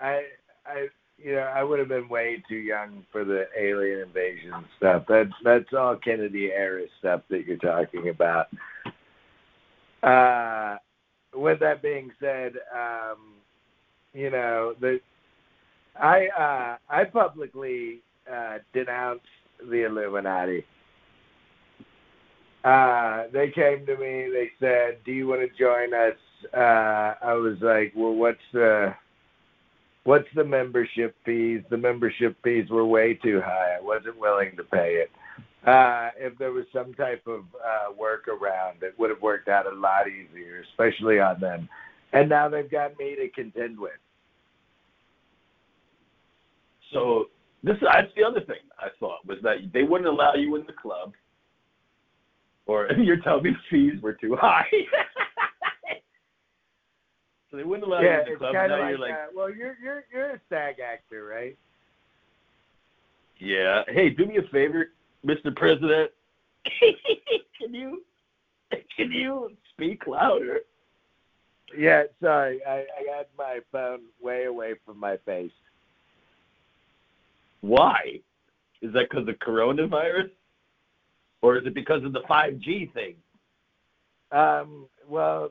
I I you know, I would have been way too young for the alien invasion stuff. That's that's all Kennedy era stuff that you're talking about. Uh with that being said, um, you know, the I uh I publicly uh denounced the Illuminati. Uh they came to me, they said, Do you want to join us? Uh I was like, Well what's the what's the membership fees? The membership fees were way too high. I wasn't willing to pay it. Uh, if there was some type of uh, workaround, it would have worked out a lot easier, especially on them. And now they've got me to contend with. So this that's the other thing I thought was that they wouldn't allow you in the club, or you're telling me the fees were too high. so they wouldn't allow yeah, you in the club. Now like, you're like, uh, well, you're you're you're a SAG actor, right? yeah. Hey, do me a favor, Mr. President. can you can you speak louder? Yeah, sorry, I, I got my phone way away from my face. Why? Is that because of coronavirus, or is it because of the 5G thing? Um, well,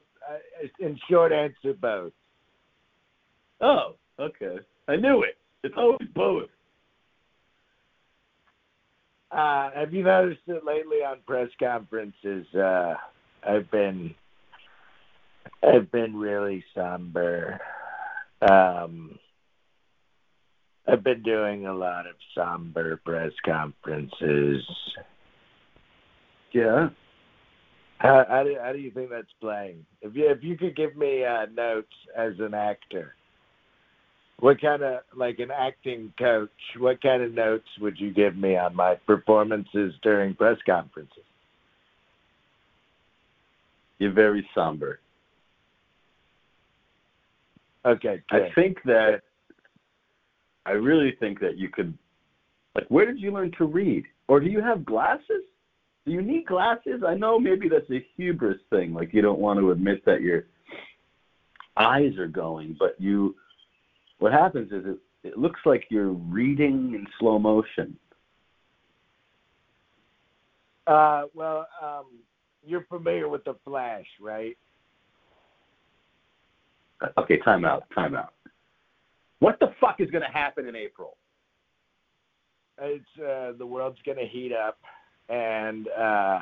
in short answer, both. Oh, okay. I knew it. It's always both. Uh, have you noticed that lately on press conferences, uh, I've been, I've been really somber. Um, I've been doing a lot of somber press conferences. Yeah. How, how, do, how do you think that's playing? If you if you could give me uh, notes as an actor, what kind of like an acting coach? What kind of notes would you give me on my performances during press conferences? You're very somber. Okay, I think that I really think that you could like where did you learn to read? Or do you have glasses? Do you need glasses? I know maybe that's a hubris thing, like you don't want to admit that your eyes are going, but you what happens is it it looks like you're reading in slow motion. Uh, well, um, you're familiar with the Flash, right? Okay, time out, time out. What the fuck is going to happen in April? It's uh, the world's going to heat up, and uh,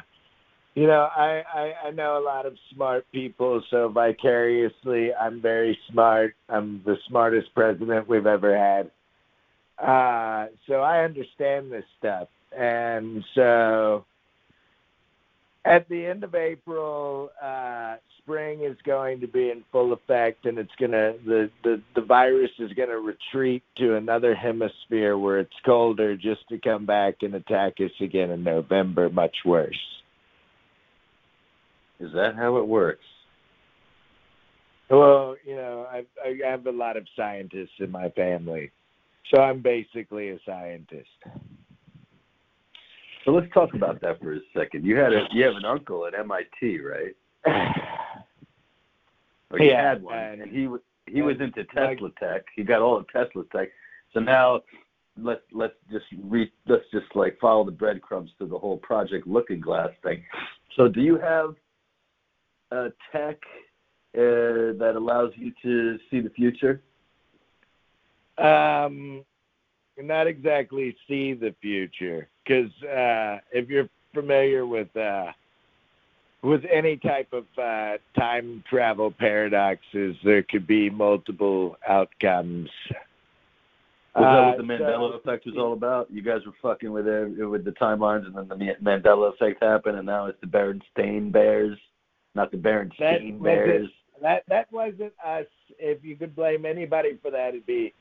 you know, I, I I know a lot of smart people, so vicariously, I'm very smart. I'm the smartest president we've ever had. Uh, so I understand this stuff, and so at the end of April, uh, spring is going to be in full effect, and it's gonna the the the virus is gonna retreat to another hemisphere where it's colder, just to come back and attack us again in November, much worse. Is that how it works? Well, you know, I I have a lot of scientists in my family, so I'm basically a scientist. So let's talk about that for a second. You had a you have an uncle at MIT, right? Or you Yeah, had one, and- and he was he was into Tesla tech. He got all of Tesla tech. So now let's let's just re, let's just like follow the breadcrumbs to the whole Project Looking Glass thing. So do you have a tech uh, that allows you to see the future? Um, not exactly see the future, because uh, if you're familiar with uh, with any type of uh, time travel paradoxes, there could be multiple outcomes. Was that Uh, what the Mandela so- effect was all about? You guys were fucking with it, with the timelines, and then the Mandela effect happened, and now it's the Berenstain Bears, not the Berenstain That Bears. That that wasn't us. If you could blame anybody for that, it'd be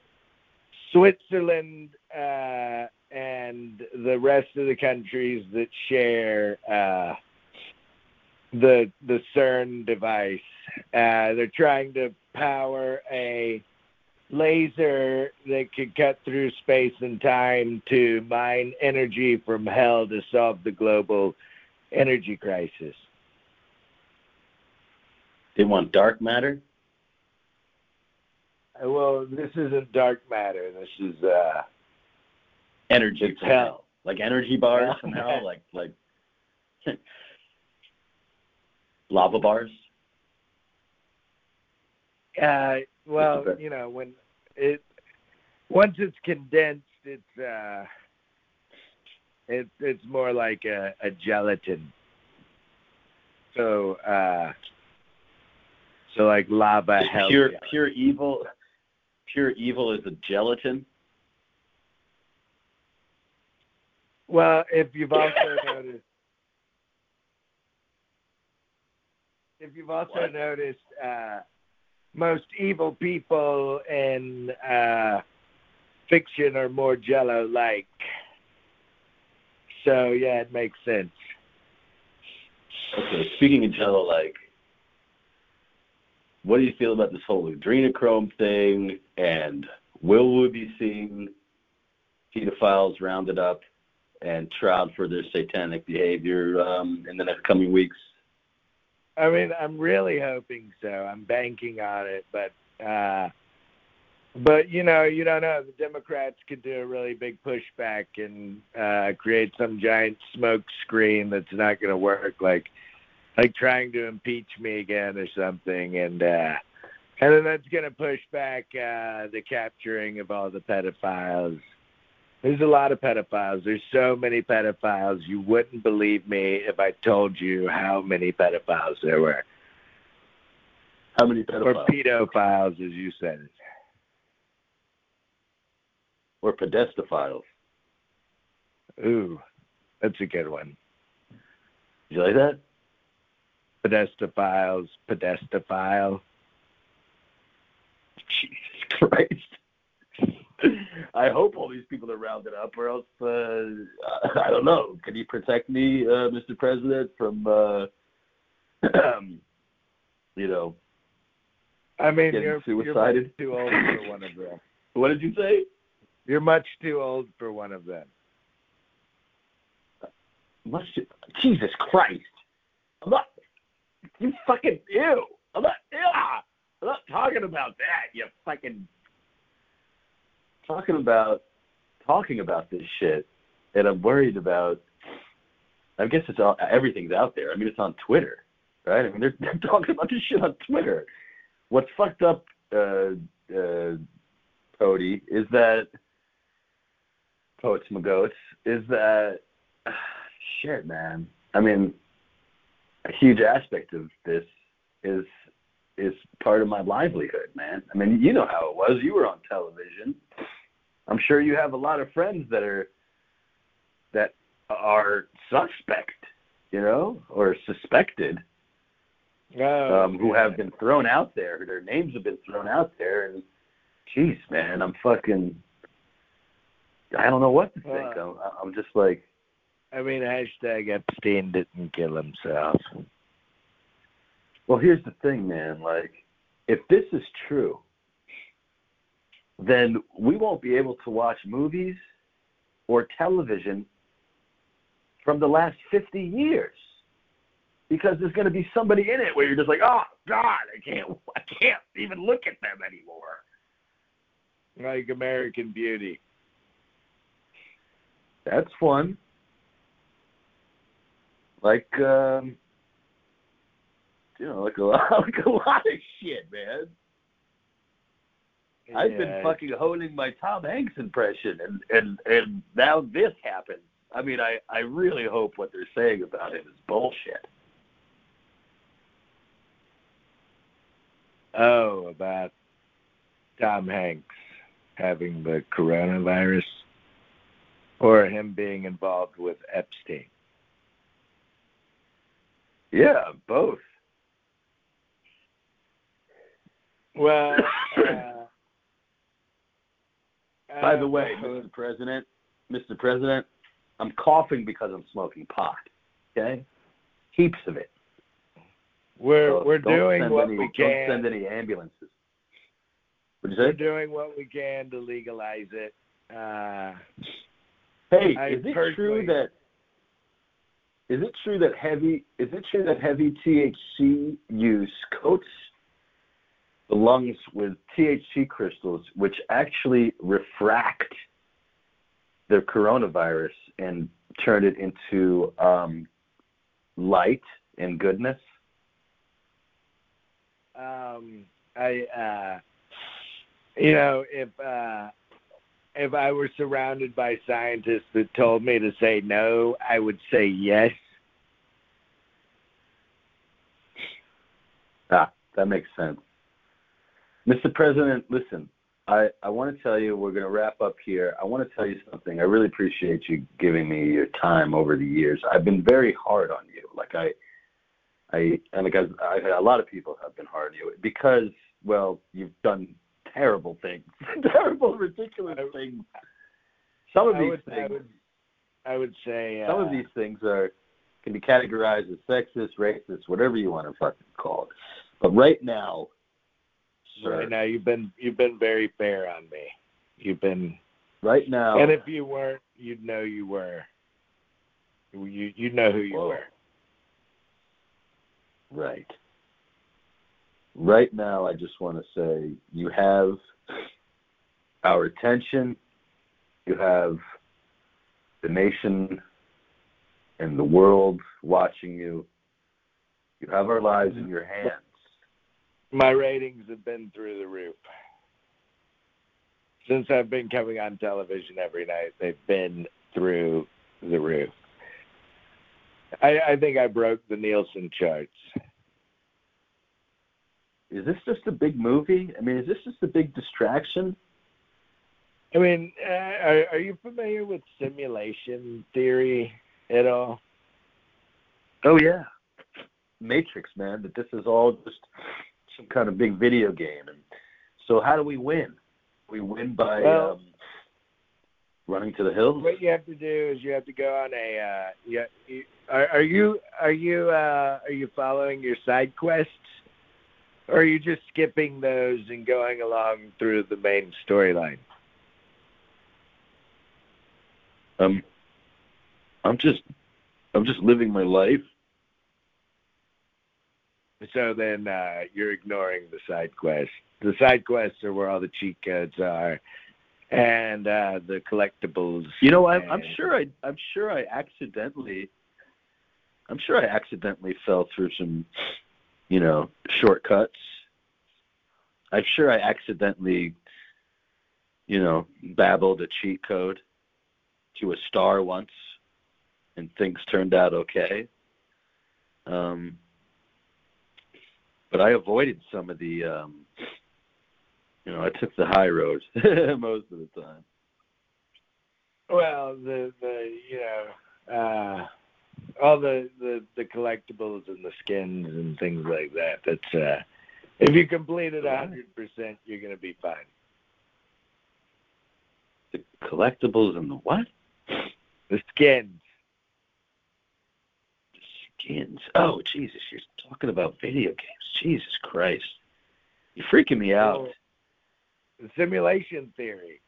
Switzerland uh, and the rest of the countries that share uh, the the CERN device. Uh, they're trying to power a laser that could cut through space and time to mine energy from hell to solve the global energy crisis. They want dark matter. Uh, Well, this isn't dark matter. This is uh Energy It's hell. like energy bars from like like lava bars. uh well, you know, when it once it's condensed it's uh it it's more like a, a gelatin. So uh so like lava hell pure gelatin. pure evil. Pure evil is a gelatin. Well, if you've also noticed, if you've also What? noticed, uh, most evil people in uh, fiction are more Jello-like. So yeah, it makes sense. Okay, speaking of Jello, like, what do you feel about this whole adrenochrome thing? And will we be seeing pedophiles rounded up and tried for their satanic behavior um, in the next coming weeks? I mean, I'm really hoping so. I'm banking on it, but uh but you know, you don't know. The Democrats could do a really big pushback and uh create some giant smoke screen that's not going to work like like trying to impeach me again or something and uh And then that's going to push back uh, the capturing of all the pedophiles. There's a lot of pedophiles. There's so many pedophiles. You wouldn't believe me if I told you how many pedophiles there were. How many pedophiles? Or pedophiles? as you said it. Or pedestophiles? Ooh, that's a good one. Did you like that? Pedestophiles, pedestophile. Jesus Christ. I hope all these people are rounded up, or else uh, I don't know. Can you protect me, uh, Mr. President, from uh, you know? I mean, you're, you're much too old for one of them. What did you say? You're much too old for one of them. Much too, Jesus Christ! I'm not. You fucking ew! I'm not. Yeah, I'm not talking about that. You fucking talking about talking about this shit, and I'm worried about. I guess it's all everything's out there. I mean, it's on Twitter, right? I mean, they're, they're talking about this shit on Twitter. What's fucked up, uh, uh, Cody, is that Poets Magoats is that shit, man. I mean, a huge aspect of this is is part of my livelihood, man. I mean, you know how it was. You were on television. I'm sure you have a lot of friends that are that are suspect, you know, or suspected, Oh, um, who have been thrown out there. Their names have been thrown out there, and jeez, man, I'm fucking. I don't know what to think. I'm, I'm just like, I mean, hashtag Epstein didn't kill himself. Well, here's the thing, man. Like, if this is true, then we won't be able to watch movies or television from the last 50 years because there's going to be somebody in it where you're just like, oh God, I can't, I can't even look at them anymore. Like American Beauty. That's fun. Like, um, you know, like a lot, like a lot of shit, man. I've been fucking honing my Tom Hanks impression, and and and now this happens. I mean, I I really hope what they're saying about him is bullshit. Oh, about Tom Hanks having the coronavirus or him being involved with Epstein. Yeah, both. Well, uh, By uh, the way, Mr. President, Mr. President, I'm coughing because I'm smoking pot. Okay, heaps of it. we're So we're doing what any, we can. Don't send any ambulances. We're doing what we can to legalize it. Uh, Hey, I is it true that is it true that heavy is it true that heavy THC use coats the lungs with THC crystals, which actually refract the coronavirus and turn it into um, light and goodness? um, I, uh, you know, if uh, if I were surrounded by scientists that told me to say no, I would say yes. Ah, that makes sense. Mr. President, listen, I, I want to tell you, we're going to wrap up here. I want to tell you something. I really appreciate you giving me your time over the years. I've been very hard on you. Like I, I, and like I, I, a lot of people have been hard on you because, well, you've done terrible things, terrible, ridiculous things. Some of I these would, I things, would, I would say uh, some of these things are can be categorized as sexist, racist, whatever you want to fucking call it. But right now, sir, right now you've been you've been very fair on me. You've been, right now, and if you weren't, you'd know you were. You you know who you Whoa. were. right, right now, I just want to say you have our attention. You have the nation and the world watching you. You have our lives in your hands. My ratings have been through the roof. Since I've been coming on television every night, they've been through the roof. I, I think I broke the Nielsen charts. Is this just a big movie? I mean, is this just a big distraction? I mean, uh, are, are you familiar with simulation theory at all? Oh yeah, Matrix, man. That this is all just some kind of big video game. And so, how do we win? We win by Well- um, running to the hills. What you have to do is you have to go on a. Uh, you, you, are, are you are you uh, are you following your side quests, or are you just skipping those and going along through the main storyline? Um, I'm just, I'm just living my life. So then uh, you're ignoring the side quests. The side quests are where all the cheat codes are, and uh, the collectibles. You know, I'm, I'm sure I, I'm sure I accidentally, I'm sure I accidentally fell through some, you know, shortcuts. I'm sure I accidentally, you know, babbled a cheat code to a star once, and things turned out okay. Um, but I avoided some of the, um, you know, I took the high road most of the time. Well, the the you know uh, all the, the the collectibles and the skins and things like that. That's uh, if you complete it a hundred percent, you're gonna be fine. The collectibles and the what? The skins. The skins. Oh, Jesus, you're talking about video games. Jesus Christ. You're freaking me out. The simulation theory.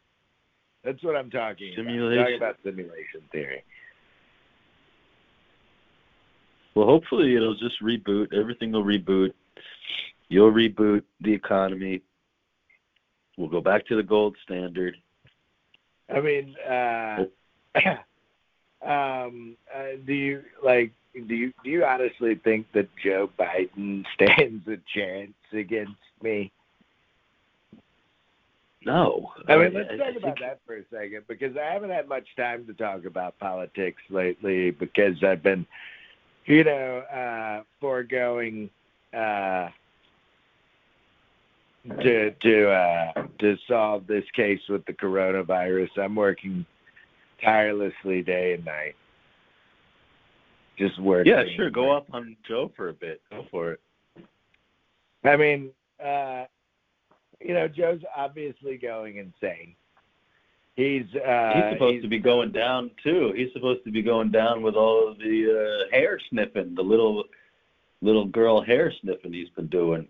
That's what I'm talking about. I'm talking about simulation theory. Well, hopefully it'll just reboot. Everything will reboot. You'll reboot the economy. We'll go back to the gold standard. I mean, uh, um, uh, do you like? Do you do you honestly think that Joe Biden stands a chance against me? No. I mean, let's I talk think- about that for a second because I haven't had much time to talk about politics lately because I've been, you know, uh, foregoing uh, to to uh, to solve this case with the coronavirus. I'm working tirelessly day and night, just working. Yeah, sure. Go up on Joe for a bit. Go for it. I mean, uh, you know, Joe's obviously going insane. He's uh, He's supposed to be going down too. He's supposed to be going down with all of the uh, hair sniffing, the little little girl hair sniffing he's been doing.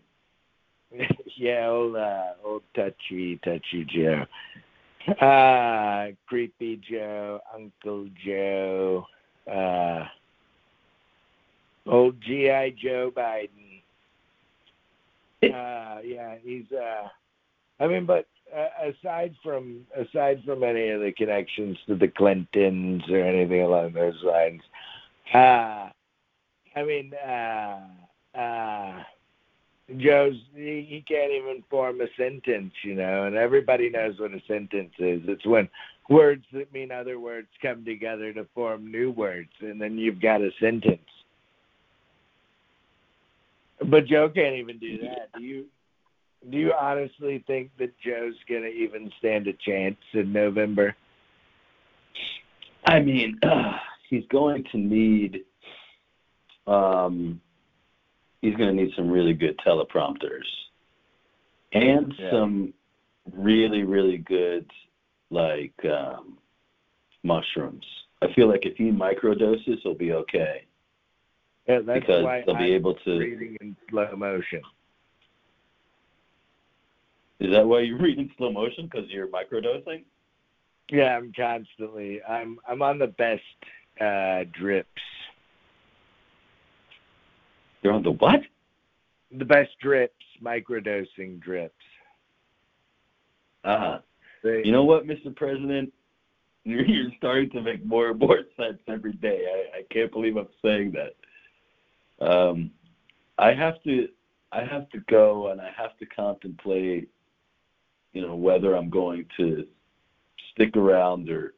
yeah, old uh, old touchy touchy Joe. Uh creepy Joe, Uncle Joe, uh old G.I. Joe Biden. Uh yeah, he's uh I mean but uh, aside from aside from any of the connections to the Clintons or anything along those lines, uh I mean uh uh Joe's he, he can't even form a sentence, you know, and everybody knows what a sentence is. It's when words that mean other words come together to form new words, and then you've got a sentence. But Joe can't even do that. Do you? Do you honestly think that Joe's gonna even stand a chance in November? I mean, uh, he's going to need um he's going to need some really good teleprompters and Yeah. some really really good like um mushrooms. I feel like if he microdoses, he'll be okay Yeah, that's because why they'll be I'm able to. reading in slow motion. Is that why you read in slow motion? Because you're microdosing? Yeah, I'm constantly. I'm I'm on the best uh drips. You're on the what? The best drips, microdosing drips. Ah, They, you know what, Mr. President? You're, you're starting to make more and more sense every day. I, I can't believe I'm saying that. Um, I have to. I have to go and I have to contemplate, you know, whether I'm going to stick around or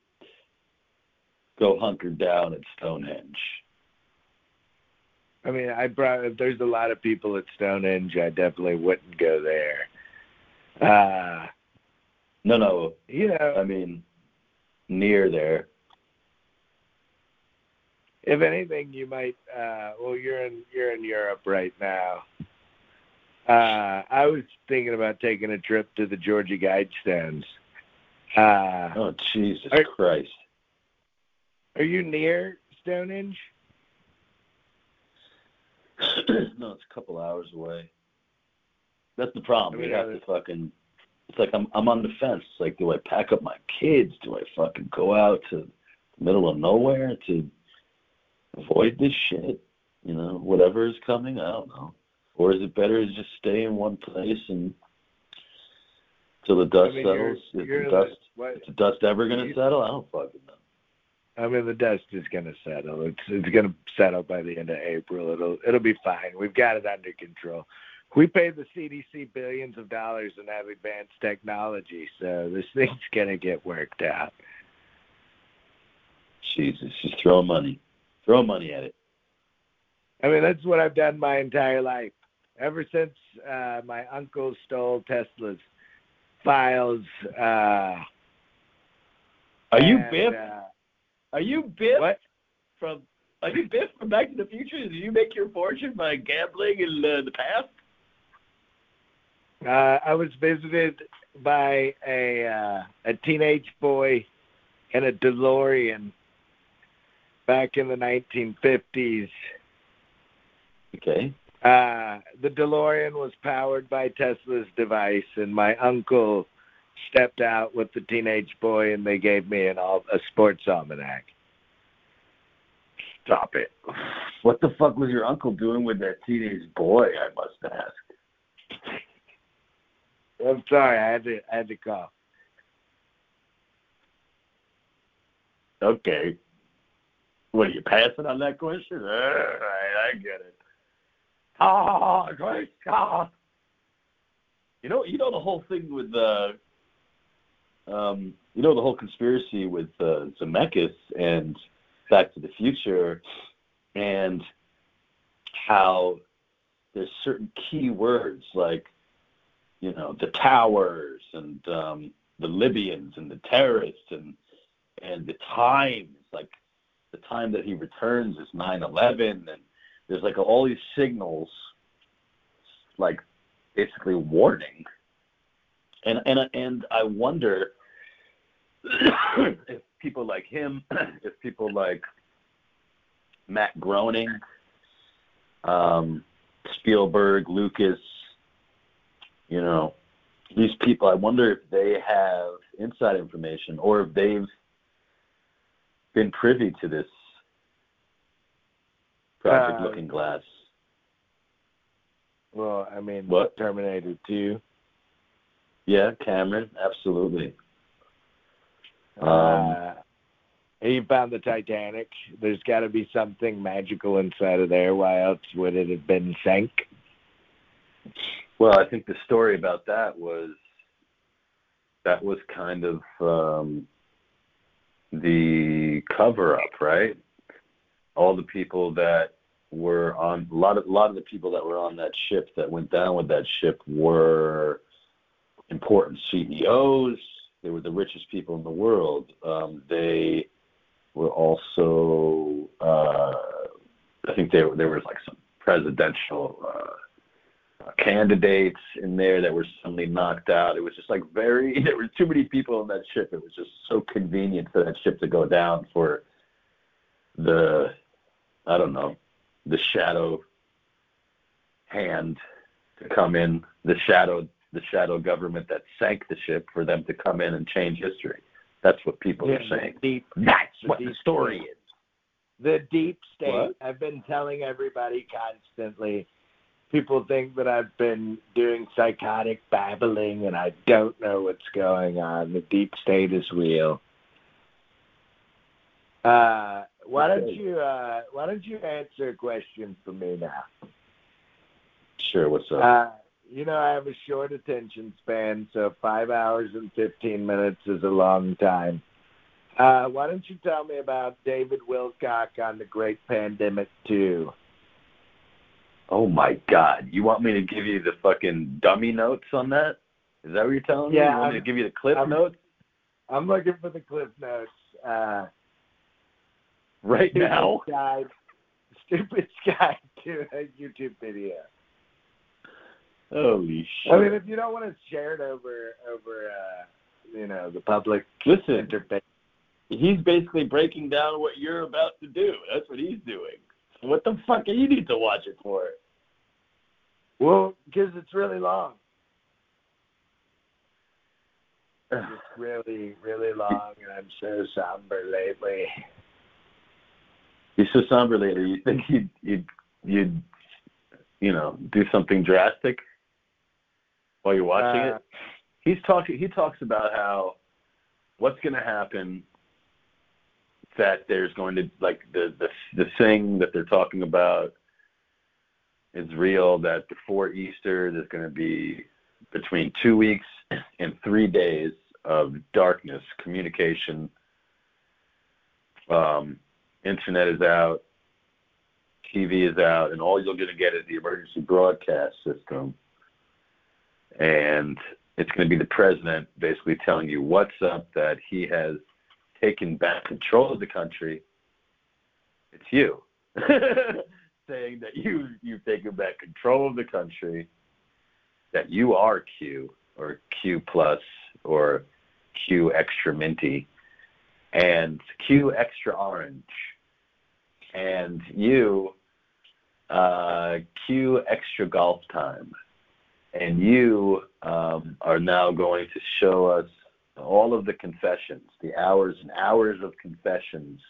go hunker down at Stonehenge. I mean, I brought. If there's a lot of people at Stonehenge, I definitely wouldn't go there. Uh, No, no, you know, I mean near there. if anything, you might. Uh, well, you're in you're in Europe right now. Uh, I was thinking about taking a trip to the Georgia Guidestones. Uh, Oh Jesus Are- Christ! are you near Stonehenge? no, it's a couple hours away. That's the problem. I mean, we have to fucking. It's like I'm I'm on the fence. It's like, do I pack up my kids? Do I fucking go out to the middle of nowhere to avoid this shit? You know, whatever is coming, I don't know. Or is it better to just stay in one place and till the dust I mean, you're- settles? Is you're the the- dust what- is the dust ever gonna settle? I don't fucking know. I mean, the dust is going to settle. It's it's going to settle by the end of April. It'll it'll be fine. We've got it under control. We pay the CDC billions of dollars and have advanced technology, so this thing's going to get worked out. Jesus, just throw money. Throw money at it. I mean, that's what I've done my entire life. Ever since uh, my uncle stole Tesla's files. Uh, Are you and, Biff? Uh, Are you Biff what? from Are you Biff from Back to the Future? Did you make your fortune by gambling in uh, the past? Uh, I was visited by a uh, a teenage boy in a DeLorean back in the 1950s. Okay. Uh, the DeLorean was powered by Tesla's device, and my uncle stepped out with the teenage boy, and they gave me an all a sports almanac. Stop it! What the fuck was your uncle doing with that teenage boy? I must ask. I'm sorry, I had to I had to call. Okay. What are you passing on that question? All right, I get it. Ah, great God. You know, you know the whole thing with the, um, you know the whole conspiracy with uh, Zemeckis and Back to the Future, and how there's certain key words like, you know, the towers and um, the Libyans and the terrorists and and the time is like the time that he returns is 9/11 and there's like all these signals like basically warning. And and and I wonder if people like him if people like Matt Groening um Spielberg Lucas you know these people I wonder if they have inside information or if they've been privy to this Uh, Looking Glass. Well, I mean, What? Terminator 2. Yeah, Cameron, absolutely. Um, Uh, he found the Titanic. There's got to be something magical inside of there. Why else would it have been sank? Well, I think the story about that was that was kind of um, the cover up, right? All the people that were on a lot of a lot of the people that were on that ship that went down with that ship were important CEOs. They were the richest people in the world. Um, they were also, uh, I think there there was like some presidential. Uh, uh, candidates in there that were suddenly knocked out. It was just like very. There were too many people on that ship. It was just so convenient for that ship to go down for the, I don't know, the shadow hand to come in, the shadow, the shadow government that sank the ship for them to come in and change history. That's what people are saying. Deep, That's the what the deep story state. is. the deep state. What? I've been telling everybody constantly. People think that I've been doing psychotic babbling and I don't know what's going on. The deep state is real. Uh, why don't you uh, why don't you answer a question for me now? Sure. What's up? Uh, you know, I have a short attention span, so five hours and 15 minutes is a long time. Uh, why don't you tell me about David Wilcock on the Great Pandemic 2? oh my God! You want me to give you the fucking dummy notes on that? Is that what you're telling me? Yeah, You want I'm- to give you the clip I'm- notes I'm looking for the clip notes. Uh, right stupid now? Guide, stupid guide to a YouTube video. Holy shit! I mean, if you don't want to share it over over, uh, you know, the public Listen, interface. he's basically breaking down what you're about to do. That's what he's doing. So what the fuck do you need to watch it for? Well, because it's really long. It's really, really long, and I'm so somber lately. You're so somber lately. You think you'd you'd you'd you know do something drastic while you're watching Uh, it? He's talking. He talks about how what's going to happen. That there's going to like the the the thing that they're talking about is real. That before Easter, there's going to be between two weeks and three days of darkness, communication. Um, internet is out, TV is out, and all you're going to get is the emergency broadcast system. And it's going to be the president basically telling you what's up, that he has taken back control of the country. It's you. Saying that you, you've taken back control of the country, that you are Q or Q plus or Q extra minty and Q extra orange and you uh, Q extra golf time and you um, are now going to show us all of the confessions the hours and hours of confessions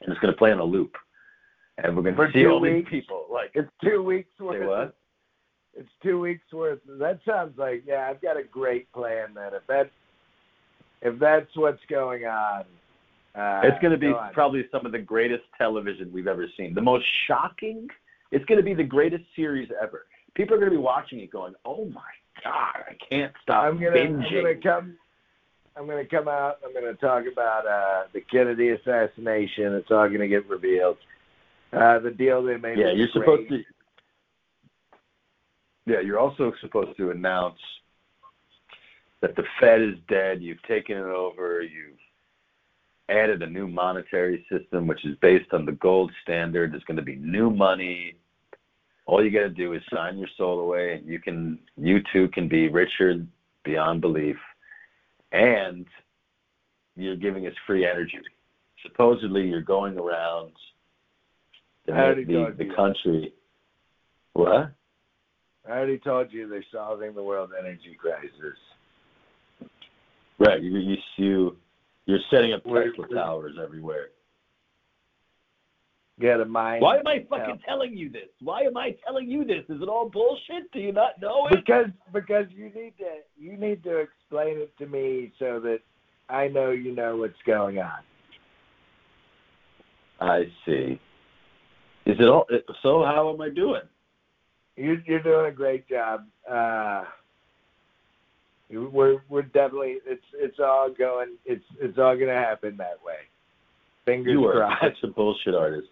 and it's going to play on a loop and we're going For to see two all these people like It's two weeks worth. what It's two weeks worth. That sounds like yeah. I've got a great plan. Then if that if that's what's going on, uh, It's going to be probably some of the greatest television we've ever seen. The most shocking. It's going to be the greatest series ever. People are going to be watching it, going, "Oh my god, I can't stop I'm gonna I'm gonna come. I'm gonna come out. I'm gonna talk about uh, the Kennedy assassination. It's all gonna get revealed. Uh, the deal they made. yeah, you're Drake. supposed to. Yeah, you're also supposed to announce that the Fed is dead. You've taken it over. You've added a new monetary system, which is based on the gold standard. There's going to be new money. All you got to do is sign your soul away, and you can, you too, can be richer beyond belief. And you're giving us free energy. Supposedly, you're going around to I the, the country. What? I already told you they're solving the world energy crisis. Right. You you you you're setting up Tesla towers everywhere. Get a mind. Why am I fucking telling you this? Why am I telling you this? Is it all bullshit? Do you not know it? Because because you need to you need to explain it to me so that I know you know what's going on. I see. Is it all so? How am I doing? You, you're doing a great job. Uh, we're we're definitely it's it's all going it's it's all going to happen that way. Fingers You are crossed. such a bullshit artist.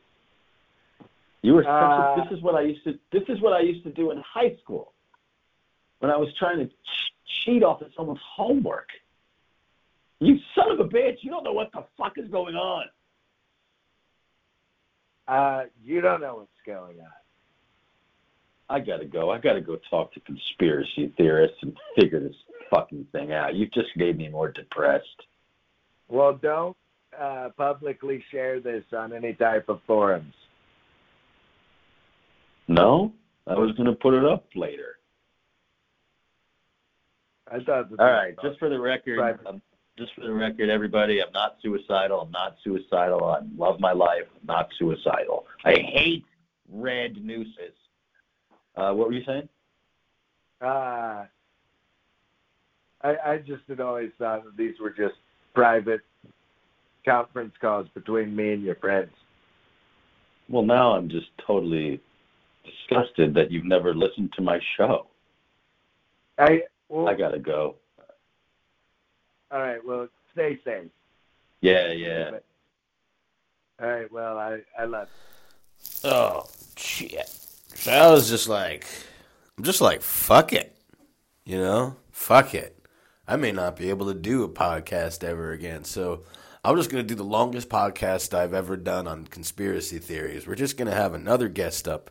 You were such Uh, a, this is what I used to this is what I used to do in high school when I was trying to ch- cheat off of someone's homework. You son of a bitch! You don't know what the fuck is going on. Uh, you don't know what's going on. I gotta go. I gotta go talk to conspiracy theorists and figure this fucking thing out. You've just made me more depressed. Well, don't uh, publicly share this on any type of forums. No, I was gonna put it up later. I thought. All this just for the record, Right. um, just for the record, everybody, I'm not suicidal. I'm not suicidal. I love my life. I'm not suicidal. I hate red nooses. Uh, what were you saying? Uh, I, I just had always thought that these were just private conference calls between me and your friends. Well, now I'm just totally disgusted that you've never listened to my show. I well, I gotta go. all right. Well, stay safe. Yeah, yeah. All right. Well, I I love. You. Oh shit! So I was just like, I'm just like, fuck it, you know, fuck it. I may not be able to do a podcast ever again, so I'm just gonna do the longest podcast I've ever done on conspiracy theories. We're just gonna have another guest up.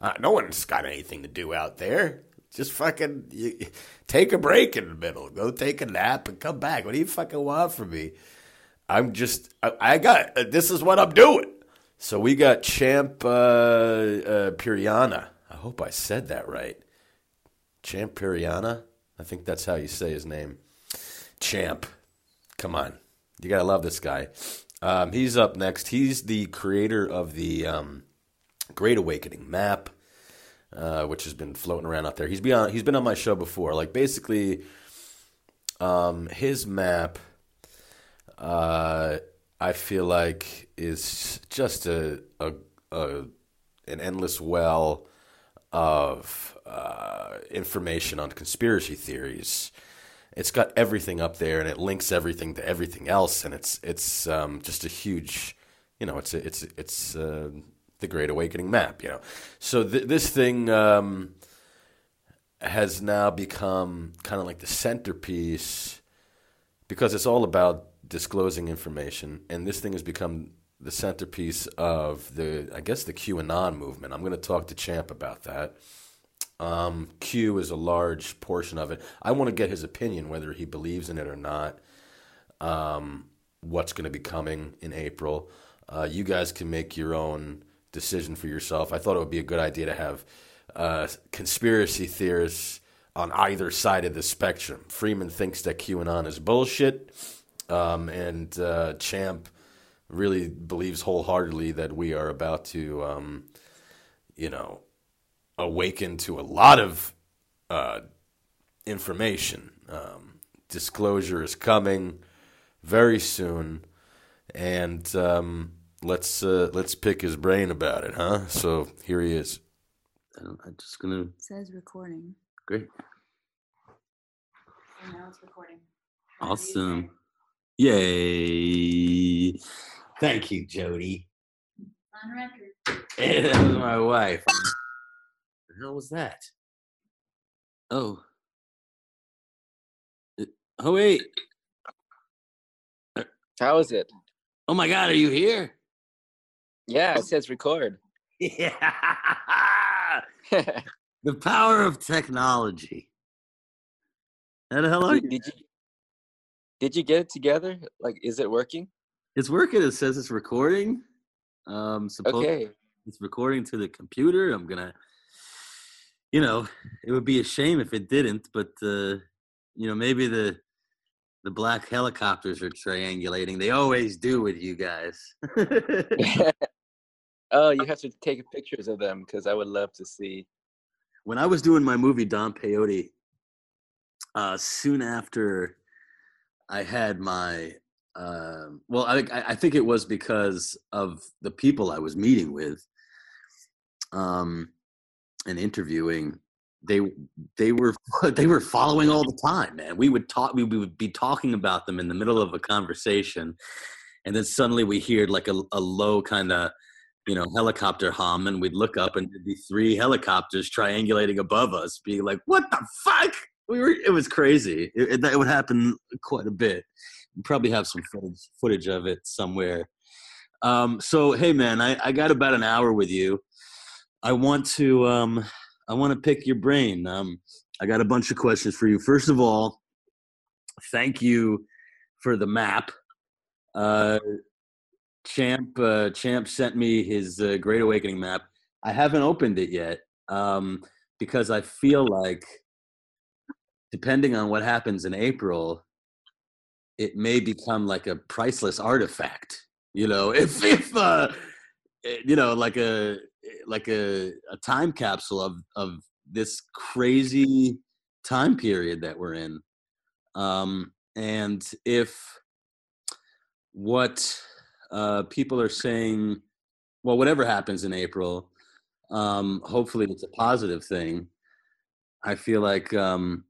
Uh, no one's got anything to do out there. Just fucking you, take a break in the middle. Go take a nap and come back. What do you fucking want from me? I'm just, I, I got, this is what I'm doing. So we got Champ uh, uh, Piriana. I hope I said that right. Champ Piriana? I think that's how you say his name. Champ. Come on. You got to love this guy. Um, he's up next. He's the creator of the um, Great Awakening map, uh, which has been floating around out there. He's been on, he's been on my show before. Like, basically, um, his map uh, I feel like is just a, a, a an endless well of uh, information on conspiracy theories. It's got everything up there, and it links everything to everything else, and it's it's um, just a huge, you know, it's a, it's it's uh, the Great Awakening map, you know. So th- this thing um, has now become kind of like the centerpiece because it's all about disclosing information, and this thing has become the centerpiece of the, I guess, the QAnon movement. I'm going to talk to Champ about that. Um, Q is a large portion of it. I want to get his opinion, whether he believes in it or not. Um, what's going to be coming in April? Uh, you guys can make your own decision for yourself. I thought it would be a good idea to have uh, conspiracy theorists on either side of the spectrum. Freeman thinks that QAnon is bullshit. Um, and uh, Champ really believes wholeheartedly that we are about to, um, you know, awaken to a lot of uh, information. Um, disclosure is coming very soon, and um, let's uh, let's pick his brain about it, huh? So here he is. I'm just gonna. It says recording. Great. So now it's recording. Awesome. Yay. Thank you, Jody. On record. that was my wife. The hell was that? Oh. Uh, Oh wait. How is it? Oh my god, are you here? Yeah, it says record. Yeah. the power of technology. How the hell are did, did you did you get it together? Like, is it working? It's working. It says it's recording. Um, Okay. it's recording to the computer. I'm gonna, you know, it would be a shame if it didn't. But uh, you know, maybe the the black helicopters are triangulating. They always do with you guys. oh, you have to take pictures of them because I would love to see. when I was doing my movie Don Peyote, uh, soon after I had my, uh, well, I, I I think it was because of the people I was meeting with um, and interviewing. They they were they were following all the time, man. We would talk. We would be talking about them in the middle of a conversation, and then suddenly we heard like a, a low kind of you know, helicopter hum, and we'd look up and there'd be three helicopters triangulating above us, being like, "What the fuck?" We were. It was crazy. It, it, that would happen quite a bit. Probably have some footage footage of it somewhere. Um, so, hey, man, I, I got about an hour with you. I want to. Um, I want to pick your brain. Um, I got a bunch of questions for you. First of all, thank you for the map. Uh, Champ uh, Champ sent me his uh, Great Awakening map. I haven't opened it yet um, because I feel like, depending on what happens in April, it may become like a priceless artifact. You know, if if uh, eh, you know, like a like a, a time capsule of of this crazy time period that we're in, um, and if what uh, people are saying, well, whatever happens in April, Um, hopefully, it's a positive thing. I feel like um,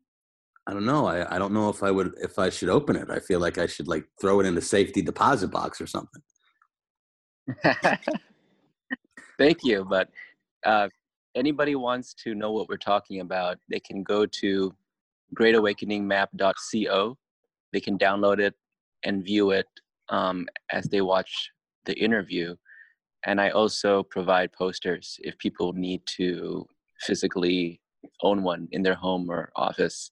I don't know. I, I don't know if I would if I should open it. I feel like I should like throw it in the safety deposit box or something. Thank you. But uh, anybody wants to know what we're talking about, they can go to greatawakeningnmap.co. They can download it and view it um, as they watch the interview. And I also provide posters if people need to physically own one in their home or office.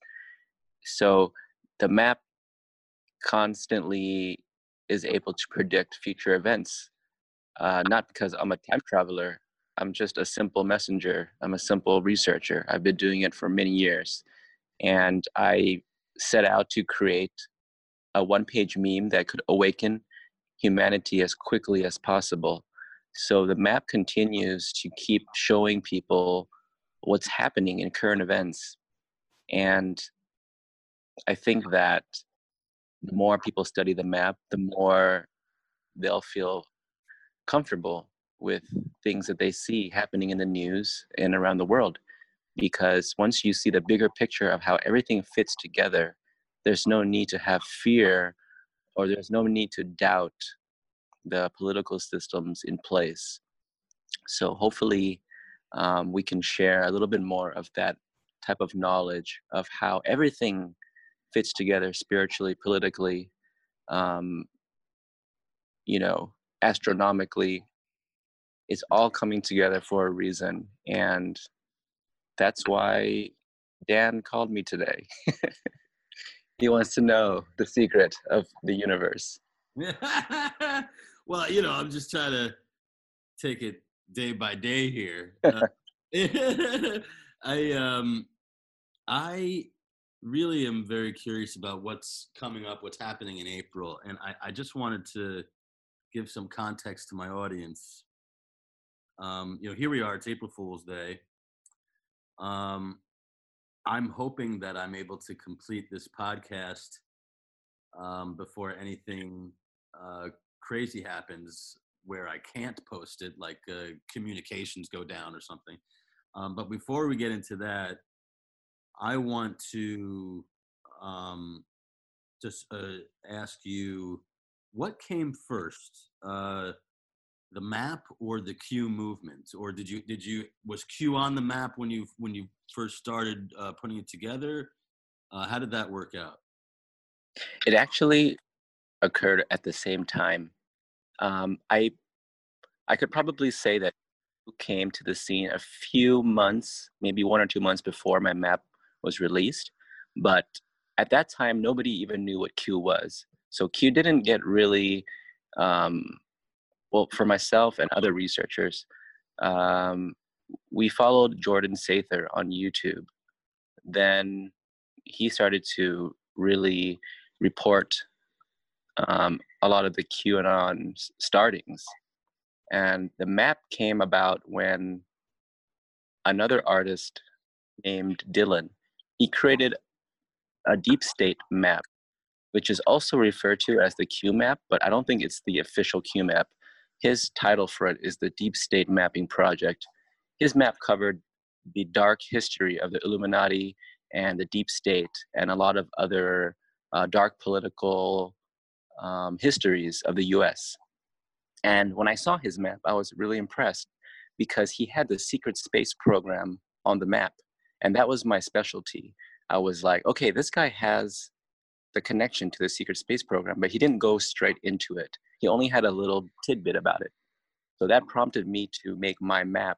So the map constantly is able to predict future events. Uh, not because I'm a time traveler, I'm just a simple messenger. I'm a simple researcher. I've been doing it for many years. And I set out to create a one page meme that could awaken humanity as quickly as possible. So the map continues to keep showing people what's happening in current events. And I think that the more people study the map, the more they'll feel comfortable with things that they see happening in the news and around the world. Because once you see the bigger picture of how everything fits together, there's no need to have fear or there's no need to doubt the political systems in place. So hopefully, um, we can share a little bit more of that type of knowledge of how everything fits together spiritually, politically, um, you know, astronomically. It's all coming together for a reason. And that's why Dan called me today. he wants to know the secret of the universe. well, you know, I'm just trying to take it day by day here. Uh, I um I really am very curious about what's coming up, what's happening in April, and I, I just wanted to give some context to my audience. Um, you know, here we are. It's April Fool's Day. Um, I'm hoping that I'm able to complete this podcast um, before anything uh, crazy happens where I can't post it, like uh, communications go down or something. Um, but before we get into that, I want to um, just uh, ask you what came first, uh, the map or the Q movement, or did you did you was Q on the map when you when you first started uh, putting it together? Uh, how did that work out? It actually occurred at the same time. Um, I I could probably say that came to the scene a few months, maybe one or two months before my map was released. But at that time, nobody even knew what Q was. So Q didn't get really, um, well, for myself and other researchers, um, we followed Jordan Sather on YouTube. Then he started to really report um, a lot of the QAnon startings. And the map came about when another artist named Dylan, he created a deep state map, which is also referred to as the Q map, but I don't think it's the official Q map. His title for it is the Deep State Mapping Project. His map covered the dark history of the Illuminati and the deep state and a lot of other uh, dark political um, histories of the US. And when I saw his map, I was really impressed because he had the secret space program on the map. And that was my specialty. I was like, okay, this guy has the connection to the secret space program, but he didn't go straight into it. He only had a little tidbit about it. So that prompted me to make my map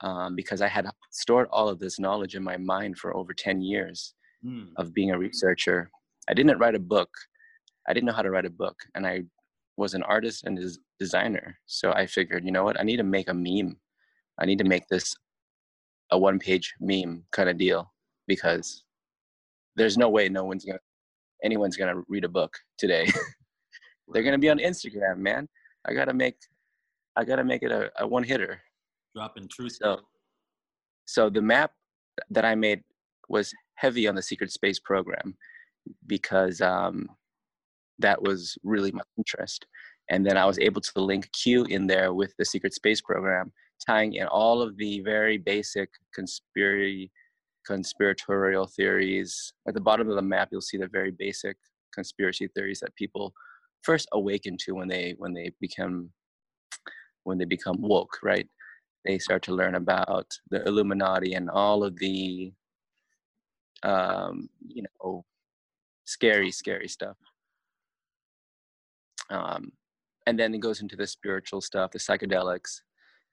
um, because I had stored all of this knowledge in my mind for over 10 years Mm. of being a researcher. I didn't write a book. I didn't know how to write a book, and I was an artist and des- designer. So I figured, you know what? I need to make a meme. I need to make this a one-page meme kind of deal because there's no way no one's gonna anyone's gonna read a book today. They're gonna be on Instagram, man. I gotta make I gotta make it a, a one hitter. Dropping truth. So so the map that I made was heavy on the secret space program because um, that was really my interest. And then I was able to link Q in there with the secret space program tying in all of the very basic conspiracy conspiratorial theories. At the bottom of the map, you'll see the very basic conspiracy theories that people first awaken to when they when they become when they become woke, right? They start to learn about the Illuminati and all of the um, you know scary, scary stuff. Um, and then it goes into the spiritual stuff, the psychedelics,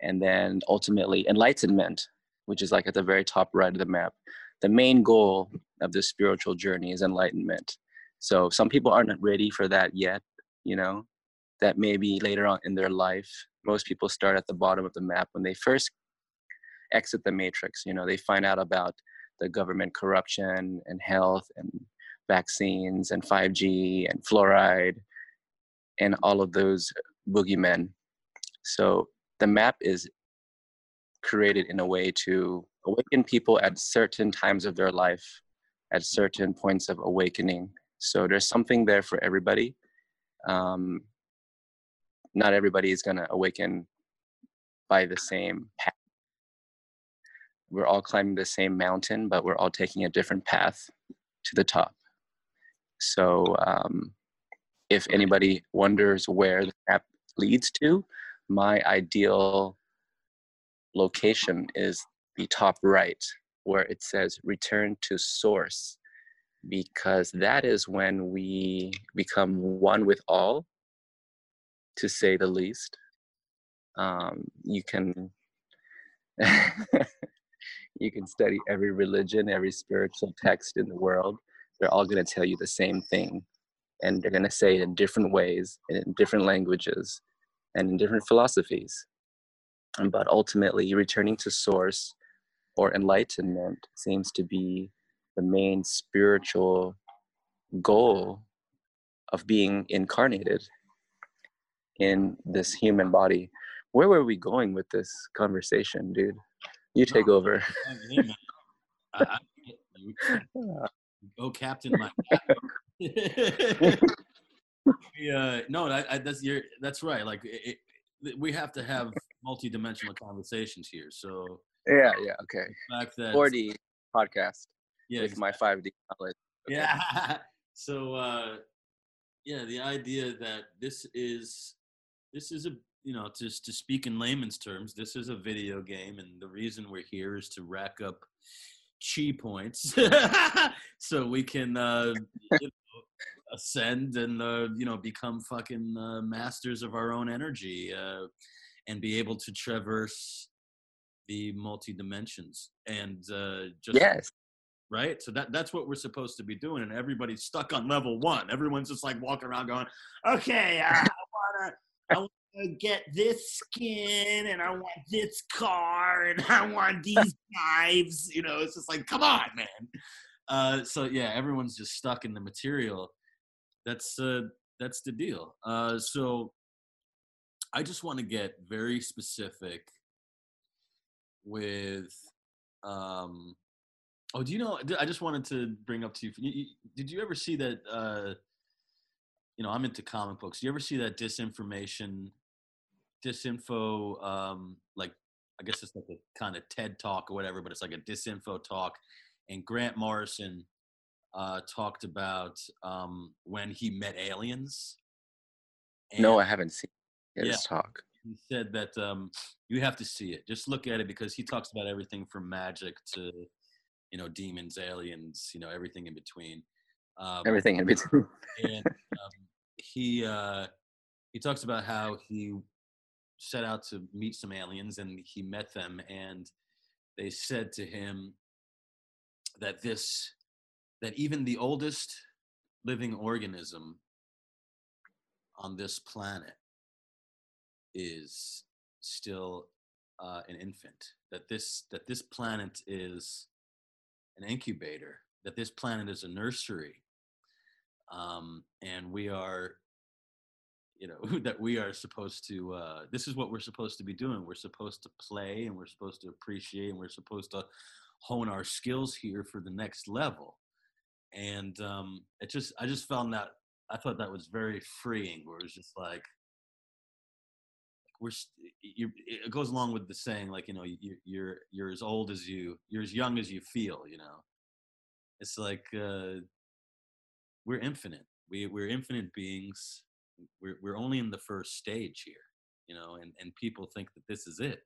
and then ultimately enlightenment, which is like at the very top right of the map. The main goal of this spiritual journey is enlightenment. So some people aren't ready for that yet, you know, that maybe later on in their life. Most people start at the bottom of the map when they first exit the matrix, you know, they find out about the government corruption and health and vaccines and 5G and fluoride and all of those boogeymen. So the map is created in a way to awaken people at certain times of their life, at certain points of awakening. So there's something there for everybody. Um, not everybody is going to awaken by the same path. We're all climbing the same mountain, but we're all taking a different path to the top. So um, if anybody wonders where the map leads to, my ideal location is the top right, where it says return to source, because that is when we become one with all, to say the least. Um, you can. you can study every religion, every spiritual text in the world. They're all going to tell you the same thing and they're going to say it in different ways and in different languages and in different philosophies. But ultimately returning to source or enlightenment seems to be the main spiritual goal of being incarnated in this human body. Where were we going with this conversation dude? You take over. Oh captain my yeah, no, I, I, that's you're, that's right. Like it, it, we have to have multi-dimensional conversations here. So yeah, yeah, okay. Fact that 4D podcast. Yeah, with my 5D knowledge. Okay. Yeah. So uh, yeah, the idea that this is this is a you know just to speak in layman's terms, this is a video game, and the reason we're here is to rack up chi points so we can uh, you know, ascend and uh, you know become fucking uh, masters of our own energy uh, and be able to traverse the multi dimensions and uh, just yes right so that that's what we're supposed to be doing and everybody's stuck on level one everyone's just like walking around going okay uh, i want to I want to get this skin and I want this car and I want these knives. You know, it's just like, come on, man. Uh, so yeah, everyone's just stuck in the material. That's uh, that's the deal. Uh, so I just want to get very specific with. Um, oh, do you know? I just wanted to bring up to you. Did you ever see that? Uh, you know, I'm into comic books. You ever see that disinformation, disinfo, um, like I guess it's like a kind of TED talk or whatever, but it's like a disinfo talk. And Grant Morrison uh, talked about um, when he met aliens. And no, I haven't seen his yeah, talk. He said that um, you have to see it. Just look at it because he talks about everything from magic to, you know, demons, aliens, you know, everything in between. Um, everything in between. and um, he uh, he talks about how he set out to meet some aliens and he met them and they said to him that this that even the oldest living organism on this planet is still uh, an infant that this that this planet is an incubator that this planet is a nursery um, and we are you know that we are supposed to uh, this is what we're supposed to be doing. We're supposed to play and we're supposed to appreciate and we're supposed to hone our skills here for the next level and um, it just i just found that i thought that was very freeing where it was just like we're you it goes along with the saying like you know you, you're you're as old as you you're as young as you feel you know? It's like uh we're infinite. We we're infinite beings. We're we're only in the first stage here you know and and people think that this is it.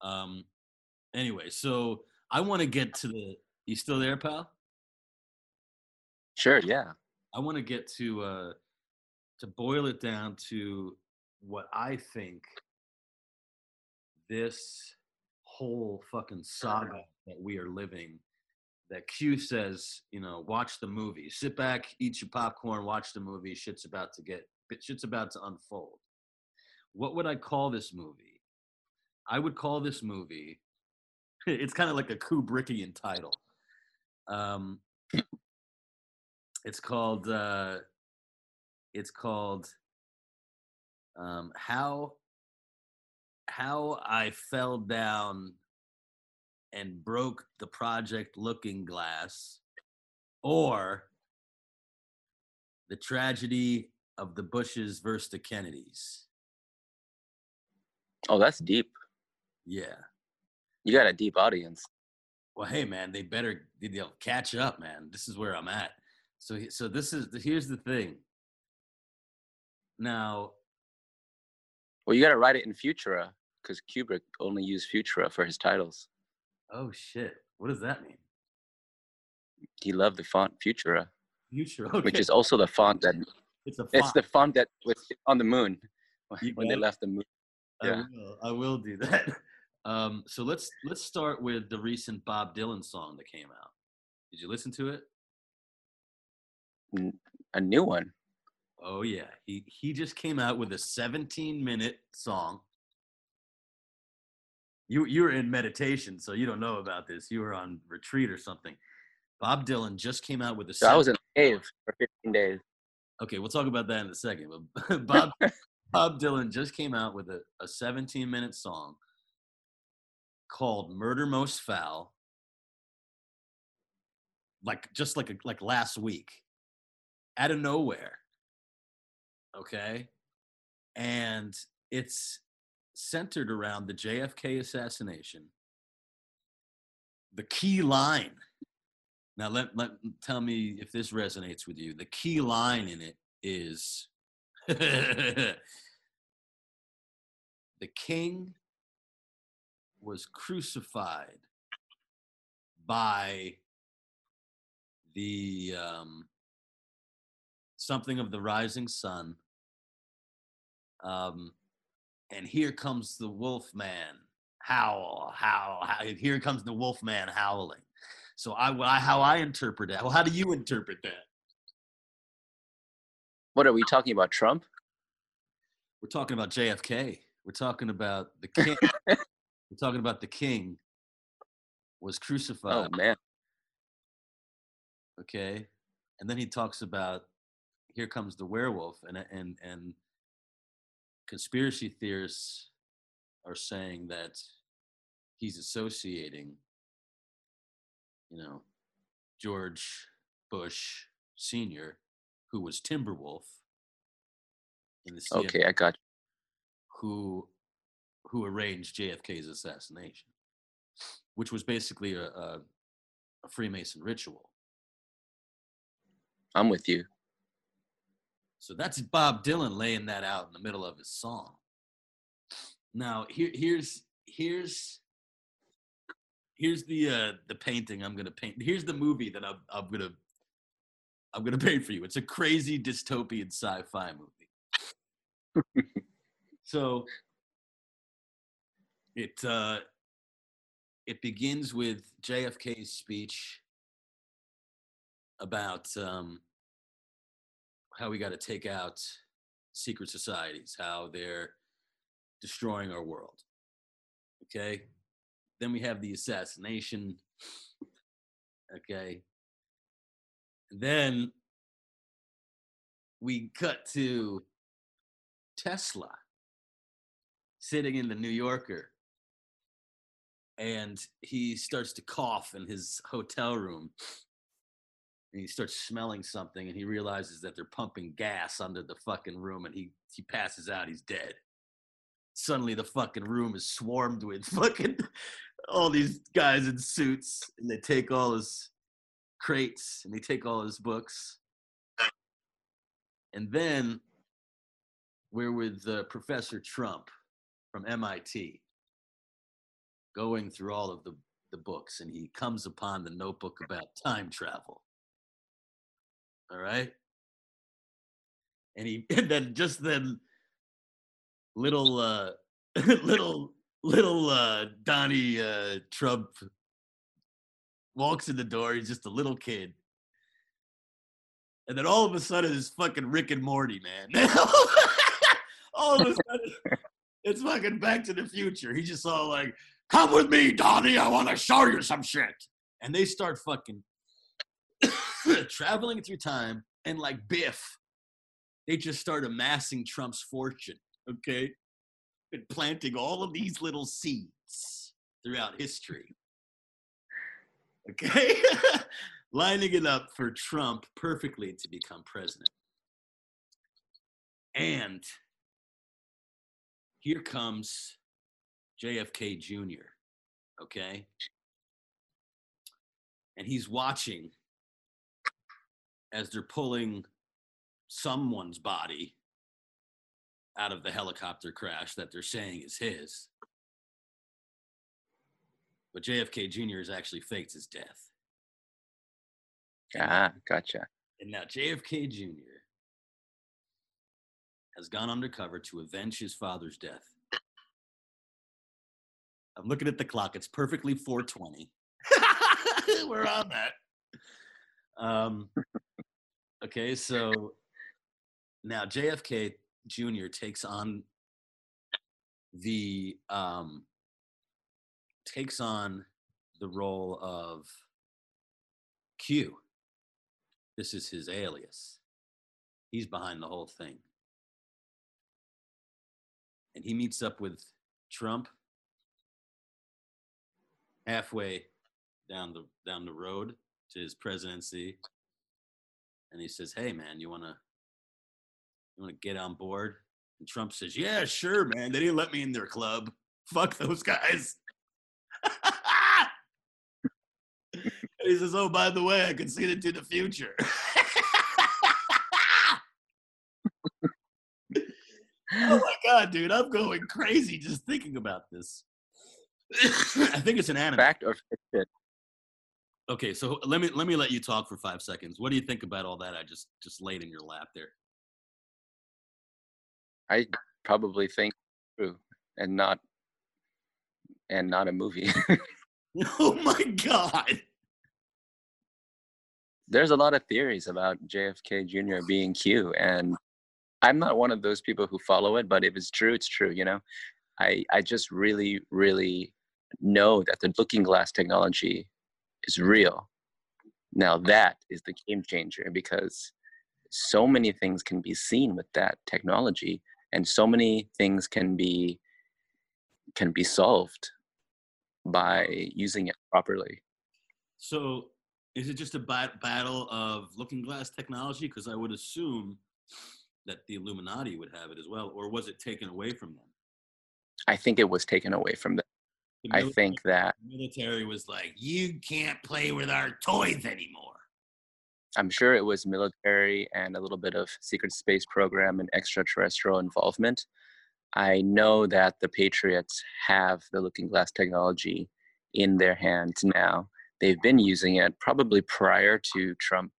Um anyway so i want to get to the you still there pal Sure, yeah. I want to get to uh, to boil it down to what I think this whole fucking saga that we are living. That Q says, you know, watch the movie, sit back, eat your popcorn, watch the movie. Shit's about to get, shit's about to unfold. What would I call this movie? I would call this movie. It's kind of like a Kubrickian title. Um, it's called uh it's called um how how i fell down and broke the project looking glass or the tragedy of the bushes versus the kennedys Oh, that's deep. yeah You got a deep audience. well hey man they better they'll catch up man this is where i'm at so he- so this is here's the thing. Now Well, you got to write it in Futura because Kubrick only used Futura for his titles. oh shit. What does that mean? He loved the font Futura, future which is also the font that it's a it's the font. that was on the moon when they left the moon. I yeah. will, I will do that. Um so let's let's start with the recent bob dylan song that came out. Did you listen to it A new one. oh yeah he he just came out with a 17 minute song you you were in meditation so you don't know about this you were on retreat or something bob dylan just came out with a So I was in 17 a cave for 15 days. Okay, we'll talk about that in a second. But Bob Bob Dylan just came out with a, a 17 minute song called Murder Most Foul. Like just like a, like last week. Out of nowhere. Okay? And it's centered around the JFK assassination. The key line now let let tell me if this resonates with you. The key line in it is the king was crucified by the um, something of the rising sun. Um, and here comes the wolf man howl, howl, howl. Here comes the wolf man howling. So I, I how I interpret that. Well, how do you interpret that? What are we talking about? Trump? We're talking about JFK. We're talking about the king. We're talking about the king was crucified. Oh crucified. man. Okay, and then he talks about here comes the werewolf, and uh, and and conspiracy theorists are saying that he's associating, you know, George Bush Senior, who was Timberwolf in the. Okay, I got. who who arranged JFK's assassination, which was basically a, a, a Freemason ritual. I'm with you. So that's Bob Dylan laying that out in the middle of his song. Now here here's here's here's the uh the painting I'm gonna paint. Here's the movie that I'm I'm gonna I'm gonna paint for you. It's a crazy dystopian sci-fi movie. so it uh it begins with JFK's speech about um how we got to take out secret societies, how they're destroying our world. Okay. Then we have the assassination. Okay. And then we cut to Tesla sitting in the New Yorker. And he starts to cough in his hotel room and he starts smelling something and he realizes that they're pumping gas under the fucking room and he he passes out he's dead suddenly the fucking room is swarmed with fucking all these guys in suits, and they take all his crates and they take all his books. And then we're with uh, Professor Trump from MIT going through all of the, the books, and he comes upon the notebook about time travel. All right. And he, and then just then, little, uh, little, little uh, Donnie uh, Trump walks in the door. He's just a little kid. And then all of a sudden, it's fucking Rick and Morty, man. all of a sudden, it's fucking Back to the Future. He just all like, "Come with me, Donnie. I want to show you some shit." And they start fucking traveling through time, and like Biff, they just start amassing Trump's fortune. Okay, and planting all of these little seeds throughout history. Okay, lining it up for Trump perfectly to become president. And here comes JFK Jr., okay? And he's watching as they're pulling someone's body out of the helicopter crash that they're saying is his. But JFK Jr. has actually faked his death. Ah, gotcha. And now JFK Jr. has gone undercover to avenge his father's death. I'm looking at the clock. It's perfectly 420. We're on that. Um, okay, so now JFK Jr. takes on the um, takes on the role of Q. This is his alias. He's behind the whole thing. And he meets up with Trump halfway down the down the road to his presidency. And he says, Hey man, you wanna you wanna get on board? And Trump says, Yeah, sure, man. They didn't let me in their club. Fuck those guys. he says, Oh, by the way, I can see into the future. oh my god, dude, I'm going crazy just thinking about this. I think it's an anime. Fact or fiction? Okay, so let me let me let you talk for five seconds. What do you think about all that I just just laid in your lap there? I probably think true and not and not a movie. oh my god. There's a lot of theories about JFK Jr. being Q and I'm not one of those people who follow it, but if it's true, it's true, you know. I I just really really know that the looking glass technology is real. Now that is the game changer because so many things can be seen with that technology and so many things can be can be solved by using it properly. So is it just a bat- battle of looking glass technology? Because I would assume that the Illuminati would have it as well, or was it taken away from them? I think it was taken away from them. The I think that military was like, you can't play with our toys anymore. I'm sure it was military and a little bit of secret space program and extraterrestrial involvement. I know that the Patriots have the looking glass technology in their hands now. They've been using it probably prior to Trump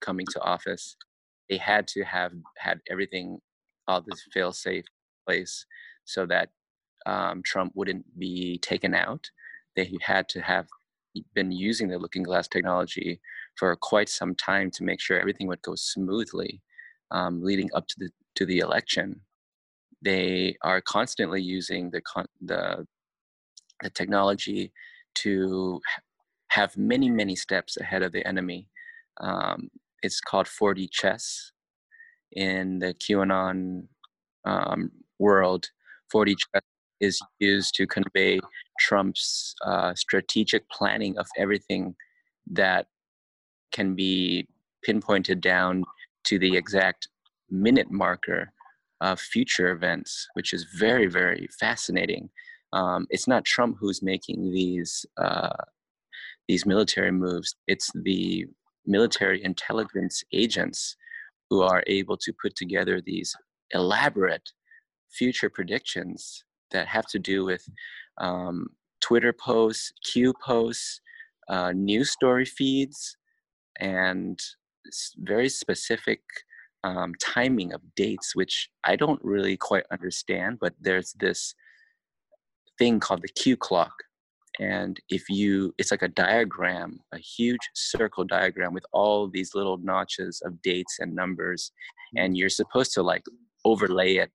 coming to office. They had to have had everything, all this fail safe place so that um, Trump wouldn't be taken out. They had to have been using the looking glass technology for quite some time to make sure everything would go smoothly um, leading up to the to the election. They are constantly using the con- the the technology to have many many steps ahead of the enemy. Um, it's called 4D chess in the QAnon um, world. 4D chess is used to convey Trump's uh, strategic planning of everything that can be pinpointed down to the exact minute marker of future events, which is very, very fascinating. Um, it's not Trump who's making these uh, these military moves. It's the military intelligence agents who are able to put together these elaborate future predictions that have to do with um, Twitter posts, Q posts, uh, news story feeds, and very specific um, timing of dates, which I don't really quite understand. But there's this thing called the Q clock. And if you, it's like a diagram, a huge circle diagram with all these little notches of dates and numbers. And you're supposed to like overlay it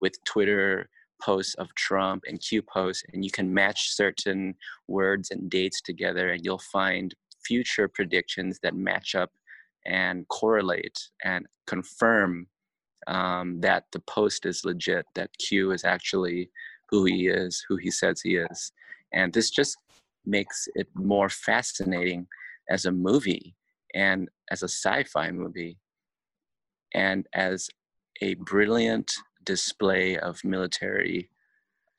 with Twitter posts of Trump and Q posts, and you can match certain words and dates together, and you'll find future predictions that match up and correlate and confirm um, that the post is legit, that Q is actually who he is, who he says he is. And this just makes it more fascinating as a movie and as a sci fi movie and as a brilliant display of military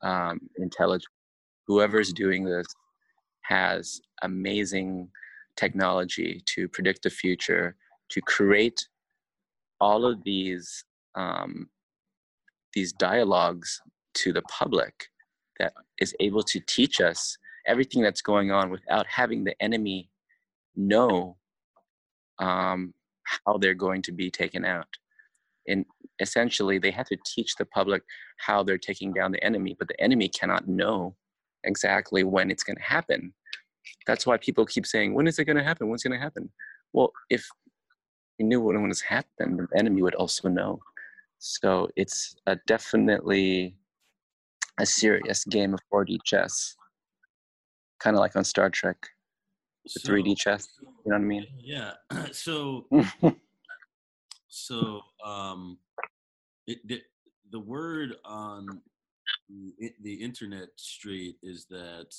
um, intelligence. Whoever's doing this has amazing technology to predict the future, to create all of these um, these dialogues to the public that is able to teach us everything that's going on without having the enemy know um, how they're going to be taken out. And essentially, they have to teach the public how they're taking down the enemy, but the enemy cannot know exactly when it's going to happen. That's why people keep saying, "When is it going to happen? When's going to happen?" Well, if you knew when it was happened, the enemy would also know. So it's a definitely a serious game of 4D chess, kind of like on Star Trek, the So- 3D chess. You know what I mean? Yeah. So so um it, the, the word on the, the internet street is that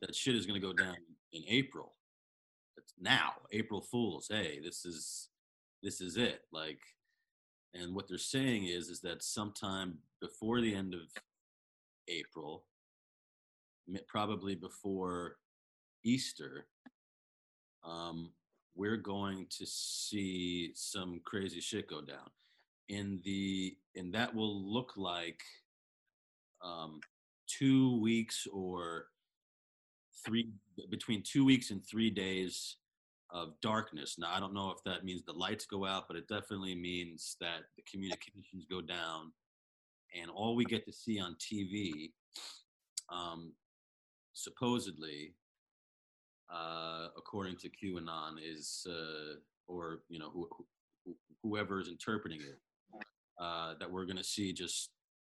that shit is going to go down in April. It's now, April Fools. Hey, this is this is it. Like and what they're saying is is that sometime before the end of April, probably before Easter, um, we're going to see some crazy shit go down. In the and that will look like um, two weeks or three between two weeks and three days of darkness. Now I don't know if that means the lights go out, but it definitely means that the communications go down, and all we get to see on TV, um, supposedly, uh, according to QAnon, is uh, or you know who, who, whoever is interpreting it, uh, that we're going to see just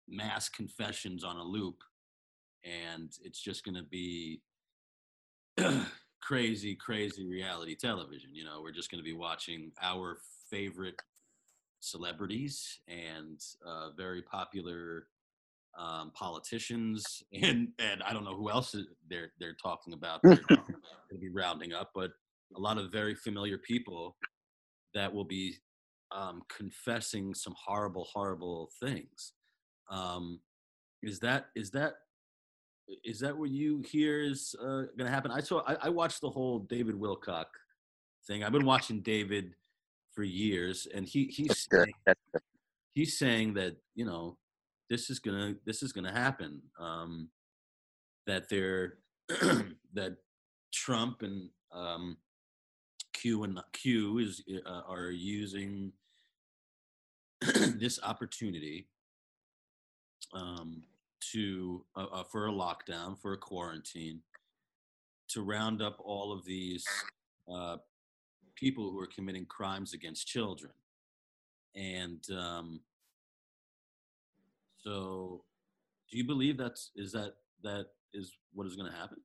mass confessions on a loop, and it's just going to be crazy, crazy reality television. You know, we're just going to be watching our favorite celebrities and uh, very popular um, politicians, and and I don't know who else they're they're talking about. They're going to be rounding up, but a lot of very familiar people that will be um, confessing some horrible, horrible things. Um, is that is that is that what you hear is uh, going to happen? I saw I, I watched the whole David Wilcock thing. I've been watching David for years, and he he's saying, he's saying that you know this is gonna this is gonna happen. Um, that they're that Trump and um, Q and Q is uh, are using this opportunity um, to uh, uh, for a lockdown for a quarantine to round up all of these uh, people who are committing crimes against children and um, so do you believe that's is that that is what is going to happen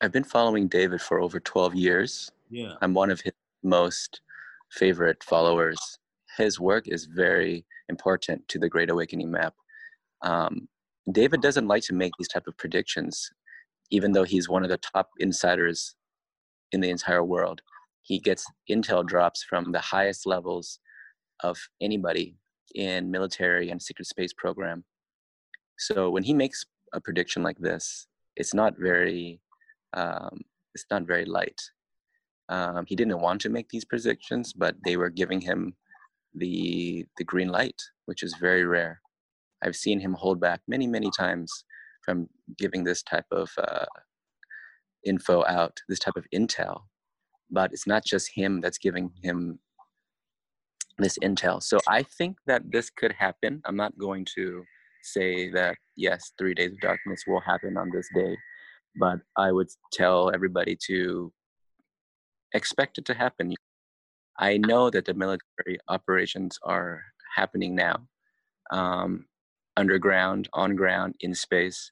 I've been following David for over 12 years. yeah I'm one of his most favorite followers. His work is very important to the Great Awakening map. Um, David doesn't like to make these type of predictions, even though he's one of the top insiders in the entire world. He gets intel drops from the highest levels of anybody in military and secret space program. So when he makes a prediction like this, it's not very um, it's not very light. Um, he didn't want to make these predictions, but they were giving him the the green light, which is very rare. I've seen him hold back many many times from giving this type of uh, info out, this type of intel. But it's not just him that's giving him this intel. So I think that this could happen. I'm not going to say that yes, three days of darkness will happen on this day, but I would tell everybody to expect it to happen. I know that the military operations are happening now, um, underground, on ground, in space.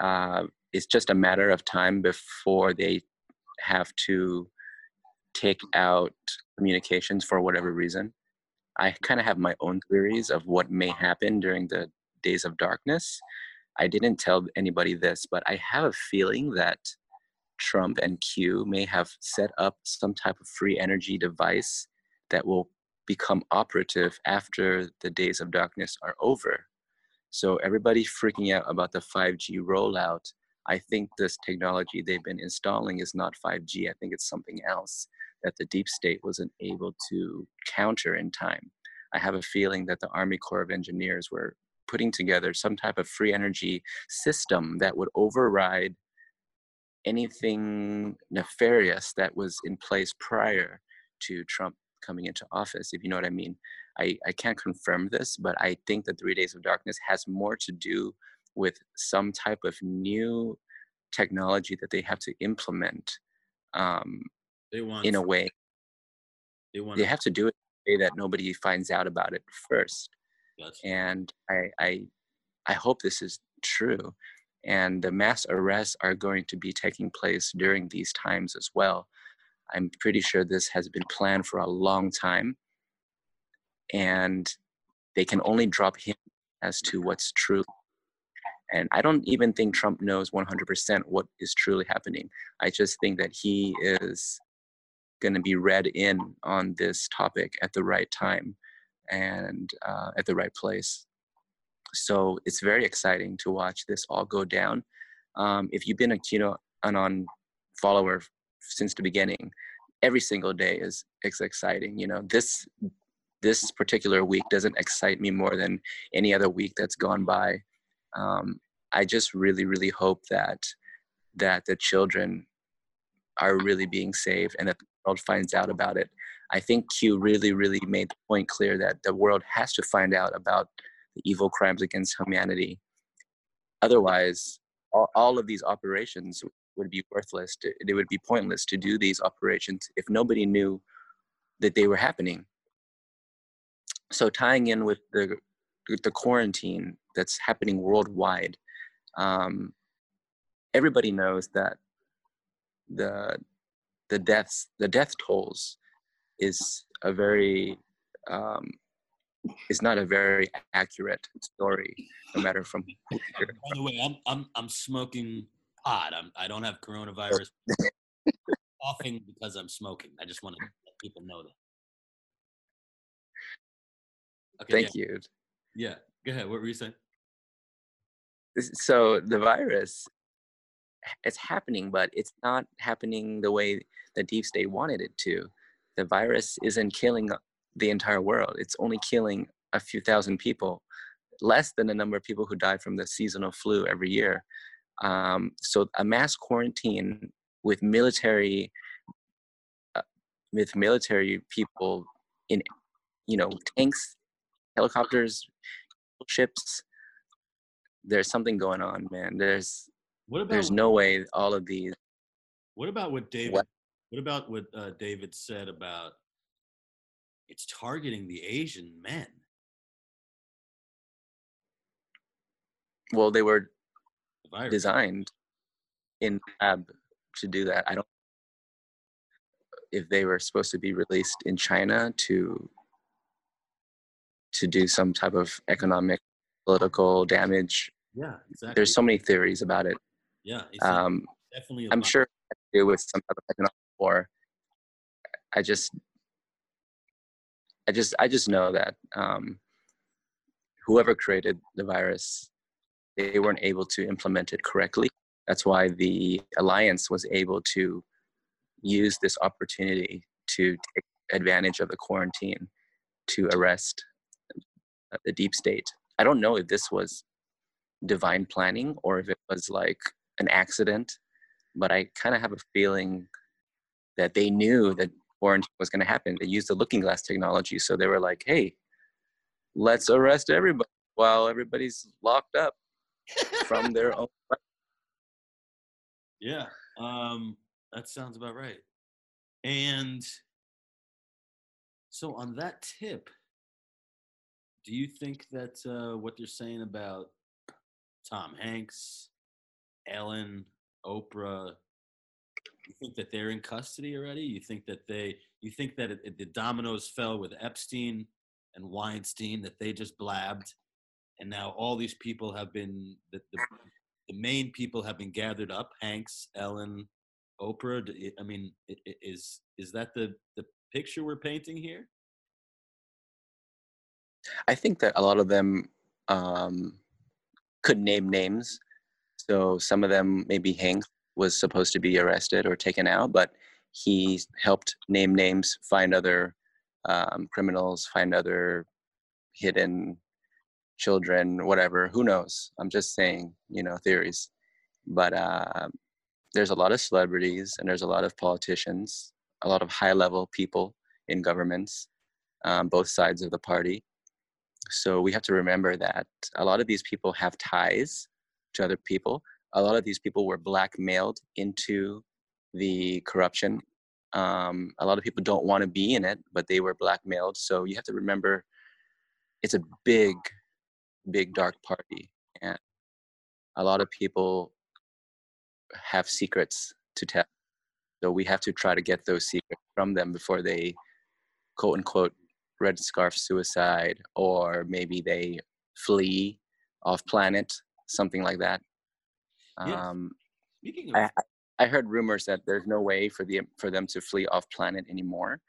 Uh, it's just a matter of time before they have to take out communications for whatever reason. I kind of have my own theories of what may happen during the days of darkness. I didn't tell anybody this, but I have a feeling that Trump and Q may have set up some type of free energy device that will become operative after the days of darkness are over. So everybody freaking out about the 5G rollout. I think this technology they've been installing is not 5G. I think it's something else that the deep state wasn't able to counter in time. I have a feeling that the Army Corps of Engineers were putting together some type of free energy system that would override anything nefarious that was in place prior to Trump coming into office, if you know what I mean. I, I can't confirm this, but I think that Three Days of Darkness has more to do with some type of new technology that they have to implement um, They want in a way. they want They have to do it in a way that nobody finds out about it first. That's And I, I, I hope this is true. And the mass arrests are going to be taking place during these times as well. I'm pretty sure this has been planned for a long time. And they can only drop hints as to what's true. And I don't even think Trump knows 100% what is truly happening. I just think that he is going to be read in on this topic at the right time and uh, at the right place. So it's very exciting to watch this all go down. Um, if you've been a Kino Anon follower since the beginning, every single day is is exciting. You know, this this particular week doesn't excite me more than any other week that's gone by. Um, I just really, really hope that that the children are really being saved and that the world finds out about it. I think Q really, really made the point clear that the world has to find out about the evil crimes against humanity. Otherwise, all, all of these operations would be worthless. To, it would be pointless to do these operations if nobody knew that they were happening. So tying in with the with the quarantine that's happening worldwide, um, everybody knows that the the deaths the death tolls is a very um, is not a very accurate story, no matter from By the way, I'm I'm I'm smoking pot. I'm I don't have coronavirus. Coughing because I'm smoking. I just want to let people know that. Okay, Thank yeah, you. Yeah, go ahead. What were you saying? So the virus, it's happening, but it's not happening the way the deep state wanted it to. The virus isn't killing the entire world. It's only killing a few thousand people, less than the number of people who die from the seasonal flu every year. Um, so a mass quarantine with military, uh, with military people in, you know, tanks, helicopters, ships. There's something going on, man. There's What about there's no way all of these What about what David? What? What, about what uh, David said about it's targeting the Asian men? well they were The designed in lab to do that i don't if they were supposed to be released in china to to do some type of economic political damage Yeah, exactly. there's so many theories about it yeah, um definitely. i'm sure it to do with some type of economic war i just I just I just know that um, whoever created the virus, they weren't able to implement it correctly. That's why the alliance was able to use this opportunity to take advantage of the quarantine to arrest the deep state. I don't know if this was divine planning or if it was like an accident, but I kind of have a feeling that they knew that quarantine was going to happen. They used the looking glass technology. So they were like, hey, let's arrest everybody while everybody's locked up from their own. Yeah, um, that sounds about right. And so, on that tip, do you think that uh, what they're saying about Tom Hanks, Ellen, Oprah, you think that they're in custody already? You think that they, you think that it, it- the dominoes fell with Epstein and Weinstein, that they just blabbed, and now all these people have been, the, the, the main people have been gathered up, Hanks, Ellen, Oprah. I mean, is is that the the picture we're painting here? I think that a lot of them um, could name names. So some of them, maybe Hank was supposed to be arrested or taken out, but he helped name names, find other um, criminals, find other hidden children, whatever. Who knows? I'm just saying, you know, theories. But uh, there's a lot of celebrities and there's a lot of politicians, a lot of high level people in governments, um, both sides of the party. So we have to remember that a lot of these people have ties to other people. A lot of these people were blackmailed into the corruption. Um, a lot of people don't want to be in it, but they were blackmailed. So you have to remember it's a big, big dark party. And a lot of people have secrets to tell. So we have to try to get those secrets from them before they quote unquote red scarf suicide or maybe they flee off planet something like that. Yeah. um, Speaking of, I, I heard rumors that there's no way for the for them to flee off planet anymore.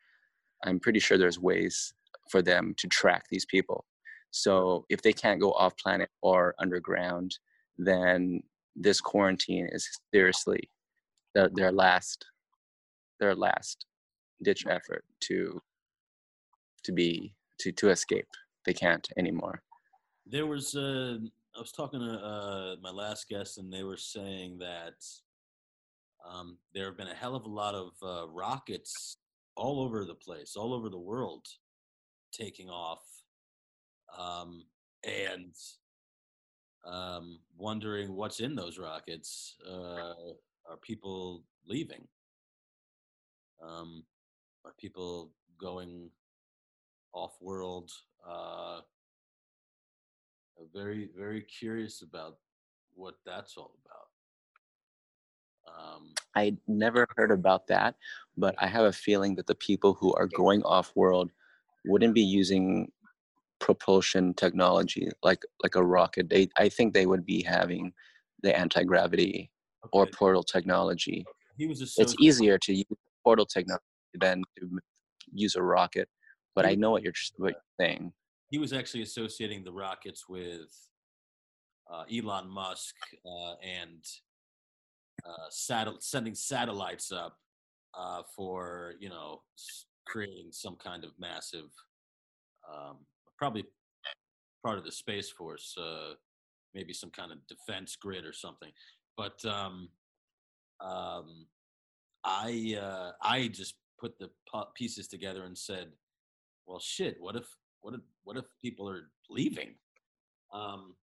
I'm pretty sure there's ways for them to track these people. So if they can't go off planet or underground then this quarantine is seriously their, their last their last ditch effort to to be to to escape they can't anymore there was uh, I was talking to uh, my last guest, and they were saying that um, there have been a hell of a lot of uh, rockets all over the place, all over the world, taking off, um, and um, wondering what's in those rockets. Uh, are people leaving? Um, are people going off world? Uh, very, very curious about what that's all about. Um, I never heard about that, but I have a feeling that the people who are going off world wouldn't be using propulsion technology like like a rocket. They I think they would be having the anti-gravity or portal technology. he was It's easier to use portal technology than to use a rocket, but I know what you're what you're saying. He was actually associating the rockets with uh, Elon Musk uh, and uh, satel- sending satellites up uh, for you know creating some kind of massive, um, probably part of the space force, uh, maybe some kind of defense grid or something. But um, um, I uh, I just put the pieces together and said, well, shit. What if what if what if people are leaving? Um,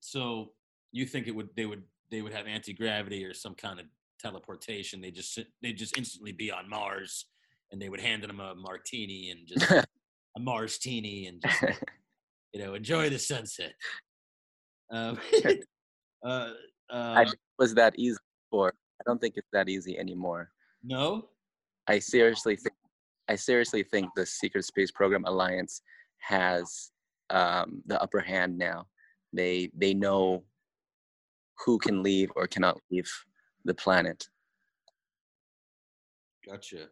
so you think it would they would they would have anti gravity or some kind of teleportation? They just they just instantly be on Mars, and they would hand them a martini and just a Mars teeny and just you know enjoy the sunset. Um, uh, I uh, was that easy before. I don't think it's that easy anymore. no, I seriously think I seriously think the Secret Space Program Alliance has um, the upper hand now. They they know who can leave or cannot leave the planet. gotcha.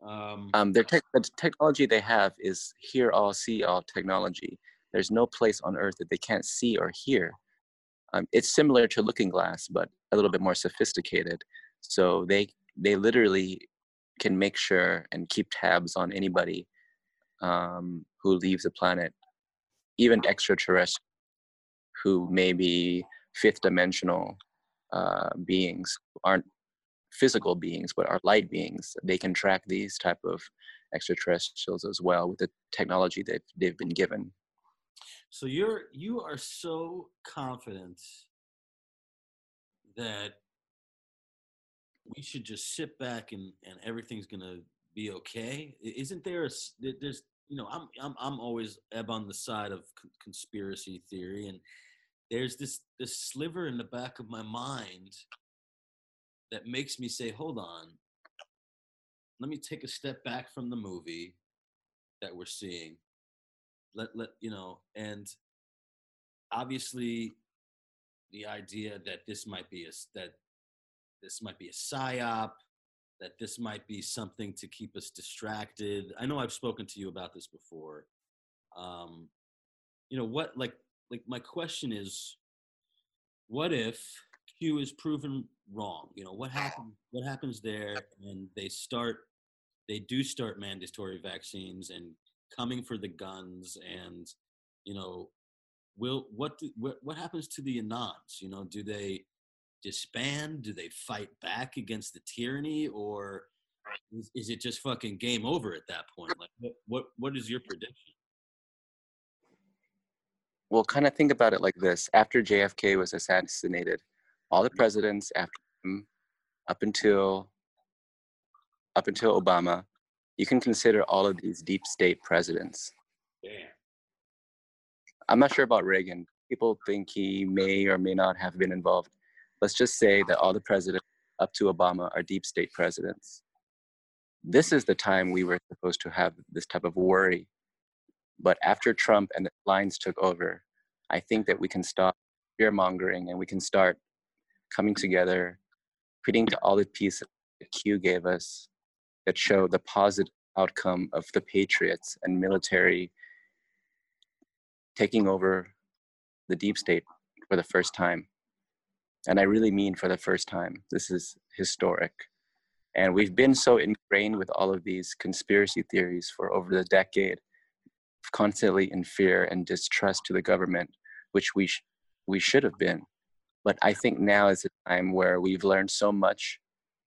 Um, Um, their tech, the technology they have is hear all, see all technology. There's no place on earth that they can't see or hear. Um, it's similar to Looking Glass, but a little bit more sophisticated. So they they literally can make sure and keep tabs on anybody um, who leaves the planet, even extraterrestrial, who may be fifth dimensional uh, beings, aren't physical beings but are light beings. They can track these type of extraterrestrials as well with the technology that they've been given. So you're you are so confident that we should just sit back and and everything's gonna be okay? Isn't there a there's you know i'm i'm, I'm always ebb on the side of conspiracy theory and there's this this sliver in the back of my mind that makes me say hold on. Let me take a step back from the movie that we're seeing. Let let you know and obviously the idea that this might be a that this might be a psyop that this might be something to keep us distracted. I know i've spoken to you about this before. Um you know what like like my question is what if q is proven wrong? You know what happens what happens there and they start they do start mandatory vaccines and coming for the guns and you know will what do, what what happens to the anons? You know do they disband? Do they fight back against the tyranny? Or is, is it just fucking game over at that point? Like what what, what is your prediction? Well kind of think about it like this. After jfk was assassinated all the presidents after him up until up until obama you can consider all of these deep state presidents. Damn. i'm not sure about reagan. People think he may or may not have been involved let's just say that all the presidents up to obama are deep state presidents. This is the time we were supposed to have this type of worry. But after trump and the lines took over i think that we can stop fear mongering and we can start coming together putting to all the pieces that q gave us that show the positive outcome of the patriots and military taking over the deep state for the first time and i really mean for the first time this is historic. And we've been so ingrained with all of these conspiracy theories for over the decade constantly in fear and distrust to the government which we sh- we should have been. But i think now is a time where we've learned so much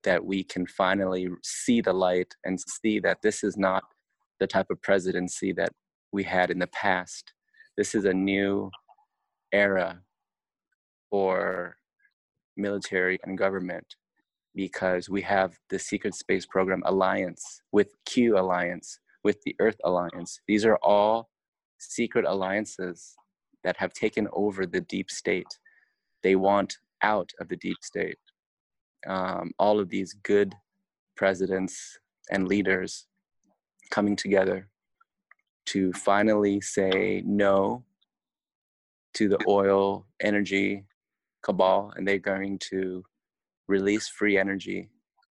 that we can finally see the light and see that this is not the type of presidency that we had in the past. This is a new era for military and government because we have the secret space program alliance with q alliance with the earth alliance. These are all secret alliances that have taken over the deep state. They want out of the deep state. Um, all of these good presidents and leaders coming together to finally say no to the oil energy cabal and they're going to release free energy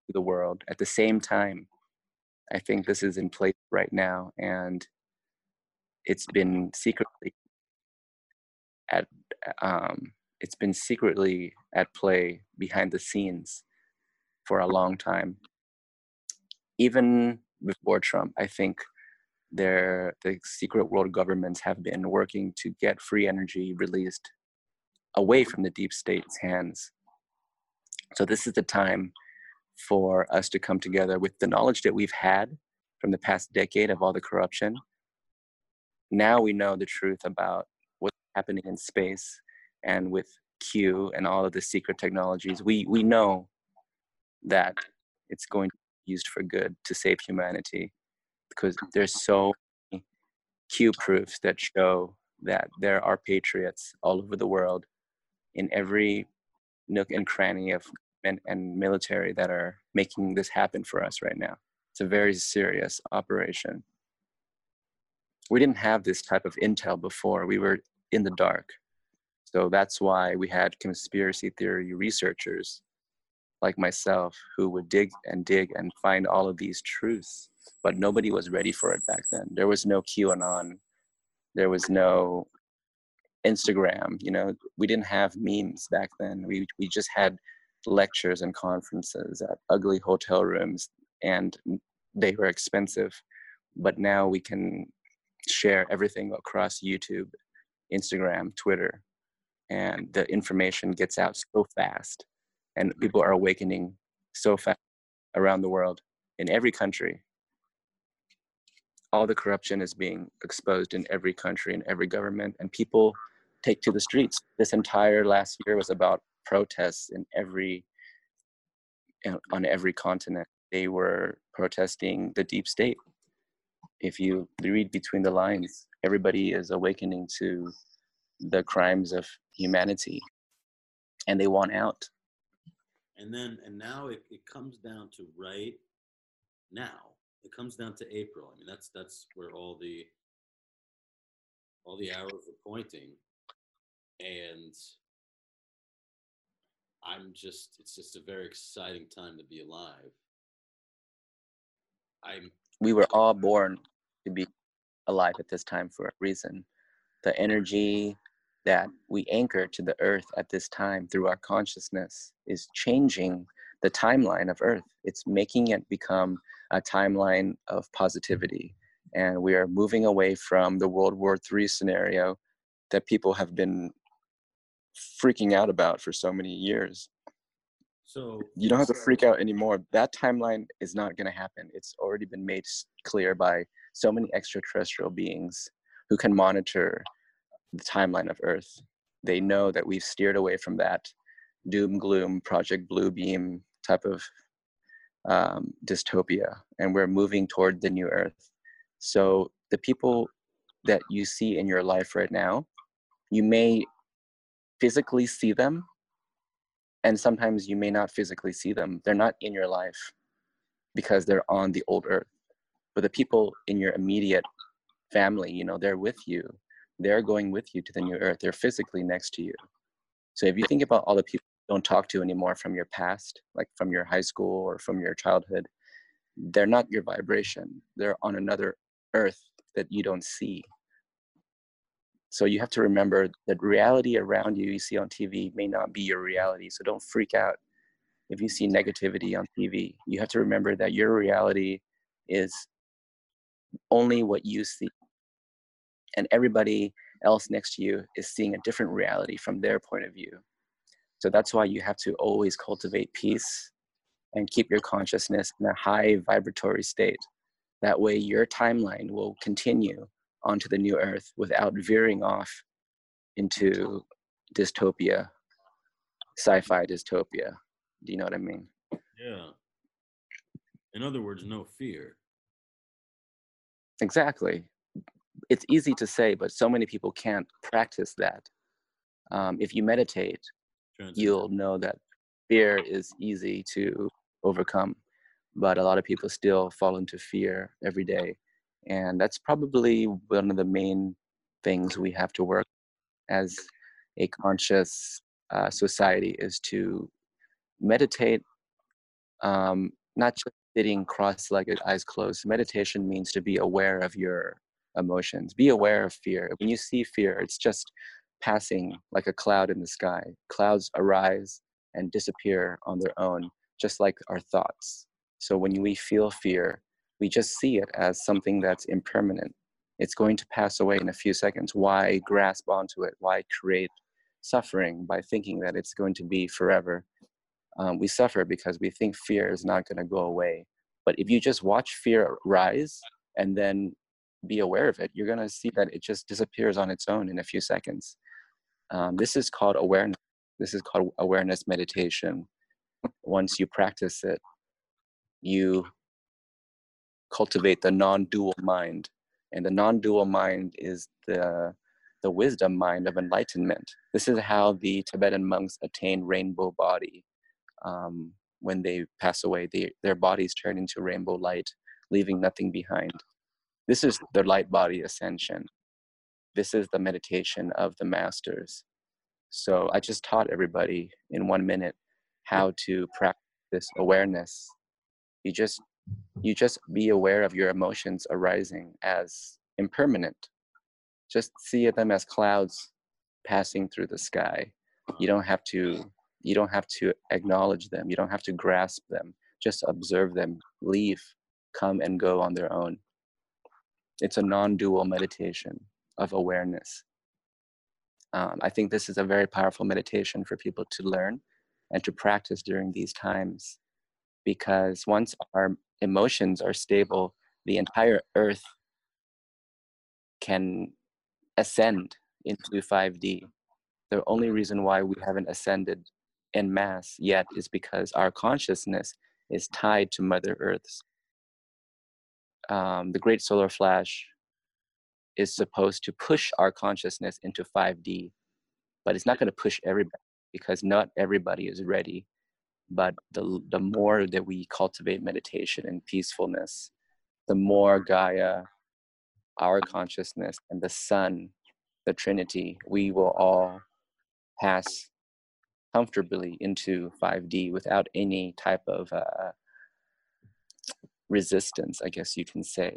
to the world. At the same time i think this is in place right now and it's been secretly at um, it's been secretly at play behind the scenes for a long time. Even before trump i think there the secret world governments have been working to get free energy released away from the deep state's hands. So this is the time for us to come together with the knowledge that we've had from the past decade of all the corruption. Now we know the truth about what's happening in space and with q and all of the secret technologies. We we know that it's going to be used for good to save humanity because there's so many q proofs that show that there are patriots all over the world in every nook and cranny of and, and military that are making this happen for us right now. It's a very serious operation. We didn't have this type of intel before. We were in the dark. So that's why we had conspiracy theory researchers like myself who would dig and dig and find all of these truths, but nobody was ready for it back then. There was no QAnon, there was no Instagram. You know, we didn't have memes back then. We we just had lectures and conferences at ugly hotel rooms, and they were expensive. But now we can share everything across YouTube, Instagram, Twitter, and the information gets out so fast, and people are awakening so fast around the world in every country. All the corruption is being exposed in every country, in every government, and people take to the streets. This entire last year was about protests in every on every continent. They were protesting the deep state. If you read between the lines, everybody is awakening to the crimes of humanity and they want out. And then, and now it, it comes down to right now. It comes down to April. I mean, that's that's where all the all the arrows are pointing and I'm just it's just a very exciting time to be alive. I'm we were all born to be alive at this time for a reason. The energy that we anchor to the earth at this time through our consciousness is changing the timeline of earth. It's making it become a timeline of positivity. And we are moving away from the World War III scenario that people have been freaking out about for so many years. So you don't have to freak out anymore. That timeline is not going to happen. It's already been made clear by so many extraterrestrial beings who can monitor the timeline of Earth. They know that we've steered away from that doom gloom, Project Blue Beam type of um, dystopia, and we're moving toward the new Earth. So the people that you see in your life right now, you may physically see them and sometimes you may not physically see them. They're not in your life because they're on the old earth. But the people in your immediate family you know they're with you. They're going with you to the new earth. They're physically next to you. So if you think about all the people you don't talk to anymore from your past like from your high school or from your childhood they're not your vibration. They're on another earth that you don't see so you have to remember that reality around you you see on TV may not be your reality. So don't freak out if you see negativity on TV. You have to remember that your reality is only what you see. And everybody else next to you is seeing a different reality from their point of view. So that's why you have to always cultivate peace and keep your consciousness in a high vibratory state. That way, your timeline will continue onto the new earth without veering off into dystopia, sci-fi dystopia. Do you know what I mean? Yeah. In other words, no fear. Exactly. It's easy to say, but so many people can't practice that. Um, if you meditate, you'll know that fear is easy to overcome, but a lot of people still fall into fear every day and that's probably one of the main things we have to work as a conscious uh, society is to meditate um, not just sitting cross-legged eyes closed. Meditation means to be aware of your emotions. Be aware of fear. When you see fear it's just passing like a cloud in the sky. Clouds arise and disappear on their own just like our thoughts. So when we feel fear we just see it as something that's impermanent. It's going to pass away in a few seconds. Why grasp onto it? Why create suffering by thinking that it's going to be forever? Um, we suffer because we think fear is not going to go away. But if you just watch fear rise and then be aware of it, you're going to see that it just disappears on its own in a few seconds. Um, this is called awareness. This is called awareness meditation. Once you practice it, you cultivate the non-dual mind. And the non-dual mind is the the wisdom mind of enlightenment. This is how the tibetan monks attain rainbow body. Um, when they pass away they, their bodies turn into rainbow light leaving nothing behind. This is the light body ascension. This is the meditation of the masters. So i just taught everybody in one minute how to practice awareness. You just you just be aware of your emotions arising as impermanent. Just see them as clouds passing through the sky. You don't have to you don't have to acknowledge them. You don't have to grasp them. Just observe them. Leave. Come and go on their own. It's a non-dual meditation of awareness. Um, i think this is a very powerful meditation for people to learn and to practice during these times because once our emotions are stable the entire earth can ascend into 5d the only reason why we haven't ascended in mass yet is because our consciousness is tied to mother earth's um, the great solar flash is supposed to push our consciousness into 5d but it's not going to push everybody because not everybody is ready but the, the more that we cultivate meditation and peacefulness the more gaia our consciousness and the sun the trinity we will all pass comfortably into 5d without any type of uh, resistance i guess you can say.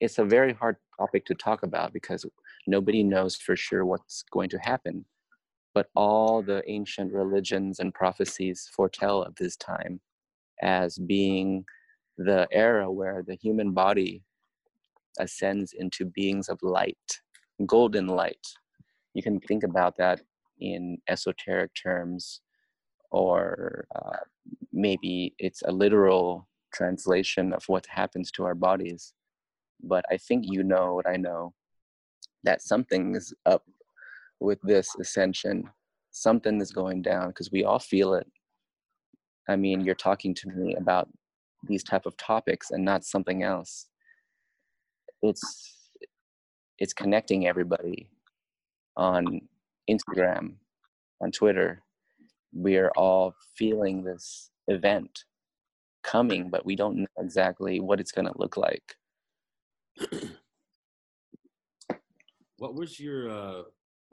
It's a very hard topic to talk about because nobody knows for sure what's going to happen but all the ancient religions and prophecies foretell of this time as being the era where the human body ascends into beings of light, golden light. You can think about that in esoteric terms, or uh, maybe it's a literal translation of what happens to our bodies. But I think you know what I know that something is up with this ascension. Something is going down because we all feel it. I mean, you're talking to me about these type of topics and not something else. It's it's connecting everybody on Instagram, on Twitter. We are all feeling this event coming, but we don't know exactly what it's going to look like. What was your uh,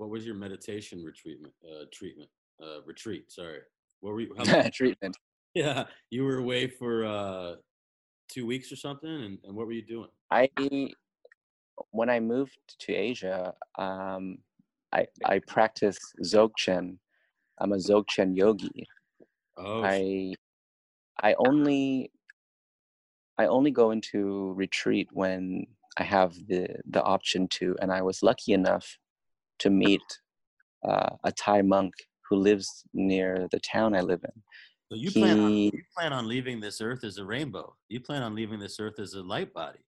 what was your meditation retreat uh, treatment uh, retreat? Sorry, what were you? How treatment. Yeah, you were away for uh, two weeks or something, and, and what were you doing? I when I moved to Asia, um, I I practice Dzogchen. I'm a Dzogchen yogi. Oh, I I only I only go into retreat when I have the the option to, and I was lucky enough to meet uh, a Thai monk who lives near the town I live in. so you plan on you plan on leaving this earth as a rainbow. You plan on leaving this earth as a light body.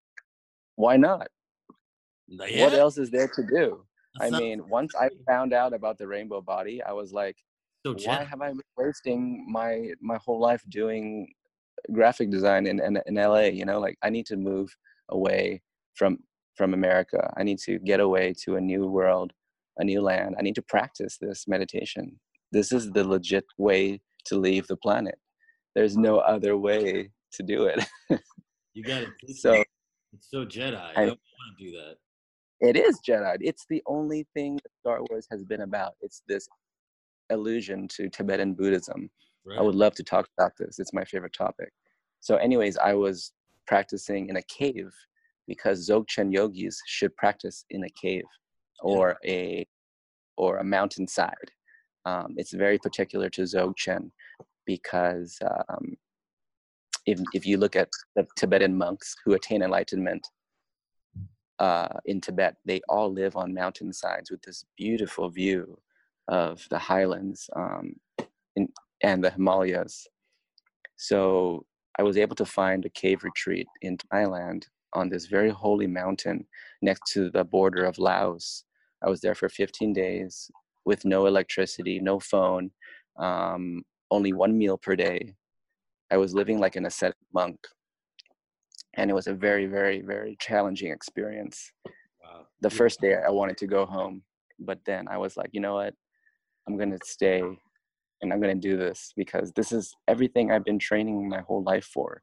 why not? No, What else is there to do? I That sounds mean, once I found out about the rainbow body, I was like, so why have I been wasting my my whole life doing graphic design in, in in LA? You know, like I need to move away from from America. I need to get away to a new world, a new land. I need to practice this meditation. This is the legit way to leave the planet. There's no other way to do it. You got it. so It's so Jedi. I I don't want to do that. It is Jedi. It's the only thing that Star Wars has been about. It's this allusion to Tibetan Buddhism. I would love to talk about this. It's my favorite topic. So, anyways, I was practicing in a cave because Dzogchen yogis should practice in a cave or a or a mountainside. Um, it's very particular to Dzogchen because um, if if you look at the Tibetan monks who attain enlightenment, uh, in Tibet, they all live on mountainsides with this beautiful view of the highlands um, in, and the Himalayas. So I was able to find a cave retreat in Thailand on this very holy mountain next to the border of Laos. I was there for 15 days with no electricity, no phone, um, only one meal per day. I was living like an ascetic monk and it was a very very very challenging experience Wow. the first day i wanted to go home but then i was like you know what i'm going to stay and i'm going to do this because this is everything i've been training my whole life for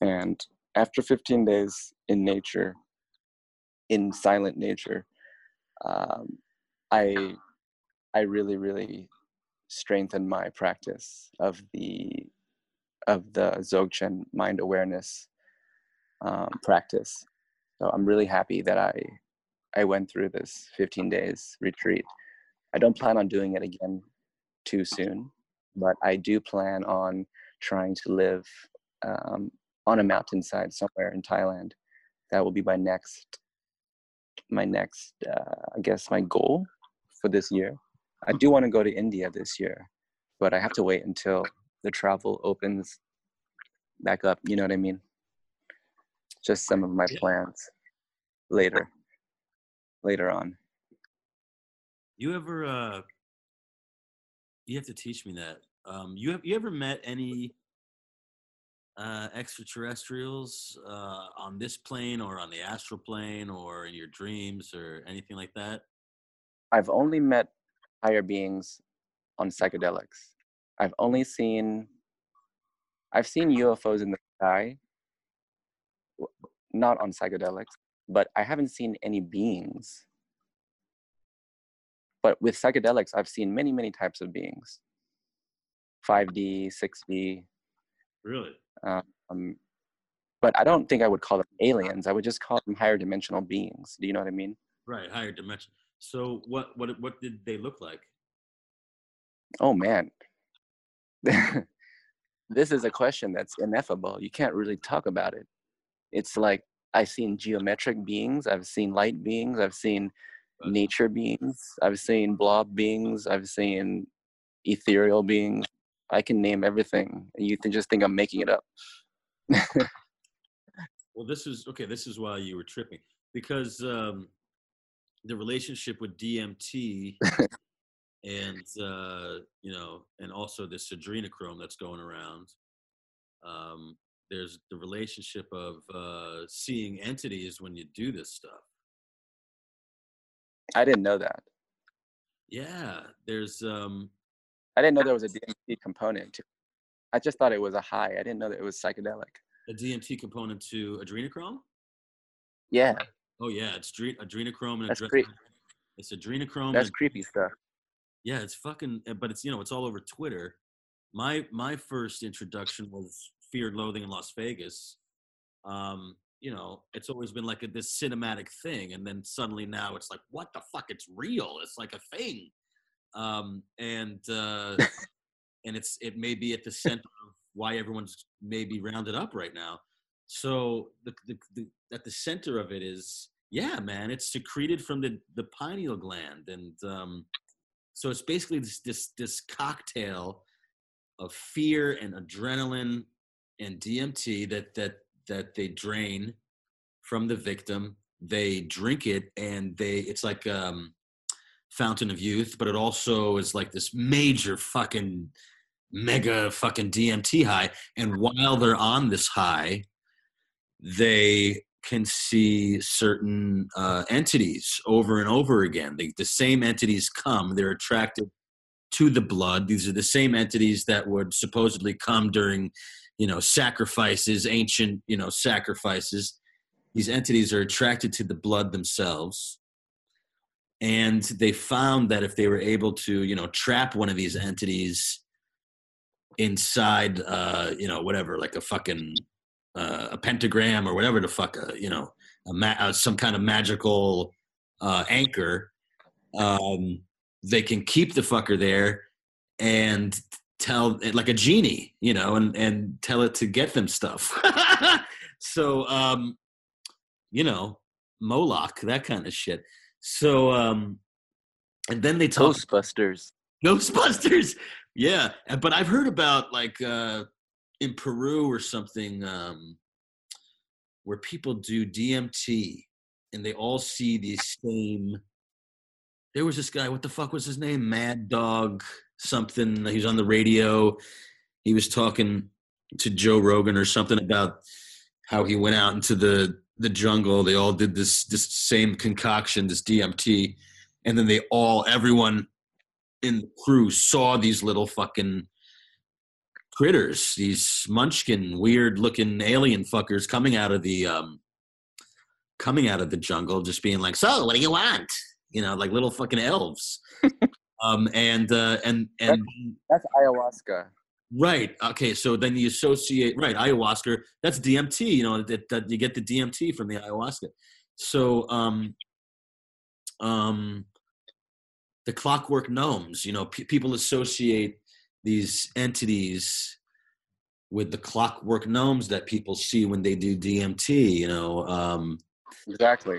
and after 15 days in nature in silent nature um, i i really really strengthened my practice of the of the Dzogchen mind awareness um, practice. So I'm really happy that I I went through this 15 days retreat. I don't plan on doing it again too soon, but I do plan on trying to live um, on a mountainside somewhere in Thailand. That will be my next my next uh, I guess my goal for this year. I do want to go to India this year, but I have to wait until the travel opens back up. You know what I mean? Just some of my plans later, later on. You ever? uh You have to teach me that. Um, you have you ever met any uh, extraterrestrials uh, on this plane or on the astral plane or in your dreams or anything like that? I've only met higher beings on psychedelics. I've only seen I've seen UFOs in the sky not on psychedelics, but I haven't seen any beings. But with psychedelics, I've seen many, many types of beings 5D, 6D. Really? Um, but I don't think I would call them aliens. I would just call them higher dimensional beings. Do you know what I mean? Right, higher dimension. So what what what did they look like? Oh man. this is a question that's ineffable. You can't really talk about it. It's like I've seen geometric beings, I've seen light beings, I've seen nature beings, I've seen blob beings, I've seen ethereal beings. I can name everything. and You can just think I'm making it up. Well, this is okay. This is why you were tripping because um, the relationship with DMT and uh, you know, and also this adrenochrome that's going around. Um, there's the relationship of uh, seeing entities when you do this stuff. I didn't know that. Yeah, there's um, I didn't know there was a DMT component to I just thought it was a high. I didn't know that it was psychedelic. a DMT component to adrenochrome. Yeah, Oh yeah, it's dre- adrenochrome and That's adre- creep- It's adrenochrome. that's and creepy stuff. Yeah, it's fucking. uh, But it's you know it's all over Twitter. My my first introduction was Fear and Loathing in Las Vegas. Um, you know, it's always been like a, this cinematic thing, and then suddenly now it's like, what the fuck? It's real. It's like a thing. Um, and uh, and it's it may be at the center of why everyone's maybe rounded up right now. So the, the, the at the center of it is yeah, man, it's secreted from the the pineal gland, and um, so it's basically this this this cocktail of fear and adrenaline and DMT that that that they drain from the victim. They drink it, and they it's like um, fountain of youth, but it also is like this major fucking mega fucking DMT high. And while they're on this high, they can see certain uh, entities over and over again. They, the same entities come, they're attracted to the blood. These are the same entities that would supposedly come during, you know, sacrifices, ancient, you know, sacrifices. These entities are attracted to the blood themselves. And they found that if they were able to, you know, trap one of these entities inside, uh, you know, whatever, like a fucking uh, a pentagram or whatever the fuck, uh, you know, a ma- uh, some kind of magical uh, anchor, um, they can keep the fucker there and tell like a genie, you know, and and tell it to get them stuff. so, um, you know, Moloch, that kind of shit. So, um, and then they talk Ghostbusters. Ghostbusters. Yeah, but I've heard about like uh, in Peru or something um, where people do DMT and they all see these same. There was this guy. What the fuck was his name? Mad Dog something. He was on the radio. He was talking to Joe Rogan or something about how he went out into the the jungle. They all did this this same concoction, this DMT, and then they all everyone in the crew saw these little fucking critters, these munchkin, weird looking alien fuckers coming out of the um coming out of the jungle, just being like, "So, what do you want?" You know, like little fucking elves. Um, and uh, and and That's ayahuasca. Right. Okay, so then you associate right ayahuasca. That's DMT. You know that, that you get the DMT from the ayahuasca. So um, um, the clockwork gnomes. You know, pe people associate these entities with the clockwork gnomes that people see when they do DMT. You know, um, Exactly.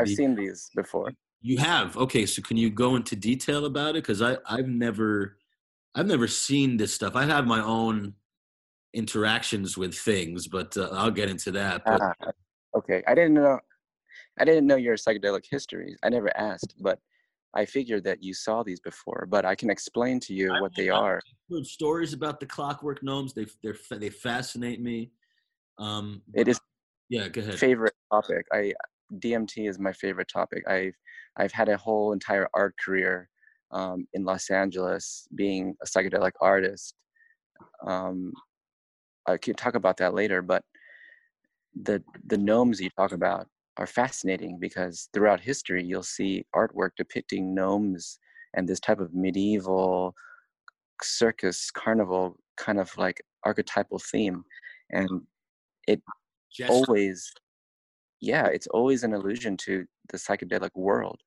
I've the- seen these before. You have okay. So can you go into detail about it? Because I I've never I've never seen this stuff. I have my own interactions with things, but uh, I'll get into that. But Ah, okay. I didn't know. I didn't know your psychedelic history. I never asked, but I figured that you saw these before. But I can explain to you what they are. heard stories about the clockwork gnomes. They they're they fascinate me. Um, It is yeah. Go ahead. favorite topic. I DMT is my favorite topic. I've I've had a whole entire art career um, in Los Angeles, being a psychedelic artist. Um, I can talk about that later, but the the gnomes you talk about are fascinating because throughout history you'll see artwork depicting gnomes and this type of medieval circus carnival kind of like archetypal theme and it always yeah it's always an allusion to the psychedelic world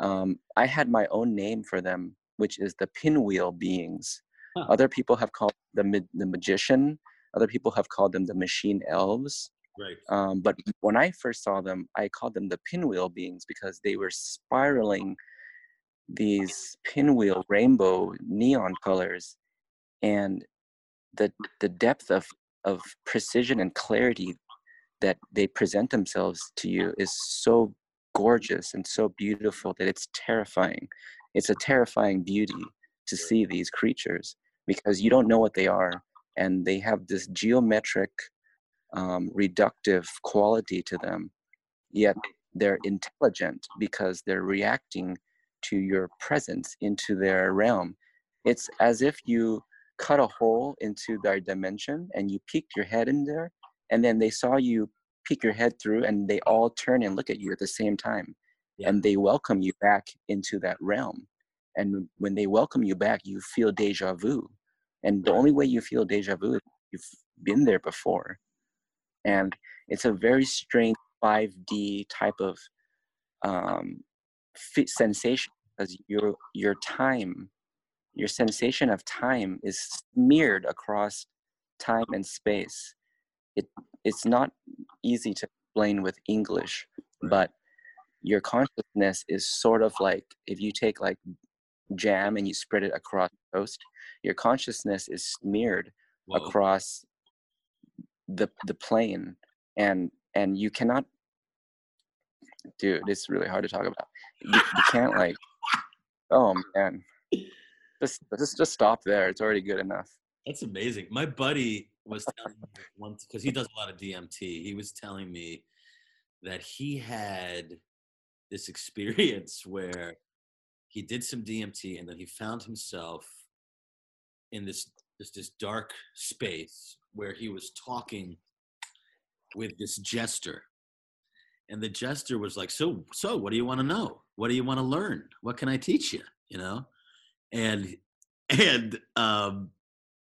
um, i had my own name for them which is the pinwheel beings Huh. other people have called them the, the magician other people have called them the machine elves Right. um, but when i first saw them i called them the pinwheel beings because they were spiraling these pinwheel rainbow neon colors and the the depth of of precision and clarity that they present themselves to you is so gorgeous and so beautiful that it's terrifying. It's a terrifying beauty to see these creatures because you don't know what they are and they have this geometric um, reductive quality to them yet they're intelligent because they're reacting to your presence into their realm. It's as if you cut a hole into their dimension and you peeked your head in there and then they saw you peek your head through and they all turn and look at you at the same time Yeah. and they welcome you back into that realm. And when they welcome you back you feel deja vu. And the only way you feel deja vu is you've been there before. And it's a very strange 5d type of um, fit sensation because your your time your sensation of time is smeared across time and space it it's not easy to explain with english but your consciousness is sort of like if you take like jam and you spread it across toast your consciousness is smeared Whoa. across the the plane and and you cannot dude it's really hard to talk about. You, you can't like oh man. Just just just stop there. It's already good enough. That's amazing. My buddy was telling me once because he does a lot of DMT. He was telling me that he had this experience where he did some DMT and then he found himself in this this this dark space where he was talking with this jester. And the jester was like, "So, so what do you want to know? What do you want to learn? What can I teach you?" You know? And and um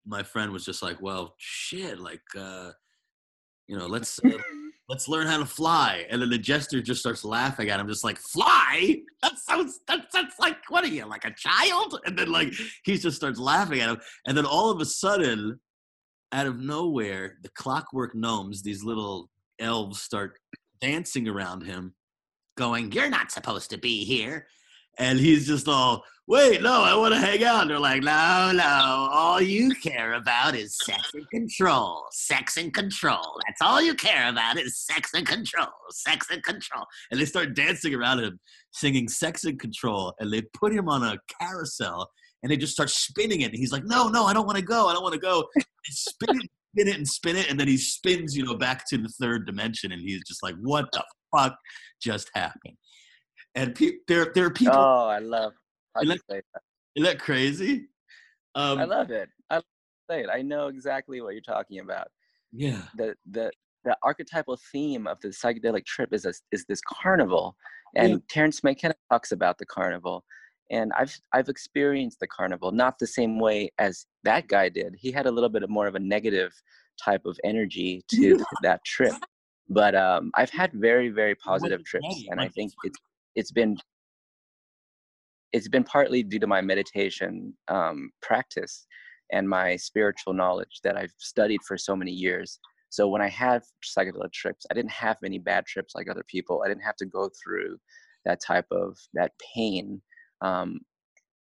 my friend was just like, "Well, shit, like uh you know, let's uh, let's learn how to fly." And then the jester just starts laughing at him just like, "Fly? That sounds that that's like what are you, like a child?" And then like he just starts laughing at him and then all of a sudden out of nowhere, the clockwork gnomes, these little elves start dancing around him going, "You're not supposed to be here." And he's just all, wait, no, I want to hang out. And they're like, no, no, all you care about is sex and control. Sex and control. That's all you care about is sex and control. Sex and control. And they start dancing around him, singing sex and control. And they put him on a carousel and they just start spinning it. And he's like, no, no, I don't want to go. I don't want to go. And spin it, spin it, and spin it. And then he spins, you know, back to the third dimension. And he's just like, what the fuck just happened? And pe- there, there are people. oh i love Isn't you that- that. Isn't that crazy? Um, i love it i say it i know exactly what you're talking about yeah. the the the archetypal theme of the psychedelic trip is a, is this carnival and Yeah. terence mckenna talks about the carnival and I've I've experienced the carnival not the same way as that guy did. He had a little bit of more of a negative type of energy to that trip, but um, I've had very very positive trips, and I think it's it's been it's been partly due to my meditation um, practice and my spiritual knowledge that I've studied for so many years. So when I had psychedelic trips, I didn't have many bad trips like other people. I didn't have to go through that type of that pain. Um,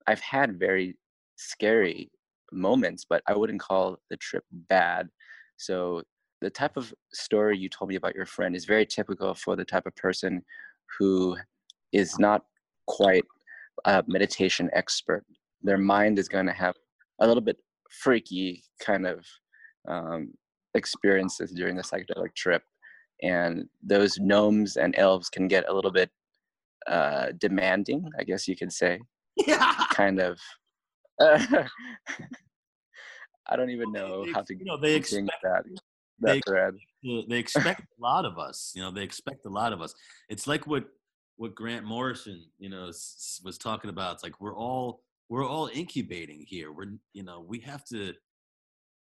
I've had very scary moments, but I wouldn't call the trip bad. So the type of story you told me about your friend is very typical for the type of person who is not quite a meditation expert. Their mind is going to have a little bit freaky kind of um, experiences during the psychedelic trip. And those gnomes and elves can get a little bit uh, demanding, I guess you could say. Yeah. Kind of. Uh, I don't even know They- how to you know, they expect- that, they thread. They expect a lot of us you know they expect a lot of us it's like what what grant morrison you know s- was talking about it's like we're all we're all incubating here. We're you know we have to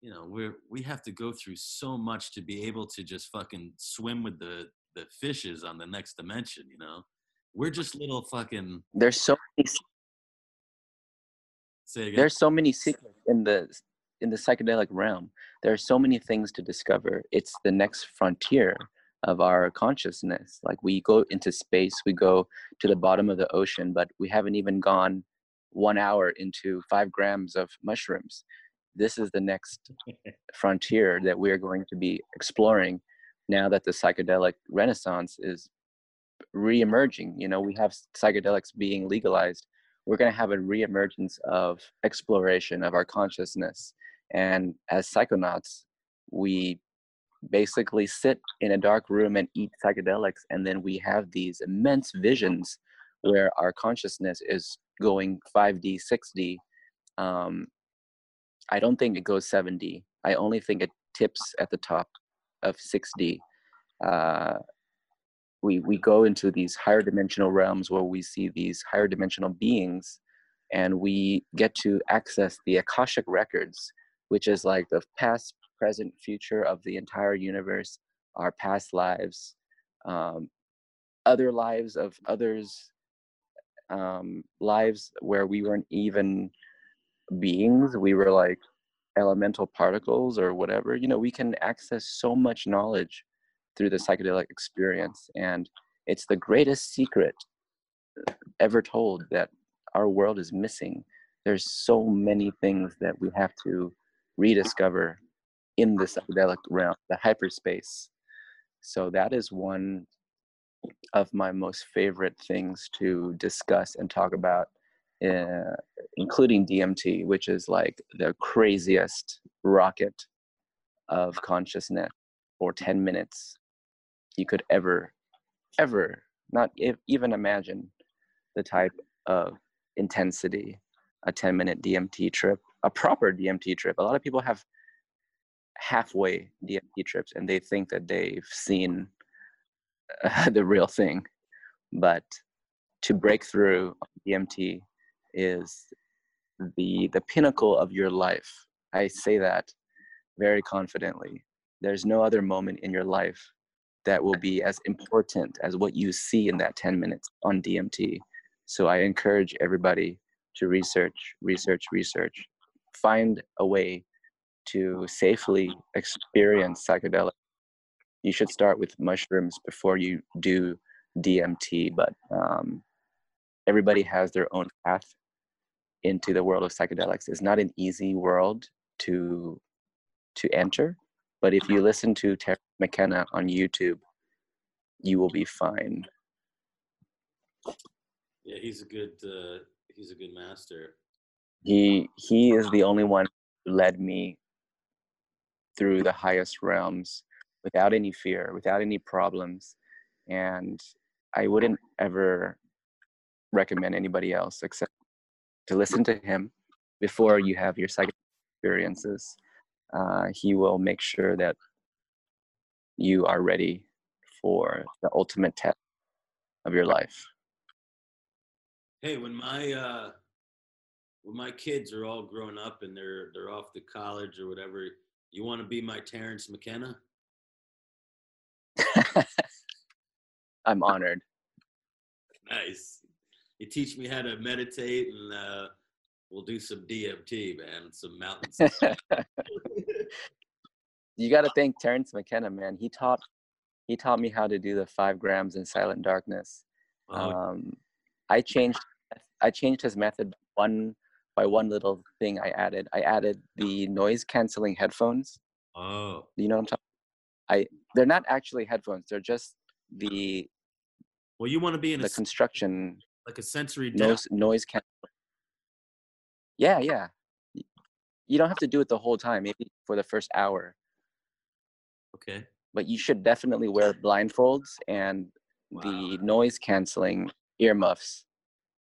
you know we're we have to go through so much to be able to just fucking swim with the the fishes on the next dimension you know? We're just little fucking There's so many say again? There's so many secrets in the in the psychedelic realm. There are so many things to discover. It's the next frontier of our consciousness. Like we go into space we go to the bottom of the ocean but we haven't even gone one hour into five grams of mushrooms. This is the next frontier that we're going to be exploring now that the psychedelic renaissance is re-emerging. You know we have psychedelics being legalized. We're going to have a reemergence of exploration of our consciousness. And as psychonauts, we basically sit in a dark room and eat psychedelics, and then we have these immense visions where our consciousness is going 5D, 6D. Um, I don't think it goes 7D. I only think it tips at the top of 6D. Uh, we we go into these higher dimensional realms where we see these higher dimensional beings and we get to access the akashic records which is like the past present future of the entire universe our past lives um, other lives of others um, lives where we weren't even beings we were like elemental particles or whatever you know we can access so much knowledge through the psychedelic experience. And it's the greatest secret ever told that our world is missing. There's so many things that we have to rediscover in the psychedelic realm, the hyperspace. So that is one of my most favorite things to discuss and talk about, uh, including DMT, which is like the craziest rocket of consciousness for 10 minutes you could ever, ever, not even imagine the type of intensity a 10 minute DMT trip, a proper DMT trip. A lot of people have halfway DMT trips and they think that they've seen uh, the real thing. But to break through DMT is the the pinnacle of your life. I say that very confidently. There's no other moment in your life that will be as important as what you see in that 10 minutes on DMT. So I encourage everybody to research, research, research. Find a way to safely experience psychedelic. You should start with mushrooms before you do DMT, but um, everybody has their own path into the world of psychedelics. It's not an easy world to to enter, but if you listen to Terry McKenna on YouTube, you will be fine. yeah he's a good uh he's a good master He he is the only one who led me through the highest realms without any fear, without any problems, and I wouldn't ever recommend anybody else except to listen to him before you have your psychic experiences. Uh, he will make sure that you are ready for the ultimate test of your life. Hey, when my uh, when my kids are all grown up and they're they're off to college or whatever, you want to be my Terence McKenna? I'm honored. Nice. You teach me how to meditate, and uh, we'll do some DMT, man, some mountains. you got to thank Terence McKenna, man. He taught he taught me how to do the five grams in silent darkness. Oh, Um, I changed I changed his method one by one little thing I added. I added the noise canceling headphones. oh, You know what I'm talking? I they're not actually headphones. They're just the well, you want to be in the s- construction like a sensory noise depth. noise can. Yeah, yeah. You don't have to do it the whole time. Maybe for the first hour, Okay. but you should definitely wear blindfolds and the noise canceling earmuffs,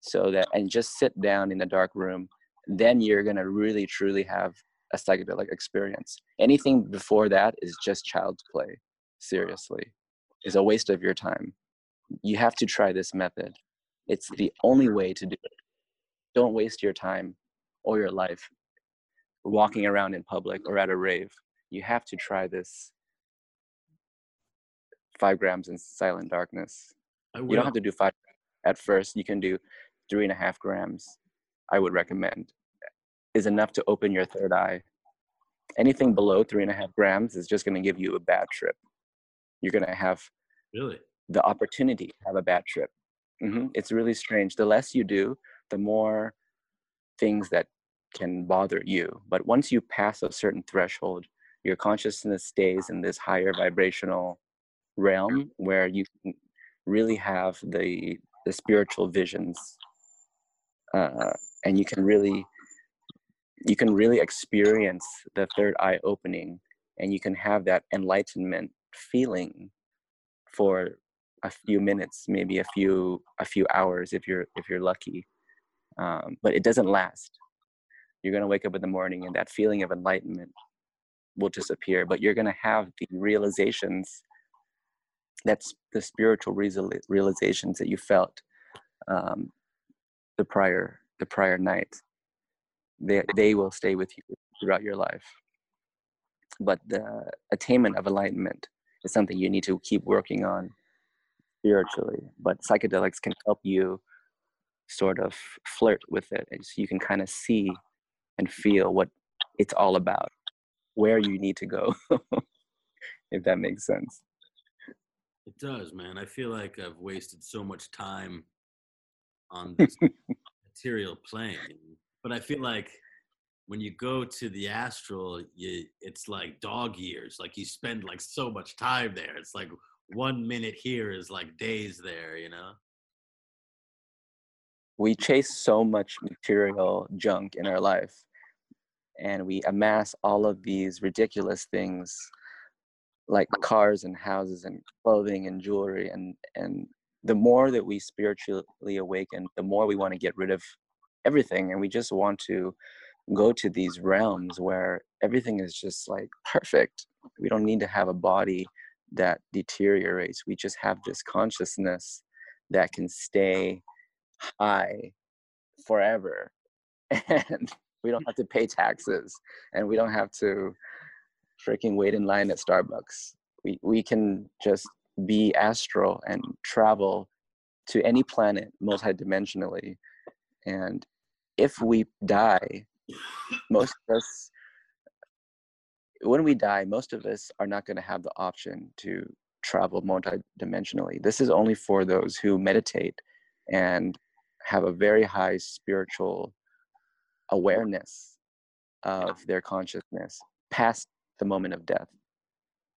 so that and just sit down in a dark room. Then you're gonna really truly have a psychedelic experience. Anything before that is just child's play. Seriously, is a waste of your time. You have to try this method. It's the only way to do it. Don't waste your time or your life walking around in public or at a rave. You have to try this five grams in silent darkness. You don't have to do five at first. You can do three and a half grams. I would recommend is enough to open your third eye. Anything below three and a half grams is just going to give you a bad trip. You're going to have Really? the opportunity to have a bad trip. hmm It's really strange. The less you do, the more things that can bother you. But once you pass a certain threshold, your consciousness stays in this higher vibrational realm where you can really have the the spiritual visions, uh, and you can really you can really experience the third eye opening, and you can have that enlightenment feeling for a few minutes, maybe a few a few hours if you're if you're lucky. Um, but it doesn't last. You're gonna wake up in the morning and that feeling of enlightenment will disappear. But you're gonna have the realizations. That's the spiritual realizations that you felt um, the prior the prior night. They they will stay with you throughout your life. But the attainment of enlightenment is something you need to keep working on spiritually. But psychedelics can help you sort of flirt with it, and you can kind of see and feel what it's all about, where you need to go, if that makes sense. It does, man. I feel like I've wasted so much time on this material plane. But I feel like when you go to the astral, you it's like dog years. Like you spend like so much time there. It's like one minute here is like days there, you know? we chase so much material junk in our life and we amass all of these ridiculous things like cars and houses and clothing and jewelry and and the more that we spiritually awaken the more we want to get rid of everything and we just want to go to these realms where everything is just like perfect. We don't need to have a body that deteriorates. We just have this consciousness that can stay high forever and we don't have to pay taxes and we don't have to freaking wait in line at starbucks. We, we can just be astral and travel to any planet multidimensionally and if we die most of us when we die most of us are not going to have the option to travel multidimensionally this is only for those who meditate and have a very high spiritual awareness of their consciousness past the moment of death.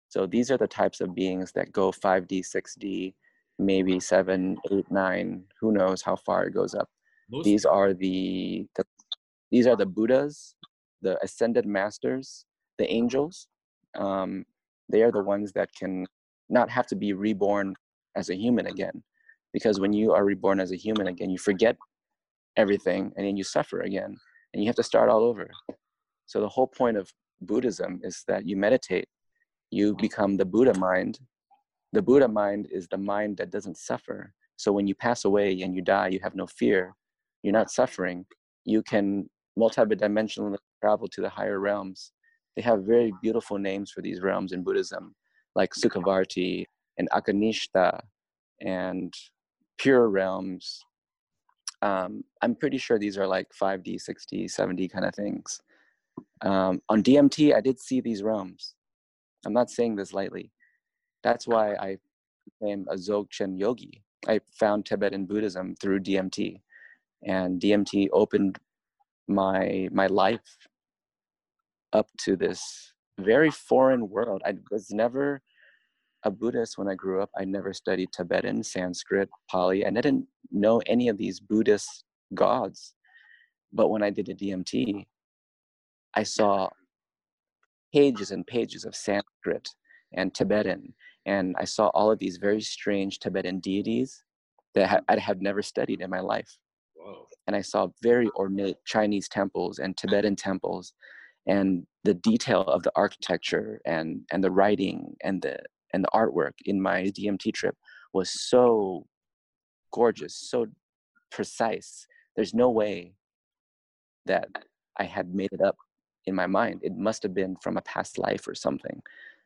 So these are the types of beings that go 5D, 6D, maybe 7, 8, 9, who knows how far it goes up. These are the, the these are the Buddhas, the ascended masters, the angels. Um, they are the ones that can not have to be reborn as a human again because when you are reborn as a human again you forget everything and then you suffer again and you have to start all over. So the whole point of buddhism is that you meditate you become the buddha mind. The buddha mind is the mind that doesn't suffer. So when you pass away and you die you have no fear you're not suffering. You can multidimensionally travel to the higher realms. They have very beautiful names for these realms in Buddhism, like Sukhavati and Akanishta and pure realms. Um, I'm pretty sure these are like 5D, 6D, 7D kind of things. Um, on DMT, I did see these realms. I'm not saying this lightly. That's why I became a Dzogchen yogi. I found Tibetan Buddhism through DMT, and DMT opened my my life up to this very foreign world. I was never a Buddhist when I grew up. I never studied Tibetan, Sanskrit, Pali, and I didn't know any of these Buddhist gods. But when I did a DMT, I saw pages and pages of Sanskrit and Tibetan, and I saw all of these very strange Tibetan deities that I had never studied in my life. And I saw very ornate Chinese temples and Tibetan temples, and the detail of the architecture and and the writing and the and the artwork in my DMT trip was so gorgeous, so precise. There's no way that I had made it up in my mind. It must have been from a past life or something.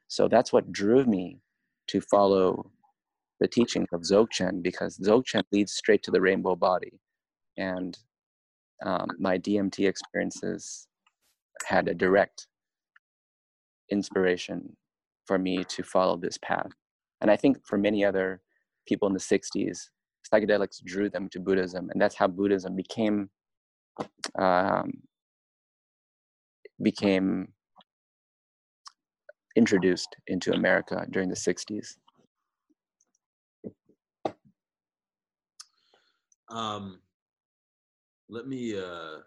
So that's what drew me to follow the teachings of Dzogchen because Dzogchen leads straight to the rainbow body. And um, my DMT experiences had a direct inspiration for me to follow this path. And I think for many other people in the 60s, psychedelics drew them to Buddhism. And that's how Buddhism became um, became introduced into America during the 60s. Um, let me. Uh,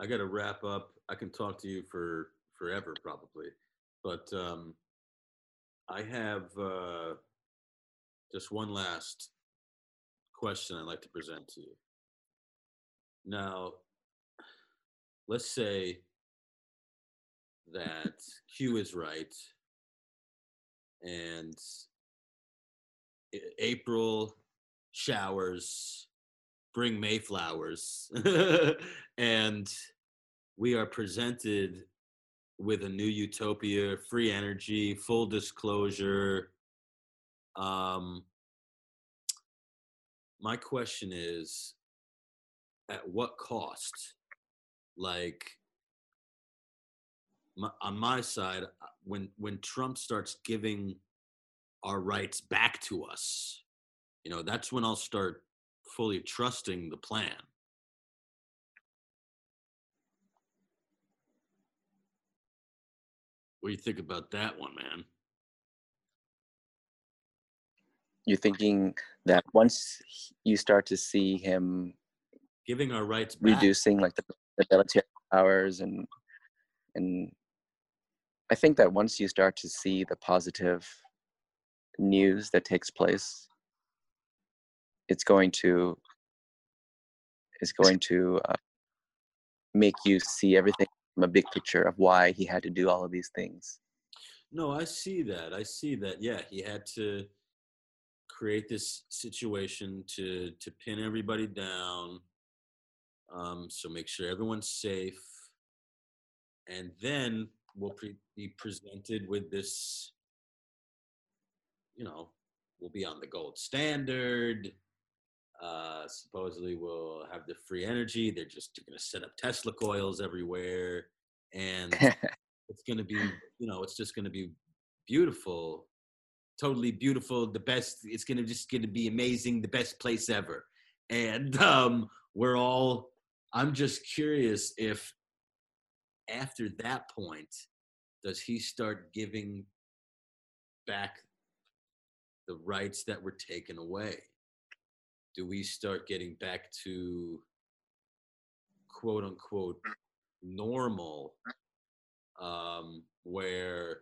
I got to wrap up. I can talk to you for forever, probably, but um, I have uh, just one last question I'd like to present to you. Now, let's say that Q is right, and April showers bring Mayflowers, and we are presented with a new utopia, free energy, full disclosure. Um, my question is, at what cost? Like, my, on my side, uh, when when Trump starts giving our rights back to us, you know, that's when I'll start fully trusting the plan. What do you think about that one, man? You're thinking that once you start to see him giving our rights back. reducing like the, the military powers and and I think that once you start to see the positive news that takes place, it's going to is going to uh, make you see everything from a big picture of why he had to do all of these things. No, I see that. I see that. Yeah, he had to create this situation to to pin everybody down, um, so make sure everyone's safe, and then we'll pre- be presented with this. You know, we'll be on the gold standard. Uh, supposedly, we'll have the free energy. They're just going to set up Tesla coils everywhere, and it's going to be, you know, it's just going to be beautiful, totally beautiful. The best. It's going to just going to be amazing. The best place ever. And um, we're all. I'm just curious if after that point, does he start giving back the rights that were taken away? Do we start getting back to quote unquote normal um, where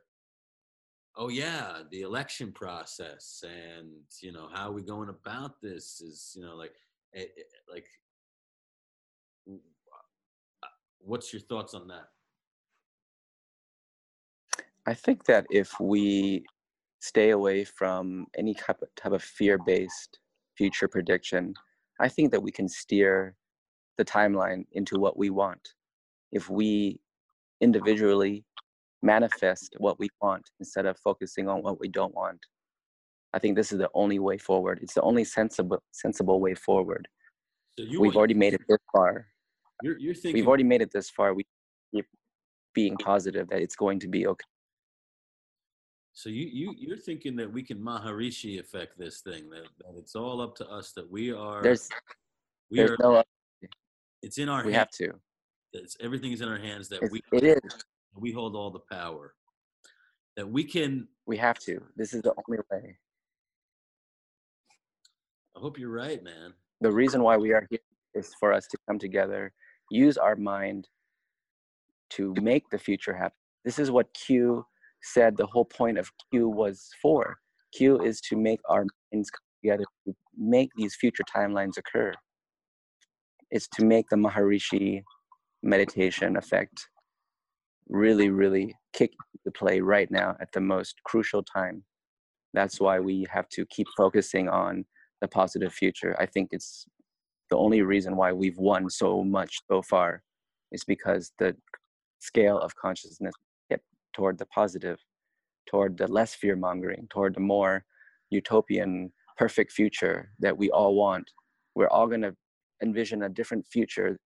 oh yeah the election process and you know how are we going about this is you know like it, it, like uh, what's your thoughts on that? I think that if we stay away from any type of, type of fear-based future prediction, I think that we can steer the timeline into what we want. If we individually manifest what we want instead of focusing on what we don't want. I think this is the only way forward. It's the only sensible sensible way forward. So you We've already made it this far. You're, you're thinking. We've already made it this far. We keep being positive that it's going to be okay. So you you you're thinking that we can Maharishi affect this thing that, that it's all up to us that we are There's we there's are no it's in our hands. we hands. have to. It's, everything is in our hands that It's, we it is. we hold all the power. That we can. We have to. This is the only way. I hope you're right, man. The reason why we are here is for us to come together, use our mind to make the future happen. This is what Q said the whole point of Q was for. Q is to make our minds come together to make these future timelines occur. It's to make the Maharishi meditation effect really, really kick into play right now at the most crucial time. That's why we have to keep focusing on the positive future. I think it's the only reason why we've won so much so far is because the scale of consciousness toward the positive, toward the less fear mongering, toward the more utopian, perfect future that we all want. We're all going to envision a different future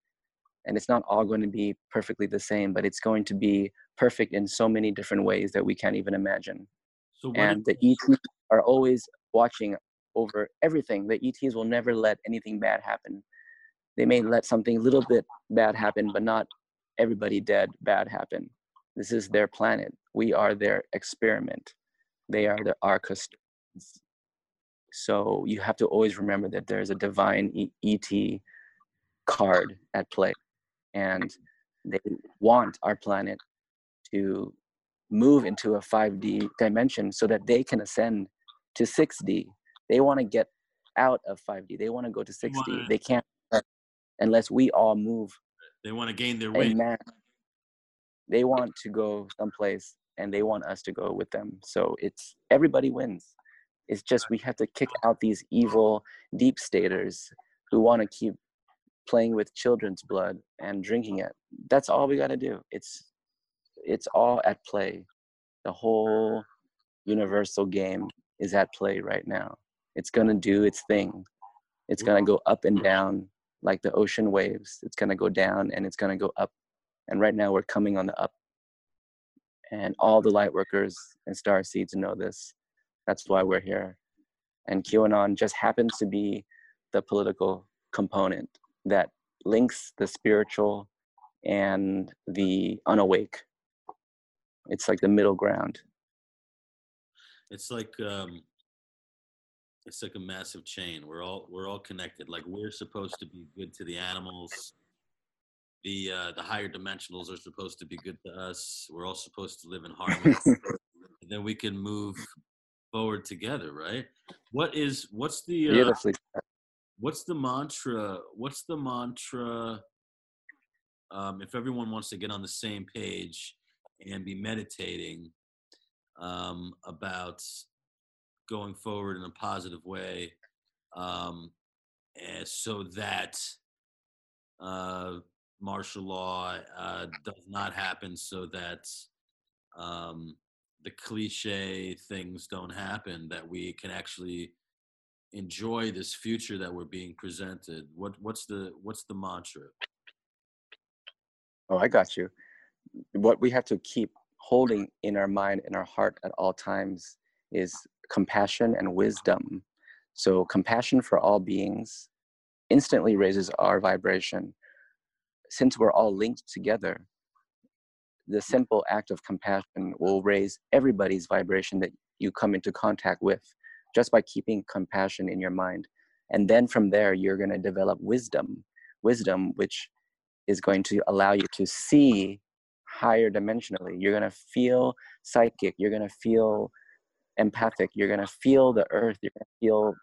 and it's not all going to be perfectly the same but it's going to be perfect in so many different ways that we can't even imagine. So and the ets are always watching over everything. The ets will never let anything bad happen. They may let something a little bit bad happen but not everybody dead bad happen this is their planet we are their experiment they are the, our custodians so you have to always remember that there's a divine e- et card at play and they want our planet to move into a 5D dimension so that they can ascend to 6D. They want to get out of 5D. They want to go to 6D. wanna- They can't unless we all move they want to gain their weight. They want to go someplace and they want us to go with them. So it's everybody wins. It's just we have to kick out these evil deep staters who want to keep playing with children's blood and drinking it. That's all we got to do. It's it's all at play. The whole universal game is at play right now. It's going to do its thing. It's going to go up and down like the ocean waves. It's going to go down and it's going to go up. And right now we're coming on the up. And all the light workers and star seeds know this. That's why we're here. And QAnon just happens to be the political component that links the spiritual and the unawake. It's like the middle ground. It's like um, it's like a massive chain. We're all we're all connected. Like we're supposed to be good to the animals. The uh, the higher dimensionals are supposed to be good to us. We're all supposed to live in harmony. and then we can move forward together, right? What is what's the uh, Beautifully. what's the mantra? What's the mantra? Um, if everyone wants to get on the same page and be meditating um, about going forward in a positive way, um, and so that uh, martial law uh, does not happen, so that um, the cliche things don't happen, that we can actually enjoy this future that we're being presented. What what's the what's the mantra? Oh, I got you. What we have to keep holding in our mind in our heart at all times is compassion and wisdom. So, compassion for all beings instantly raises our vibration. Since we're all linked together, the simple act of compassion will raise everybody's vibration that you come into contact with just by keeping compassion in your mind. And then from there, you're going to develop wisdom, wisdom which is going to allow you to see higher dimensionally. You're going to feel psychic, you're going to feel empathic, you're going to feel the earth, you're going to feel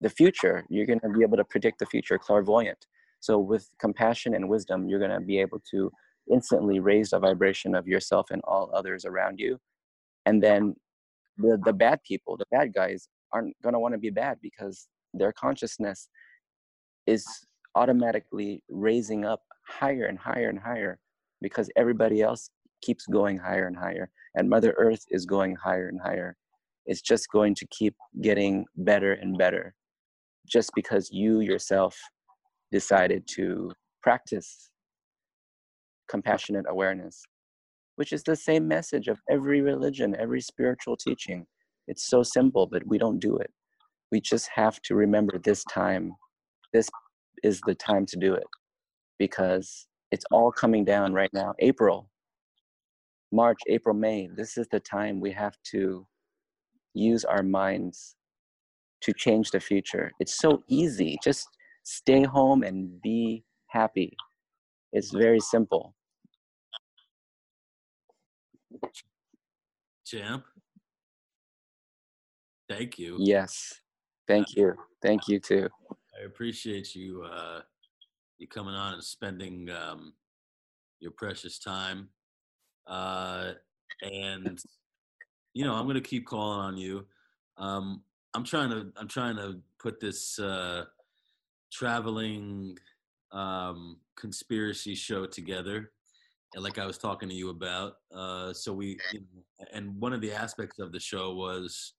the future. You're going to be able to predict the future, clairvoyant. So, with compassion and wisdom, you're going to be able to instantly raise the vibration of yourself and all others around you. And then the, the bad people, the bad guys, aren't going to want to be bad because their consciousness is automatically raising up higher and higher and higher because everybody else keeps going higher and higher and mother earth is going higher and higher it's just going to keep getting better and better just because you yourself decided to practice compassionate awareness which is the same message of every religion every spiritual teaching. It's so simple but we don't do it. We just have to remember this time this is the time to do it because it's all coming down right now. April march april may this is the time we have to use our minds to change the future. It's so easy. Just stay home and be happy it's very simple Champ. Thank you. yes thank you thank you too I appreciate you uh, you coming on and spending um, your precious time. Uh, and you know, I'm gonna keep calling on you. Um, I'm trying to I'm trying to put this uh, traveling um, conspiracy show together, and like I was talking to you about. Uh, so we, you know, and one of the aspects of the show was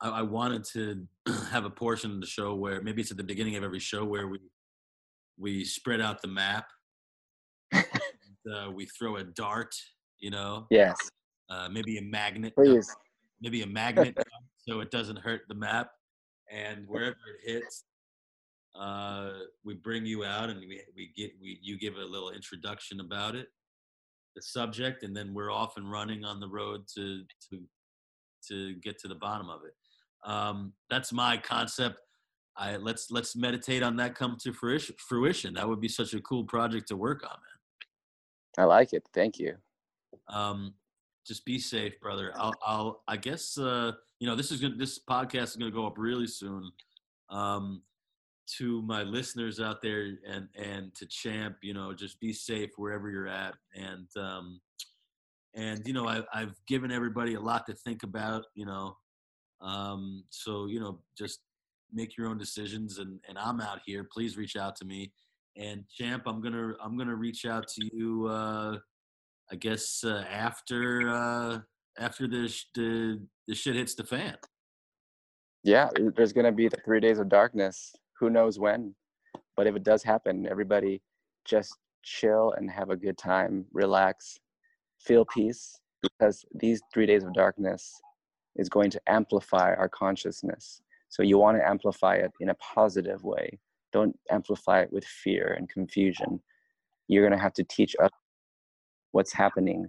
I, I wanted to have a portion of the show where maybe it's at the beginning of every show where we we spread out the map. and, uh, we throw a dart, you know, yes uh, maybe a magnet, please maybe a magnet, so it doesn't hurt the map. And wherever it hits, uh, we bring you out and we we get we you give a little introduction about it, the subject, and then we're off and running on the road to to to get to the bottom of it. Um, that's my concept. I let's let's meditate on that come to fruition. Fruition. That would be such a cool project to work on, man. i like it thank you Um, just be safe, brother. I'll I'll I guess uh, you know this is gonna this podcast is gonna go up really soon. Um, to my listeners out there and and to champ you know just be safe wherever you're at. And um and you know I, i've given everybody a lot to think about you know um so you know just make your own decisions and and i'm out here. Please reach out to me. And champ i'm gonna i'm gonna reach out to you uh i guess uh, after uh after the sh- the the shit hits the fan. Yeah there's to be the three days of darkness who knows when but if it does happen everybody just chill and have a good time relax feel peace because these three days of darkness is going to amplify our consciousness. So you want to amplify it in a positive way. Don't amplify it with fear and confusion. You're going to have to teach us what's happening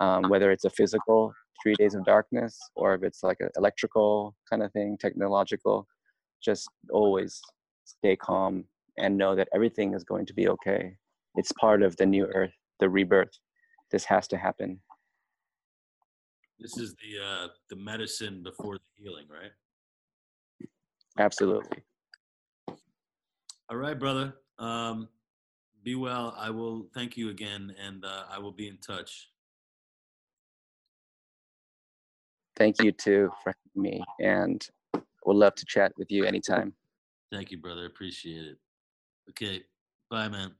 um, whether it's a physical three days of darkness or if it's like an electrical kind of thing technological just always stay calm and know that everything is going to be okay. It's part of the new earth the rebirth. This has to happen. This is the uh the medicine before the healing right? Absolutely. All right brother. Um be well. I will thank you again and uh, i will be in touch. Thank you too for me and would love to chat with you anytime. Thank you brother. Appreciate it. Okay. Bye man